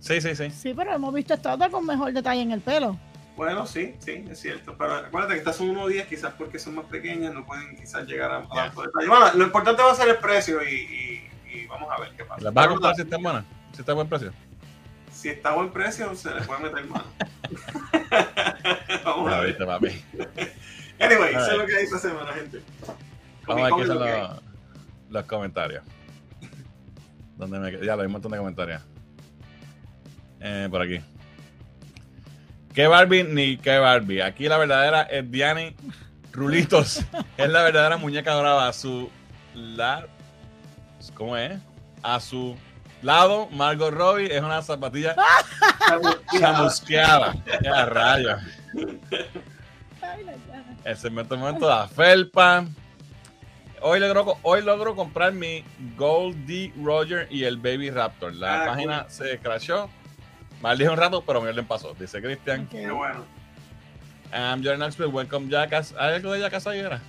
A: Sí, sí, sí.
B: Sí, pero hemos visto estatuas con mejor detalle en el pelo.
C: Bueno, sí, sí, es cierto. Pero acuérdate que estas son 1.10, quizás porque son más pequeñas, no pueden quizás llegar a, a tanto detalle. Bueno, lo importante va a ser el precio y, y- y vamos a ver qué pasa.
A: ¿Las vas a comprar si está buena? Si está a buen precio.
C: Si está a buen precio, se le puede meter mano. <laughs> vamos a ver.
A: viste, papi.
C: Anyway, eso es lo que hay esta semana, gente.
A: Vamos a ver qué son
C: lo
A: los, los comentarios. ¿Dónde me? Ya, hay un montón de comentarios. Eh, por aquí. ¿Qué Barbie ni qué Barbie? Aquí la verdadera es Diani Rulitos. <laughs> es la verdadera muñeca dorada. A su la, ¿Cómo es? A su lado, Margot Robbie es una zapatilla <laughs> chamusqueada. Ya rayos.
B: Ay, la llana.
A: El segmento de momento de la felpa. Hoy logro, hoy logro comprar mi Gold D Roger y el Baby Raptor. La
C: Ah,
A: página se crashó. Maldije un rato, pero mi orden pasó. Dice Cristian.
C: Qué bueno.
A: I'm Jordan Knoxville, welcome Jackass. ¿Hay algo de Jackass ahí era?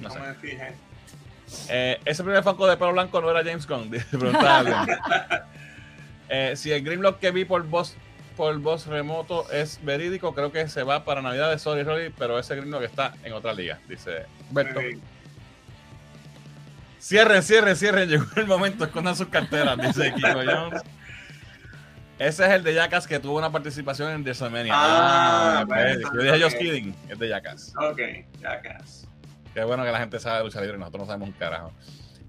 A: No
C: No
A: sé.
C: me fijé.
A: Eh, ese primer Funko de pelo blanco no era James <laughs> Gunn. <laughs> Eh, si el Grimlock que vi por voz por voz remoto es verídico, creo que se va para Navidad de Sorry Rory, pero ese Grimlock está en otra liga. Dice Berto. Cierren, cierren, cierren. <laughs> Llegó el momento. Escondan sus carteras, dice Kiko Jones. Ese es el de Jackass que tuvo una participación en WrestleMania.
C: Ah,
A: ok.
C: bueno,
A: Yo dije just
C: ok.
A: kidding. Es de Jackass.
C: Ok, Jackass.
A: Qué bueno que la gente sabe de lucha libre y nosotros no sabemos un carajo.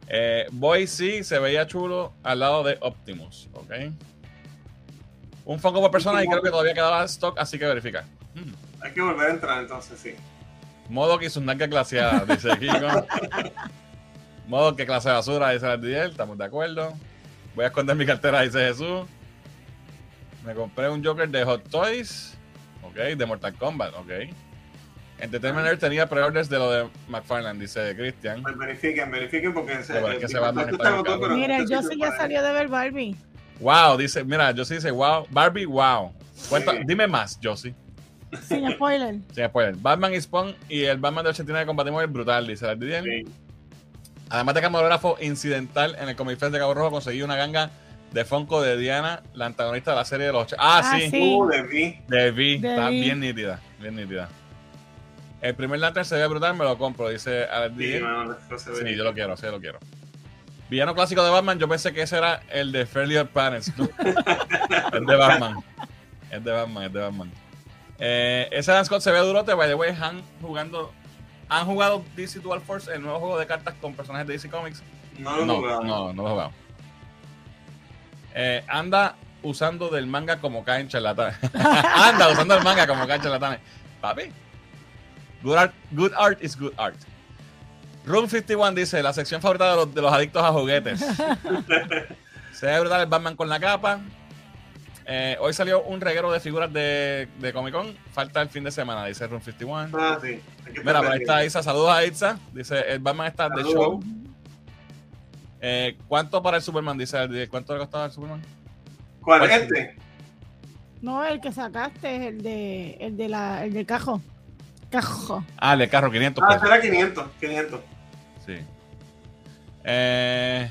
A: Eh, Boy sí se veía chulo al lado de Optimus. Ok. Un Funko por persona y creo que todavía quedaba stock, así que verifica. Hmm.
C: Hay que volver a entrar entonces, sí.
A: Modo que sus nalgas glaseadas, dice Kiko. Modo que clase de basura, dice Ardiel, estamos de acuerdo. Voy a esconder mi cartera, dice Jesús. Me compré un Joker de Hot Toys, ok, de Mortal Kombat, ok. Entertainment Earth tenía pre-orders de lo de McFarlane, dice Christian.
C: Pues verifiquen, verifiquen porque se,
A: Pero es que
C: el
A: se va a
B: Mira, yo sí ya salió de ver Barbie.
A: Wow, dice, mira, Josie dice, wow, Barbie, wow. Cuenta,
C: Sí.
A: dime más, Josie.
B: Sin spoiler. <laughs>
A: Sin spoiler. Batman y Spawn y el Batman de 89 combatimos el brutal, dice Ardiel.
C: Sí.
A: Además de camarógrafo incidental en el Comic Fest de Cabo Rojo, conseguí una ganga de Funko de Diana, la antagonista de la serie de los. Ah,
B: Ah,
A: sí,
B: sí.
C: Uh, de Vi.
A: de Está bien nítida, bien nítida. El primer lantern se ve brutal, me lo compro, dice
C: Sí, se ve.
A: Sí, yo lo quiero, sí, lo quiero. Villano clásico de Batman, yo pensé que ese era el de Fairly Odd Parents. es de Batman. Es de Batman, es de Batman. Eh, ese Dan Scott se ve durote, by the way, han jugando. ¿Han jugado DC Dual Force, el nuevo juego de cartas con personajes de DC Comics?
C: No lo he
A: No,
C: jugado.
A: no, no lo he jugado. Eh, anda usando del manga como caen charlatanes. <laughs> anda usando el manga como caen charlatanes. Papi. Good art, good art is good art. Room 51 dice, la sección favorita de los, de los adictos a juguetes. <laughs> Se ve brutal el Batman con la capa. Eh, hoy salió un reguero de figuras de, de Comic Con. Falta el fin de semana, dice Room 51.
C: Ah, sí.
A: Mira, por ahí está. Isa. Saludos a Isa. Dice, el Batman está de show. Eh, ¿Cuánto para el Superman? Dice, Ardi? ¿cuánto le costaba el Superman?
C: ¿Cuál
A: ¿Cuál?
C: es este?
B: No, el que sacaste es el de el de la el del cajo. Cajo.
A: Ah, el de carro, 500
C: Ah, será 500. 500.
A: Sí. Eh,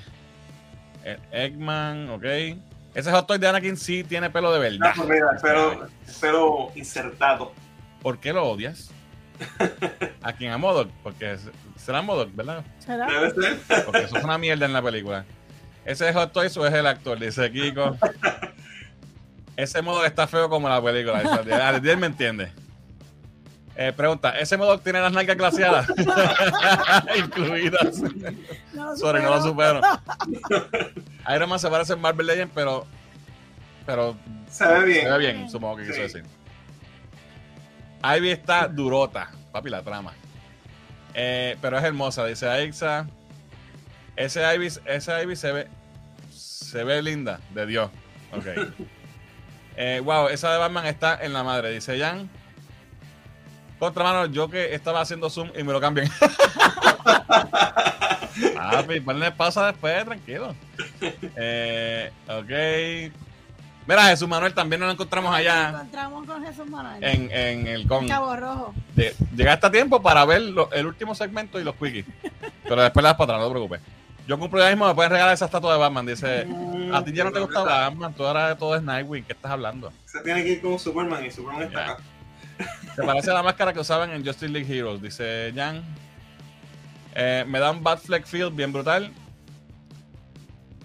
A: el Eggman, ok. Ese hot toy de Anakin sí tiene pelo de verdad.
C: Ah, pues mira, pero, pero insertado.
A: ¿Por qué lo odias? <laughs> ¿A quién? A Modok, porque es- será Modok, ¿verdad?
B: ¿Será?
C: Debe ser.
A: Porque eso es una mierda en la película. ¿Ese es Hot Toys o es el actor? Dice Kiko. Ese modo está feo como la película. Ariel me entiende. Eh, pregunta, ¿ese modo tiene las nalgas glaciadas? <laughs> Incluidas.
B: No
A: Sorry, no lo
B: supero.
A: Iron Man se parece a Marvel Legends, pero, pero
C: Se ve bien.
A: se ve bien, supongo que quiso
C: Sí.
A: decir. Ivy está durota, papi, la trama. Eh, pero es hermosa, dice Aixa. Ese Ivy, ese Ivy se ve se ve linda, de Dios. Ok. <laughs> Eh, wow, esa de Batman está en la madre, dice Jan. Contra mano, yo que estaba haciendo zoom y me lo cambian. <laughs> Papi, ponle pausa después, tranquilo. Eh, ok. Mira, Jesús Manuel también nos lo encontramos
B: Nos
A: allá
B: encontramos con Jesús Manuel.
A: en, en el con.
B: Cabo Rojo.
A: de- Llegaste a tiempo para ver lo- el último segmento y los quickies. <laughs> Pero después le das para atrás, no te preocupes. Yo cumplo ya mismo, me pueden regalar esa estatua de Batman. Dice,
C: Mm,
A: a ti ya no te gusta Batman, tú ahora todo es Nightwing, ¿qué estás hablando?
C: Se tiene que ir con Superman y Superman está acá. <laughs>
A: Se parece a la máscara que usaban en Justice League Heroes, dice Jan. Eh, me da un Batfleck Field bien brutal.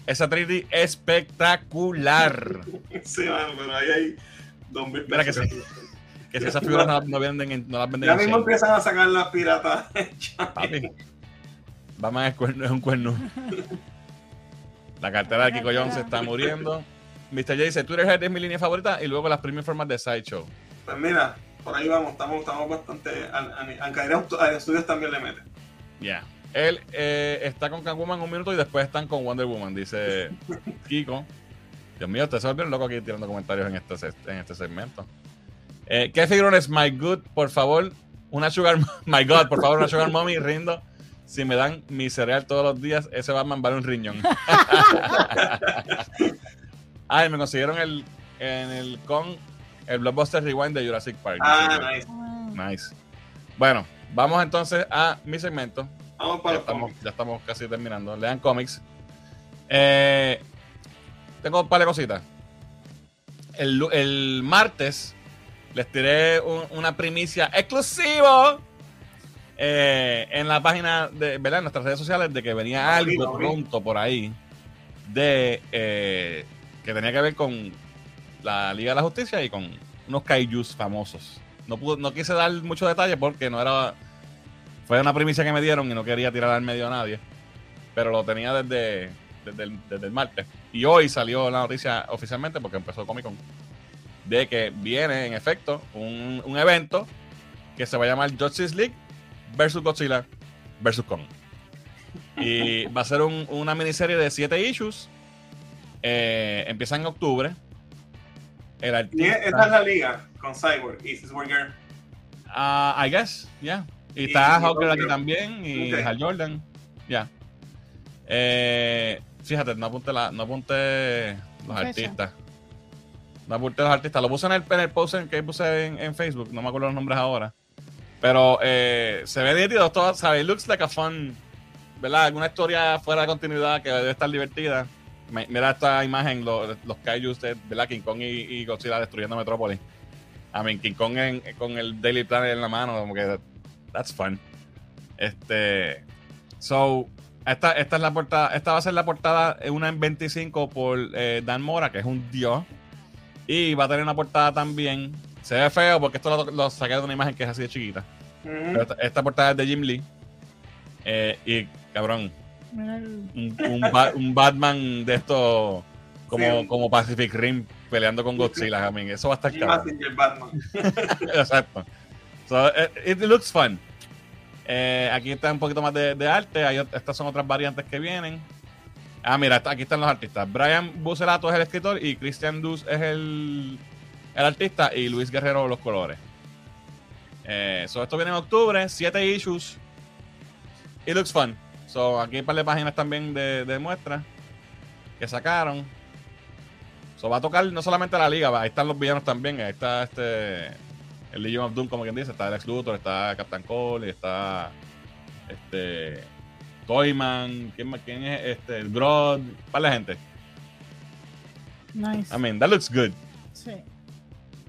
A: Esa 3D espectacular. <laughs>
C: Sí, mano, pero ahí hay 2000
A: Mira que sí. Que si <laughs> esas figuras no, no venden en- no las venden
C: Ya mismo empiezan a sacar las piratas.
A: Papi. Batman es, cuerno, es un cuerno. La cartera de Kiko Jones se está muriendo. Mr. J dice, Twitter es mi línea favorita y luego las premium formas de Sideshow.
C: Pues mira, por ahí vamos, estamos, estamos bastante. Ancaire Studios también le mete.
A: Ya. Él eh, está con Catwoman un minuto y después están con Wonder Woman, dice Kiko. Dios mío, ustedes se volvieron locos aquí tirando comentarios en este, en este segmento. Eh, ¿Qué figurones? My Good, por favor. Una Sugar... <laughs> My God, por favor, una Sugar Mommy, rindo. Si me dan mi cereal todos los días, ese Batman vale un riñón. <laughs> Ay, me consiguieron el, en el con el Blockbuster Rewind de Jurassic Park.
C: Ah, nice.
A: Nice. Bueno, vamos entonces a mi segmento.
C: Vamos
A: Ya
C: para los
A: estamos, ya estamos casi terminando. Lean cómics. Eh, tengo un par de cositas. El, el martes les tiré un- una primicia exclusiva eh, en la página de ¿verdad? en nuestras redes sociales de que venía algo pronto por ahí de eh, que tenía que ver con la Liga de la Justicia y con unos kaijus famosos. No, pude- no quise dar mucho detalle porque no era fue una primicia que me dieron y no quería tirar al medio a nadie. Pero lo tenía desde, desde, el, desde el martes. Y hoy salió la noticia oficialmente porque empezó Comic Con. De que viene en efecto un, un evento que se va a llamar Justice League versus Godzilla versus Kong. Y <laughs> va a ser un- una miniserie de siete issues. Eh, empieza en octubre. El artista,
C: es la liga con Cyborg y Girl.
A: Ah, I guess, yeah. Y está
C: y
A: Hawker aquí también y. Hal Jordan. Ya. Eh, fíjate, no apunté, la, no apunté los artistas. No apunté los artistas. Lo puse en el, en el post en- que puse en, en Facebook. No me acuerdo los nombres ahora. Pero eh, se ve nítido todo, ¿sabes? Looks like a fun. ¿Verdad? Alguna historia fuera de continuidad que debe estar divertida. Mira esta imagen, los, los kaijus de ¿verdad? King Kong y, y Godzilla destruyendo Metrópolis. I mean, King Kong en- con el Daily Planet en la mano, como que that's fun. Este, so, esta, esta es la portada, esta va a ser la portada, una en 25 por eh, Dan Mora, que es un dios. Y va a tener una portada también. Se ve feo porque esto lo, lo saqué de una imagen que es así de chiquita.
C: Ujú.
A: Pero esta, esta portada es de Jim Lee. Eh, y cabrón, un, un Ba- un Batman de esto como,
C: Sí.
A: como Pacific Rim peleando con Godzilla. I mean, eso va a estar cabrón.
C: Batman. <laughs>
A: Exacto. So, eh, it, looks fun. Eh, aquí está un poquito más de, arte. Estas son otras variantes que vienen. Ah, mira, aquí están los artistas. Brian Bucerato es el escritor y Christian Dus es el, el artista y Luis Guerrero los colores. Eh, so, esto viene en octubre, siete issues. It looks fun. So, aquí hay un par de páginas también de, de muestras que sacaron. So, va a tocar no solamente la liga, ahí están los villanos también. Ahí está este el Legion of Doom, como quien dice. Está Lex Luthor, está Captain Cole, está este Toyman, ¿quién, es? Este, el Grodd, un par de gente.
B: Nice.
A: I mean, that looks good.
B: Sí.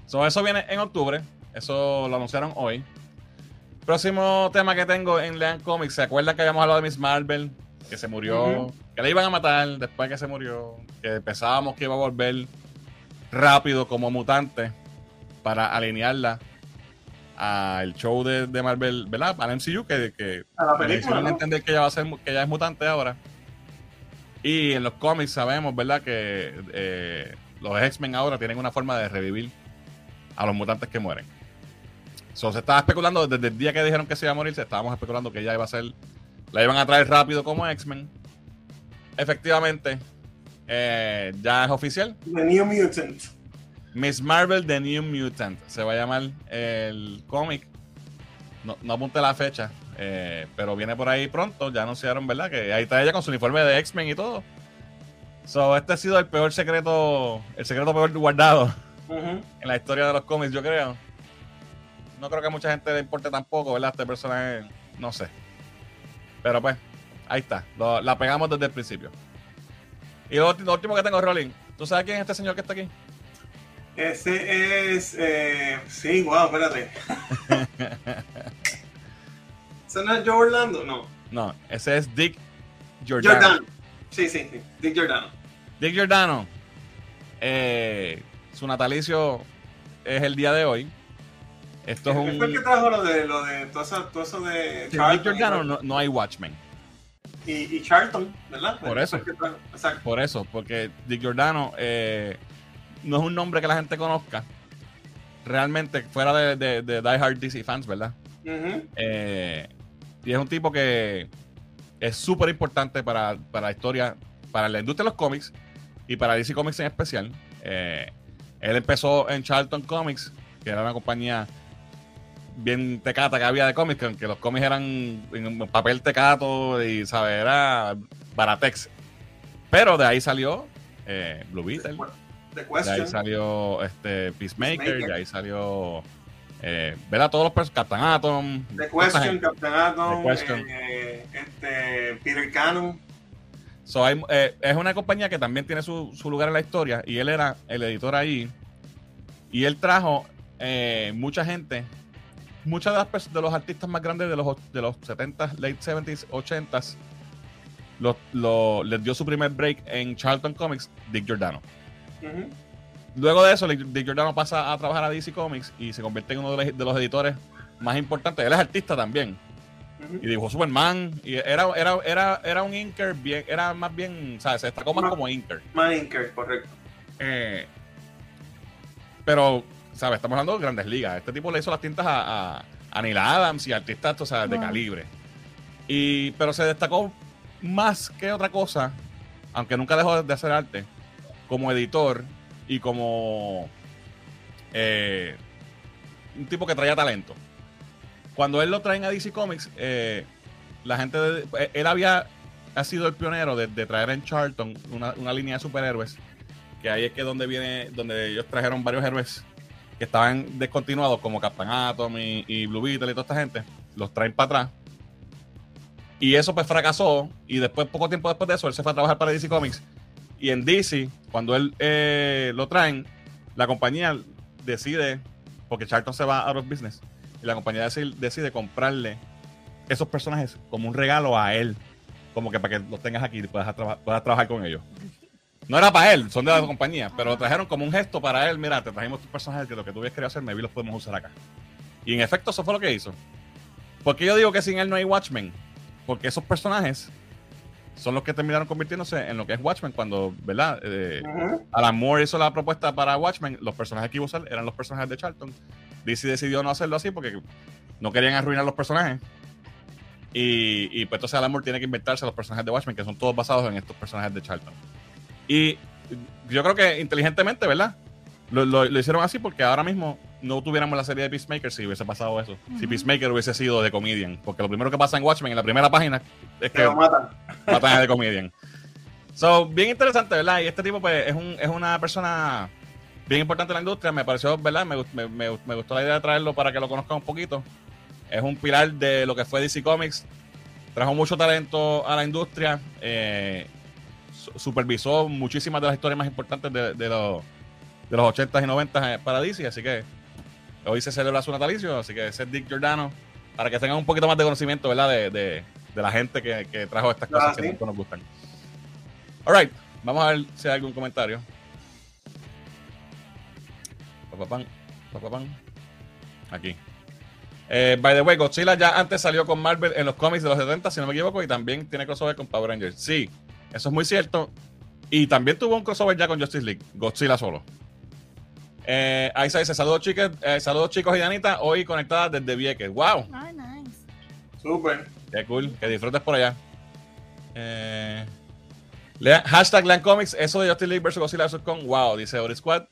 A: So, eso viene en octubre. Eso lo anunciaron hoy. Próximo tema que tengo en Lean Comics. ¿Se acuerdan que habíamos hablado de Miss Marvel? Que se murió. Que la iban a matar después que se murió. Que pensábamos que iba a volver rápido como mutante para alinearla al show de, de Marvel, ¿verdad? Al MCU, que, que
C: A la
A: entender que ella va a ser que ella es mutante ahora. Y en los cómics sabemos, ¿verdad? Que eh, los X-Men ahora tienen una forma de revivir a los mutantes que mueren. So, se estaba especulando desde el día que dijeron que se iba a morir, se estábamos especulando que ella iba a ser, la iban a traer rápido como X-Men. Efectivamente, eh, ya es oficial.
C: The New Mutant.
A: Miss Marvel The New Mutant. Se va a llamar el cómic. No, no apunte la fecha, eh, pero viene por ahí pronto. Ya anunciaron, ¿verdad? Que ahí está ella con su uniforme de X-Men y todo. So, este ha sido el peor secreto, el secreto peor guardado en la historia de los cómics, yo creo. No creo que a mucha gente le importe tampoco, ¿verdad? Este personaje, no sé. Pero pues, ahí está. Lo- la pegamos desde el principio. Y lo, lo último que tengo, Rolling. ¿Tú sabes quién es este señor que está aquí?
C: Ese es. Eh, sí, wow, espérate. <laughs> ¿Ese no es Joe Orlando? No.
A: No, ese es Dick Giordano.
C: Giordano. Sí, sí, sí. Dick Giordano.
A: Dick Giordano. eh, su natalicio es el día de hoy. Esto es
C: ¿Qué fue el que
A: un.
C: trajo lo de, lo de todo, eso, todo eso de
A: Sin Dick? Giordano no, no hay Watchmen.
C: y, y Charlton, ¿verdad?
A: Por eso. Por eso, porque Dick Giordano eh, no es un nombre que la gente conozca. Realmente, fuera de, de, de Die Hard DC fans, ¿verdad? Eh, y es un tipo que es súper importante para, para la historia, para la industria de los cómics y para DC Comics en especial. Eh, él empezó en Charlton Comics, que era una compañía bien tecata que había de cómics, que aunque los cómics eran en papel tecato y, ¿sabes? Era baratex. Pero de ahí salió eh, Blue Beetle.
C: The
A: De ahí salió este, Peacemaker,
C: Peacemaker.
A: de ahí salió. Eh. Todos los personajes. Captain Atom.
C: The Question. Captain Atom,
A: The Question.
C: eh, este, Peter Cannon.
A: So, hay- eh, es una compañía que también tiene su, su lugar en la historia. Y él era el editor ahí. Y él trajo eh, mucha gente. Muchas de, las de los artistas más grandes de los, de los 70s, late 70s, 80s. Lo, lo- les dio su primer break en Charlton Comics, Dick Giordano. Luego de eso, Dick Giordano pasa a trabajar a DC Comics y se convierte en uno de los, de los editores más importantes. Él es artista también. Y dibujó Superman. Y era, era, era, era un inker bien, era más bien, ¿sabes? Se destacó más como inker.
C: Man Inker, correcto.
A: Eh, pero, ¿sabes? Estamos hablando de grandes ligas. Este tipo le hizo las tintas a, a, a Neil Adams y artistas o sea, de calibre. Y, pero se destacó más que otra cosa, aunque nunca dejó de hacer arte, como editor y como eh, un tipo que traía talento. Cuando él lo traen a DC Comics, eh, la gente, de- eh, él había ha sido el pionero de, traer en Charlton una, una línea de superhéroes que ahí es que donde viene, donde ellos trajeron varios héroes que estaban descontinuados, como Captain Atom y, y Blue Beetle y toda esta gente, los traen para atrás. Y eso pues fracasó, y después, poco tiempo después de eso, él se fue a trabajar para DC Comics. Y en DC, cuando él eh, lo traen, la compañía decide, porque Charlton se va out of business, y la compañía decide, decide comprarle esos personajes como un regalo a él, como que para que los tengas aquí y puedas, traba- puedas trabajar con ellos. No era para él, son de la compañía, pero lo trajeron como un gesto para él. Mira, te trajimos tus personajes que lo que tú habías querido hacer, maybe los podemos usar acá. Y en efecto, eso fue lo que hizo. Porque yo digo que sin él no hay Watchmen? Porque esos personajes son los que terminaron convirtiéndose en lo que es Watchmen cuando, ¿verdad? Eh. Alan Moore hizo la propuesta para Watchmen, los personajes que iba a usar eran los personajes de Charlton. DC decidió no hacerlo así porque no querían arruinar los personajes. Y, y pues entonces Alan Moore tiene que inventarse los personajes de Watchmen, que son todos basados en estos personajes de Charlton. Y yo creo que inteligentemente, ¿verdad? Lo, lo- lo hicieron así porque ahora mismo no tuviéramos la serie de Peacemaker si hubiese pasado eso. Si. Peacemaker hubiese sido de Comedian. Porque lo primero que pasa en Watchmen, en la primera página, es
C: Que lo matan.
A: matan a The Comedian. So, bien interesante, ¿verdad? Y este tipo, pues, es, un, es una persona bien importante en la industria. Me pareció, ¿verdad? Me, me- me- me gustó la idea de traerlo para que lo conozcan un poquito. Es un pilar de lo que fue DC Comics. Trajo mucho talento a la industria. eh, su- supervisó muchísimas de las historias más importantes de, de los, de los 80s y 90s para DC. Así que hoy se celebra su natalicio. Así que ese es Dick Giordano. Para que tengan un poquito más de conocimiento, ¿verdad? De, de- de la gente que, que trajo estas cosas
C: Ah,
A: que
C: sí.
A: tanto nos gustan. Alright, vamos a ver si hay algún comentario. Papapán, papapán. Aquí. Eh, by the way, Godzilla ya antes salió con Marvel en los cómics de los 70, si no me equivoco, y también tiene crossover con Power Rangers. Sí, eso es muy cierto. Y también tuvo un crossover ya con Justice League, Godzilla solo. Eh, ahí se dice, saludos chicos, eh, saludos chicos y Danita, hoy conectada desde Vieques. ¡Wow!
B: Ay, nice.
C: Súper.
A: Qué cool, que disfrutes por allá. Eh, hashtag Comics, eso de Justice League vs. Godzilla vs. Kong. Wow, dice Ori Squad.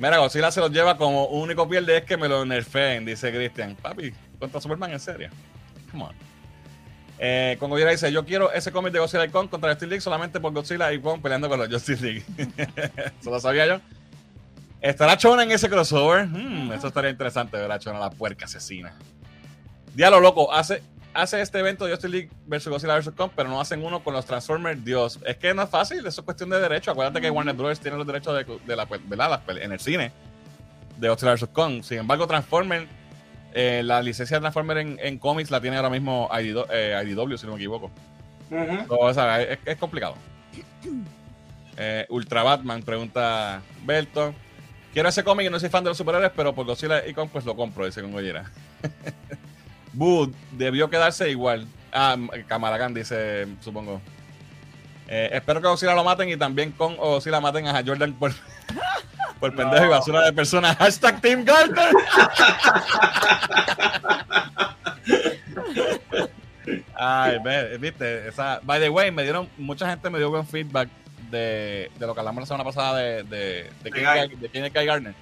A: Mira, Godzilla se los lleva como único pierde es que me lo nerfeen, dice Christian. Papi, contra Superman, en serio. Come on. Eh, con Godzilla dice: Yo quiero ese cómic de Godzilla y Kong contra Justice League solamente por Godzilla y Kong peleando con los Justice League. <laughs> Eso lo sabía yo. ¿Estará Chona en ese crossover? Hmm, eso estaría interesante ver a Chona, la puerca asesina. Diablo loco, hace hace este evento de Justice League versus Godzilla vs. Kong, pero no hacen uno con los Transformers? Dios, es que no es fácil, eso es cuestión de derecho. Acuérdate que Warner Bros. tiene los derechos de, de la. Las pele- en el cine de Godzilla vs. Kong. Sin embargo, Transformers, eh, la licencia de Transformers en, en cómics la tiene ahora mismo IDW, eh, IDW, si no me equivoco.
C: Ujú.
A: So, o sea, es, es complicado. Eh, Ultra Batman pregunta Berto. Quiero ese cómic y no soy fan de los superhéroes, pero por Godzilla y Kong pues lo compro, dice con Goyera. <laughs> Boo debió quedarse igual. Ah, Camaragan dice, supongo. Eh, espero que Godzilla lo maten y también con o Godzilla maten a Jordan por, <laughs> por pendejo y basura de personas. <laughs> Hashtag Team Gardner. Ay, viste, esa, by the way, me dieron, mucha gente me dio buen feedback de, de lo que hablamos la semana pasada de, de, de, quién,
C: Guy.
A: es- de quién es Guy Gardner.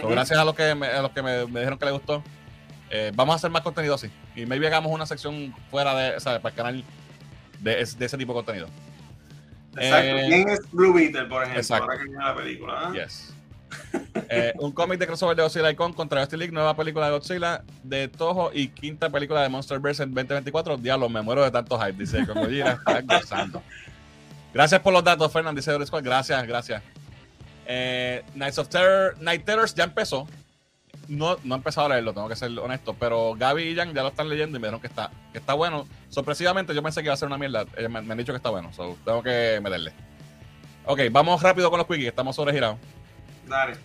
A: So, gracias a los que me, a los que me, me dijeron que les gustó. Eh, vamos a hacer más contenido así. Y maybe hagamos una sección fuera de, o sea, para el canal de, de ese tipo de contenido.
C: Exacto.
A: Eh,
C: ¿Quién es Blue Beetle, por ejemplo?
A: exacto.
C: Ahora que viene la película. ¿ah?
A: Yes. Eh, un cómic de crossover de Godzilla Kong contra Justice League, nueva película de Godzilla de Toho y quinta película de Monsterverse en 2024. Diablo, me muero de tanto hype, dice Gojira. Está gozando. Gracias por los datos, Fernand, dice. Gracias, gracias. Eh, Knights of Terror, Night Terrors ya empezó. No, no he empezado a leerlo, tengo que ser honesto, pero Gaby y Jan ya lo están leyendo y me dijeron que está, que está bueno. Sorpresivamente yo pensé que iba a ser una mierda. Me, me han dicho que está bueno, so tengo que meterle. Ok, vamos rápido con los quickies, estamos sobregirados.
C: Dale.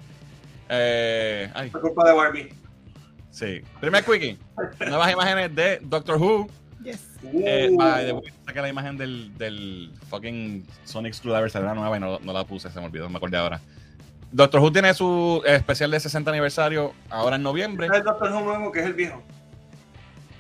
A: Eh, ay,
C: Por culpa de Barbie.
A: sí. Primer quickie. Nuevas imágenes de Doctor Who.
B: Yes.
A: Eh,
C: Uh.
A: by the way, saqué la imagen del, del fucking Sonic Screwdriver, salió la nueva y no, no la puse, se me olvidó, me acordé ahora. Doctor Who tiene su especial de 60 aniversario ahora en noviembre.
C: Es el Doctor Who nuevo, que es el viejo.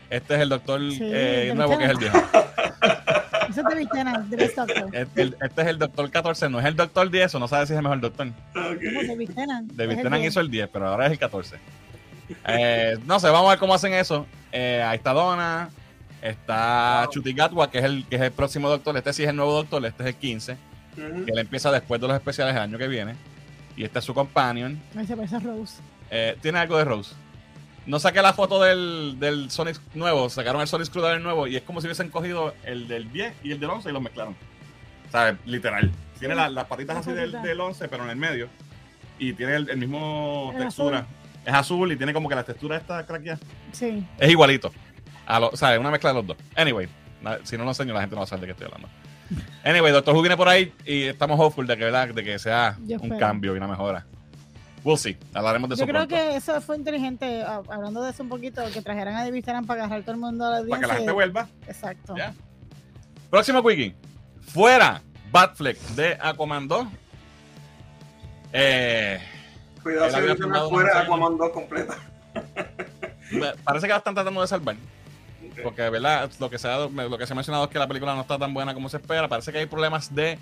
A: Este es el doctor
B: Sí,
A: eh,
B: de
A: nuevo, que es el viejo. <laughs>
B: Eso te de Doctor. <laughs>
A: Este, este es el doctor 14, no es el doctor 10, o no sabe si es el mejor doctor.
B: ¿Cómo
C: Ok.
B: te viste, Nan?
A: David
B: Es el
A: Tennant
B: bien.
A: hizo el 10, pero ahora es el 14. Eh, no sé, vamos a ver cómo hacen eso. Eh, ahí está Donna, está
C: Wow.
A: Chuti Gatwa, que es, el, que es el próximo doctor. Este sí es el nuevo doctor, este es el 15,
C: Ujú.
A: que él empieza después de los especiales el año que viene. Y este es su companion.
B: Me se parece a Rose.
A: Eh, tiene algo de Rose. No saqué la foto del, del Sonic nuevo, sacaron el Sonic Screwdriver nuevo y es como si hubiesen cogido el del 10 y el del 11 y los mezclaron. O sea, literal. Tiene la- las patitas así del, del 11, pero en el medio. Y tiene el, el mismo
B: El
A: textura.
B: azul.
A: Es azul y tiene como que la textura esta craqueada.
B: Sí.
A: Es igualito. A lo- o sea, es una mezcla de los dos. Anyway, si no lo enseño, la gente no va a saber de qué estoy hablando. Anyway, Doctor Who viene por ahí y estamos hopeful de que, ¿verdad? De que sea
B: Yo
A: un
B: espero.
A: cambio y una mejora. We'll see. Hablaremos de
B: Yo
A: eso
B: creo
A: pronto.
B: que eso fue inteligente, a- hablando de eso un poquito, que trajeran a David para agarrar todo el mundo a la audiencia.
A: Para que la gente vuelva.
B: Exacto.
A: Ya. Próximo quickie. Fuera Batfleck de Aquaman 2. Eh,
C: Cuidado si fuera Aquaman 2 completa.
A: parece que la están tratando de salvar. Porque, ¿verdad? Lo que, se ha, lo que se ha mencionado es que la película no está tan buena como se espera. Parece que hay problemas de.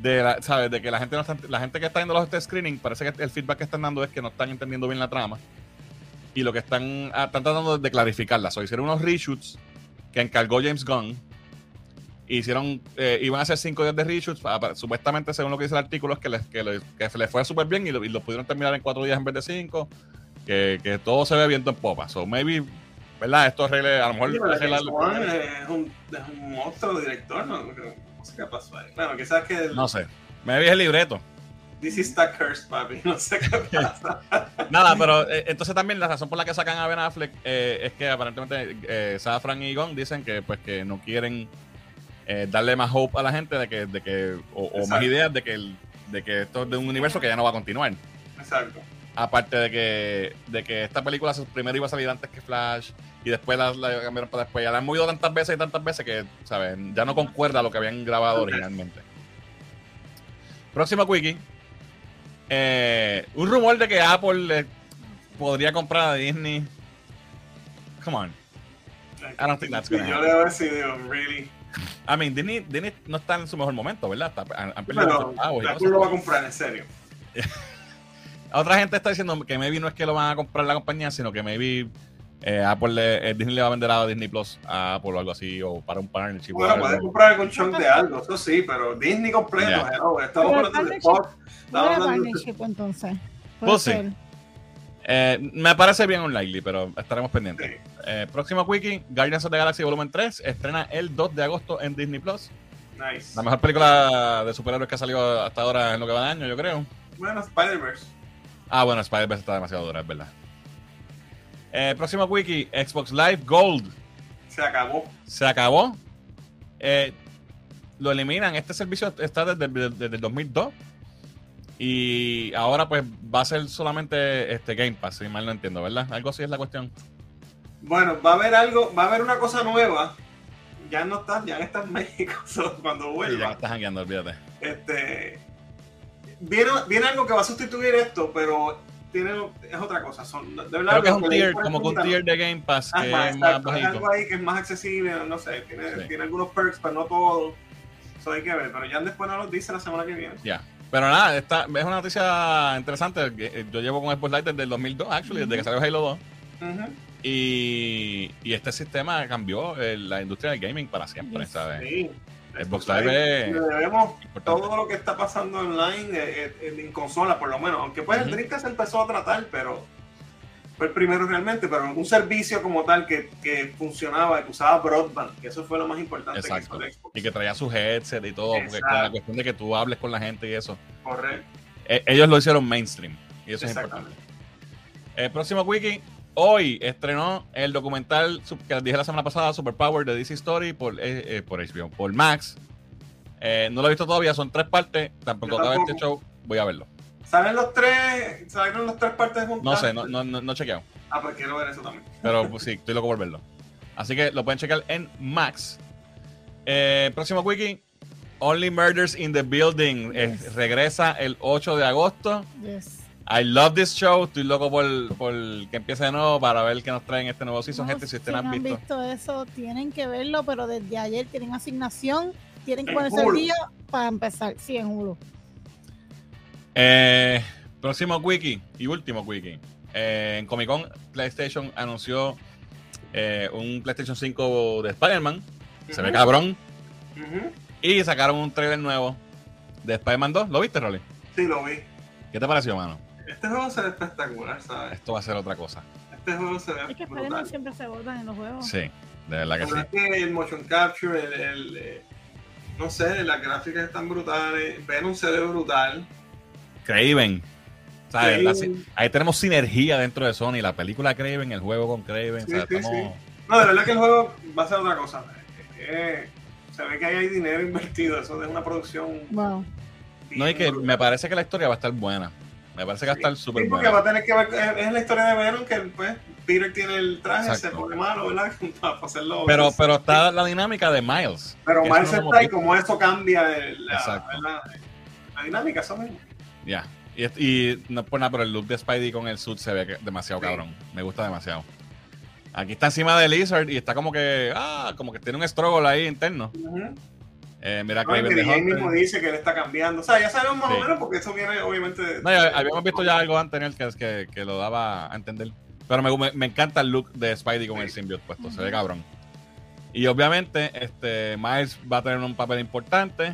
A: de la- ¿Sabes? De que la gente no está, la gente que está viendo los test screening, parece que el feedback que están dando es que no están entendiendo bien la trama. Y lo que están, ah, están tratando de clarificarla. O hicieron unos reshoots que encargó James Gunn. Hicieron, eh, iban a hacer cinco días de reshoots. pa- supuestamente, según lo que dice el artículo, es que les, que les, que les fue súper bien y lo, y lo pudieron terminar en cuatro días en vez de cinco. Que, que todo se ve viento en popa. So, maybe, ¿verdad? Esto arregle, a lo mejor
C: Sí,
A: arregla-
C: es un, es un monstruo director, ¿no? No sé qué pasó ahí. Claro, quizás que el,
A: No sé. Maybe es el libreto.
C: This is the curse, papi. No sé qué <laughs> pasa.
A: Nada, pero eh, entonces también la razón por la que sacan a Ben Affleck eh, es que aparentemente eh, Safran y Gon dicen que pues que no quieren eh, darle más hope a la gente de que, de que o, o más ideas de que el- de que esto es de un universo que ya no va a continuar.
C: Exacto.
A: Aparte de que, de que esta película primero iba a salir antes que Flash y después la, la cambiaron para después. Ya la han movido tantas veces y tantas veces que, ¿sabes? Ya no concuerda lo que habían grabado originalmente. Próximo quickie. Eh, un rumor de que Apple le podría comprar a Disney. Come on. I don't think that's gonna
C: Yo
A: happen.
C: leo eso y digo, really.
A: I mean, Disney, Disney no está en su mejor momento, ¿verdad? Está- han, han perdido y
C: la
A: cosas.
C: lo va a comprar, en serio. <laughs>
A: Otra gente está diciendo que maybe no es que lo van a comprar la compañía, sino que maybe eh, Apple le- eh, Disney le va a vender a Disney Plus a Apple o algo así, o para un partnership.
C: Bueno,
A: algo.
C: puedes comprar algún chunk de algo, eso sí, pero Disney completo, hello, estamos
B: Pero
C: hablando de
B: partnership-
C: Fox, estamos de...
B: entonces.
A: Pues sí. Eh, me parece bien unlikely, pero estaremos pendientes.
C: Sí.
A: Eh, próximo Quickie, Guardians of the Galaxy Volumen 3, estrena el 2 de agosto en Disney Plus.
C: Nice.
A: La mejor película de superhéroes que ha salido hasta ahora en lo que va de año, yo creo.
C: Bueno, Spider-Verse.
A: Ah, bueno, Spider-Man está demasiado dura, es verdad. Eh, próximo Wiki, Xbox Live Gold.
C: Se acabó.
A: Se acabó. Eh, lo eliminan. Este servicio está desde, desde el 2002. Y ahora pues va a ser solamente este Game Pass, si mal no entiendo, ¿verdad? Algo así es la cuestión.
C: Bueno, va a haber algo, va a haber una cosa nueva. Ya no está, ya está en México <laughs> cuando
A: Y ya
C: vuelva.
A: estás hackeando, olvídate.
C: Este, viene, viene algo que va a sustituir esto, pero tiene, es otra cosa. Son, de verdad,
A: Creo que es un tier, como que un tier de Game Pass que
C: Ajá,
A: es más
C: exacto, es
A: bajito.
C: algo ahí que es más accesible, no sé, tiene,
A: Sí.
C: tiene algunos perks, pero no todo. Eso hay que ver, pero ya después nos lo dice la semana que viene.
A: Ya. Pero nada, esta es una noticia interesante. que, eh, Yo llevo con Xbox Live desde el 2002, actually, desde que salió Halo 2.
C: Ujú.
A: Y, y este sistema cambió eh, la industria del gaming para siempre,
B: Yes.
A: ¿sabes?
C: Sí.
A: Xbox Live es
C: debemos todo lo que está pasando online eh, eh, en consola, por lo menos. Aunque pues el. Dreamcast se empezó a tratar, pero fue el primero realmente. Pero un servicio como tal que, que funcionaba, que usaba broadband, que eso fue lo más importante
A: Exacto.
C: que hizo el Xbox.
A: Y que traía su headset y todo, porque
C: Exacto.
A: la cuestión de que tú hables con la gente y eso.
C: Correcto.
A: Eh, ellos lo hicieron mainstream. Y eso es importante. El próximo wiki, hoy estrenó el documental que les dije la semana pasada, Superpower de DC Story por, eh, eh, por HBO, por Max. Eh, no lo he visto todavía, son tres partes. Tampoco
C: Yo
A: acabe este show, voy a verlo.
C: ¿Salen los tres? ¿Salieron los tres partes juntas?
A: No sé, no, no, no, no chequeado.
C: Ah, pues quiero ver eso también.
A: Pero pues, <laughs> sí, estoy loco por verlo. Así que lo pueden checar en Max. Eh, próximo wiki. Only Murders in the Building. eh,
B: Yes.
A: regresa el 8 de agosto.
B: Yes.
A: I love this show. Estoy loco por, por que empiece de nuevo para ver qué nos traen este nuevo season.
B: No,
A: gente, si ustedes
B: no
A: han
B: han
A: visto.
B: visto eso, tienen que verlo, pero desde ayer tienen asignación, tienen que ponerse
C: Hulu.
B: día para empezar. Sí, en Hulu.
A: Eh, próximo wiki y último wiki. Eh, en Comic Con, PlayStation anunció eh, un PlayStation 5 de Spider-Man. Se ve cabrón. Y sacaron un trailer nuevo de Spider-Man 2. ¿Lo viste, Rolly?
C: Sí, lo vi.
A: ¿Qué te pareció, mano?
C: Este juego se ve espectacular, ¿sabes?
A: Esto va a ser otra cosa.
C: Este juego se ve
B: Es que. Spider-Man siempre se bordan en los juegos.
A: Sí, de verdad que
C: Pero
A: sí.
C: es que el motion capture, el, el, eh, no sé, las gráficas están brutales, Venom se ve brutal.
A: Craven. ¿Sabes?
C: Craven.
A: La si- ahí tenemos sinergia dentro de Sony. La película Craven, el juego con Craven.
C: Sí, sí,
A: estamos-
C: No, de verdad que el juego va a ser otra cosa. Eh, se ve que ahí hay dinero invertido, eso es una producción.
B: Wow.
A: No, y que me parece que la historia va a estar buena. Me parece que va a estar
C: Sí,
A: súper
C: porque va a tener que ver, es, la historia de Venom que pues Peter tiene el traje,
A: Exacto.
C: se pone malo, ¿verdad? <laughs> Para hacerlo.
A: Pero, pero está la dinámica de Miles.
C: Pero Miles
A: no
C: está y como eso cambia la,
A: Exacto.
C: la, la dinámica, eso mismo.
A: Ya. Y, y no es por nada, pero el look de Spidey con el suit se ve demasiado
C: Sí.
A: cabrón. Me gusta demasiado. Aquí está encima de Lizard y está como que, ah, como que tiene un struggle ahí interno.
C: Ujú.
A: Eh, mira,
C: No, que
A: Hunter.
C: mismo dice que él está cambiando. O sea, ya sabemos más
A: Sí.
C: o menos porque eso viene obviamente. de-
A: No, ya habíamos visto ya algo anterior que, que, que lo daba a entender. Pero me, me- me encanta el look de Spidey con
C: Sí.
A: el symbiote puesto. Se ve cabrón. Y obviamente, este Miles va a tener un papel importante.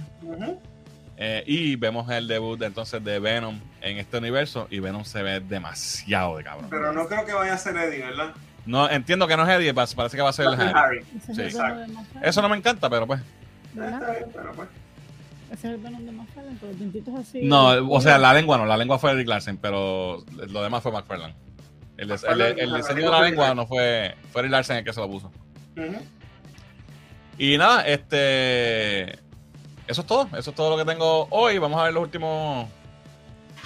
A: Eh, y vemos el debut de, entonces de Venom en este universo. Y Venom se ve demasiado de cabrón.
C: Pero no creo que vaya a ser Eddie, ¿verdad?
A: No, entiendo que no es Eddie, pa- parece que va a ser el Harry.
C: Harry.
A: Sí.
B: el
A: Eso no me encanta, pero pues.
B: ¿Verdad?
C: Está bien, pero pues.
B: Ese es el Venom de Mafalda, con los dientitos así.
A: No, o sea, la lengua no, la lengua fue Eric Larsen, pero lo demás fue McFarlane. El, des- el- el- el diseño de la lengua no fue, fue Eric Larsen el que se lo puso. Y nada, este. Eso es todo. Eso es todo lo que tengo hoy. Vamos a ver los últimos.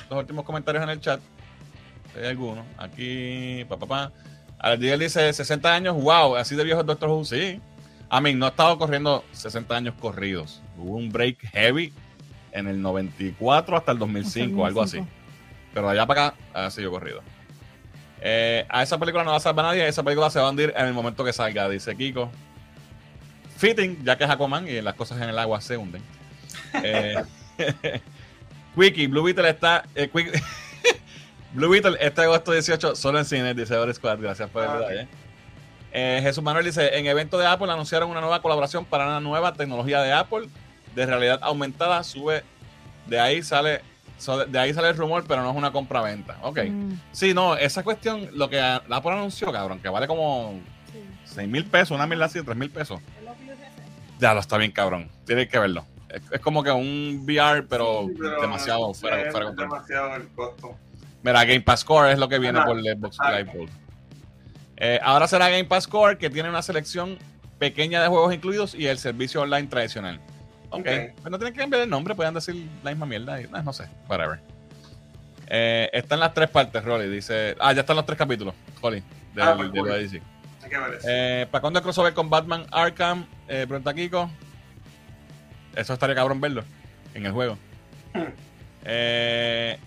A: Los últimos comentarios en el chat. Si hay alguno. Aquí. Pa, pa, pa. Alex dice 60 años. Wow, así de viejo el Doctor Who. Sí. A mí no ha estado corriendo 60 años corridos. Hubo un break heavy en el 94 hasta el 2005, algo así. Pero de allá para acá ha sido corrido. Eh, a esa película no la salva nadie. Esa película se va a hundir en el momento que salga, dice Kiko. Fitting, ya que es Aquaman y las cosas en el agua se hunden. Eh, <laughs> Quickie, Blue Beetle está. eh, Quick- <laughs> Blue Beetle este agosto 18 solo en cine, dice Squad. Gracias por el
C: Ah,
A: detalle. Eh, Jesús Manuel dice: En evento de Apple anunciaron una nueva colaboración para una nueva tecnología de Apple de realidad aumentada. Sube, de ahí sale so, de, ahí sale el rumor, pero no es una compra-venta. Ok.
B: Mm,
A: Sí, no, esa cuestión, lo que Apple anunció, cabrón, que vale como
B: sí.
A: 6 mil pesos, una mil así, 3 mil pesos. Ya lo está bien, cabrón. Tienes que verlo. Es, es como que un VR, pero,
C: Sí, pero
A: demasiado fuera, fuera de control.
C: demasiado el costo.
A: Mira, Game Pass Core es lo que viene
C: Ajá.
A: por el Xbox. Live Gold. Eh, ahora será Game Pass Core, que tiene una selección pequeña de juegos incluidos y el servicio online tradicional. Ok.
C: Ok.
A: Pues no tienen que cambiar el nombre, pueden decir la misma mierda. y- no, sé, whatever. Eh, están las tres partes, Rolly. Dice. Ah, ya están los tres capítulos, Rolly, de,
C: Ah, pues,
A: de lo
C: cool.
A: de DC. Eh, ¿Para cuándo el crossover con Batman Arkham? Eh, pregunta Kiko. Eso estaría cabrón verlo en el juego.
C: Hmm.
A: Eh,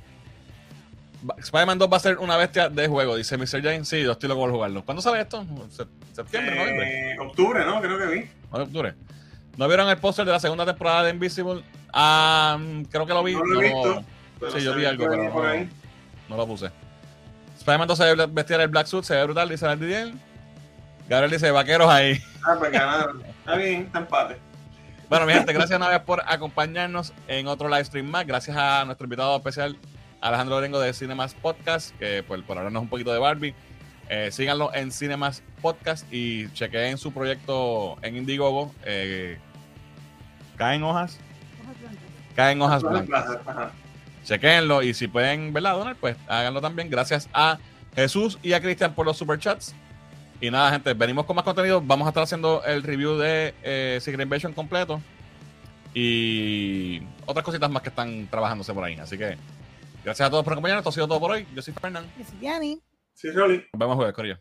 A: Spider-Man 2 va a ser una bestia de juego, dice Mr. James. Sí, yo estoy loco por jugarlo. ¿Cuándo sale esto? Se- ¿Septiembre, noviembre?
C: Eh, octubre, ¿no? Creo que vi.
A: ¿No octubre? ¿No vieron el póster de la segunda temporada de Invisible? Ah, mm, creo que lo vi.
C: No lo he visto. Pero
A: Sí, yo vi
C: ve
A: algo, pero
C: por
A: no.
C: ahí.
A: No lo puse. Spider-Man 2 se debe vestir el Black Suit, se ve brutal, dice Didier. Gabriel dice, vaqueros ahí. <laughs>
C: Ah, pues ganaron. Está bien, está empate.
A: Bueno, mi gente, gracias una vez por acompañarnos en otro live stream más. Gracias a nuestro invitado especial, Alejandro Lorengo de Cinemas Podcast, que por, por hablarnos un poquito de Barbie. Eh, síganlo en Cinemas Podcast y chequeen su proyecto en Indiegogo. Eh, caen hojas, caen hojas blancas. Chequenlo y si pueden ¿verdad, donar, pues háganlo también. Gracias a Jesús y a Cristian por los superchats. Y nada, gente, venimos con más contenido. Vamos a estar haciendo el review de eh, Secret Invasion completo. Y otras cositas más que están trabajándose por ahí. Así que gracias a todos por acompañarnos. Esto ha sido todo por hoy. Yo soy Fernán.
B: Que si Yanni.
C: Sí, Rolly.
A: Nos vemos jueves, Corillo.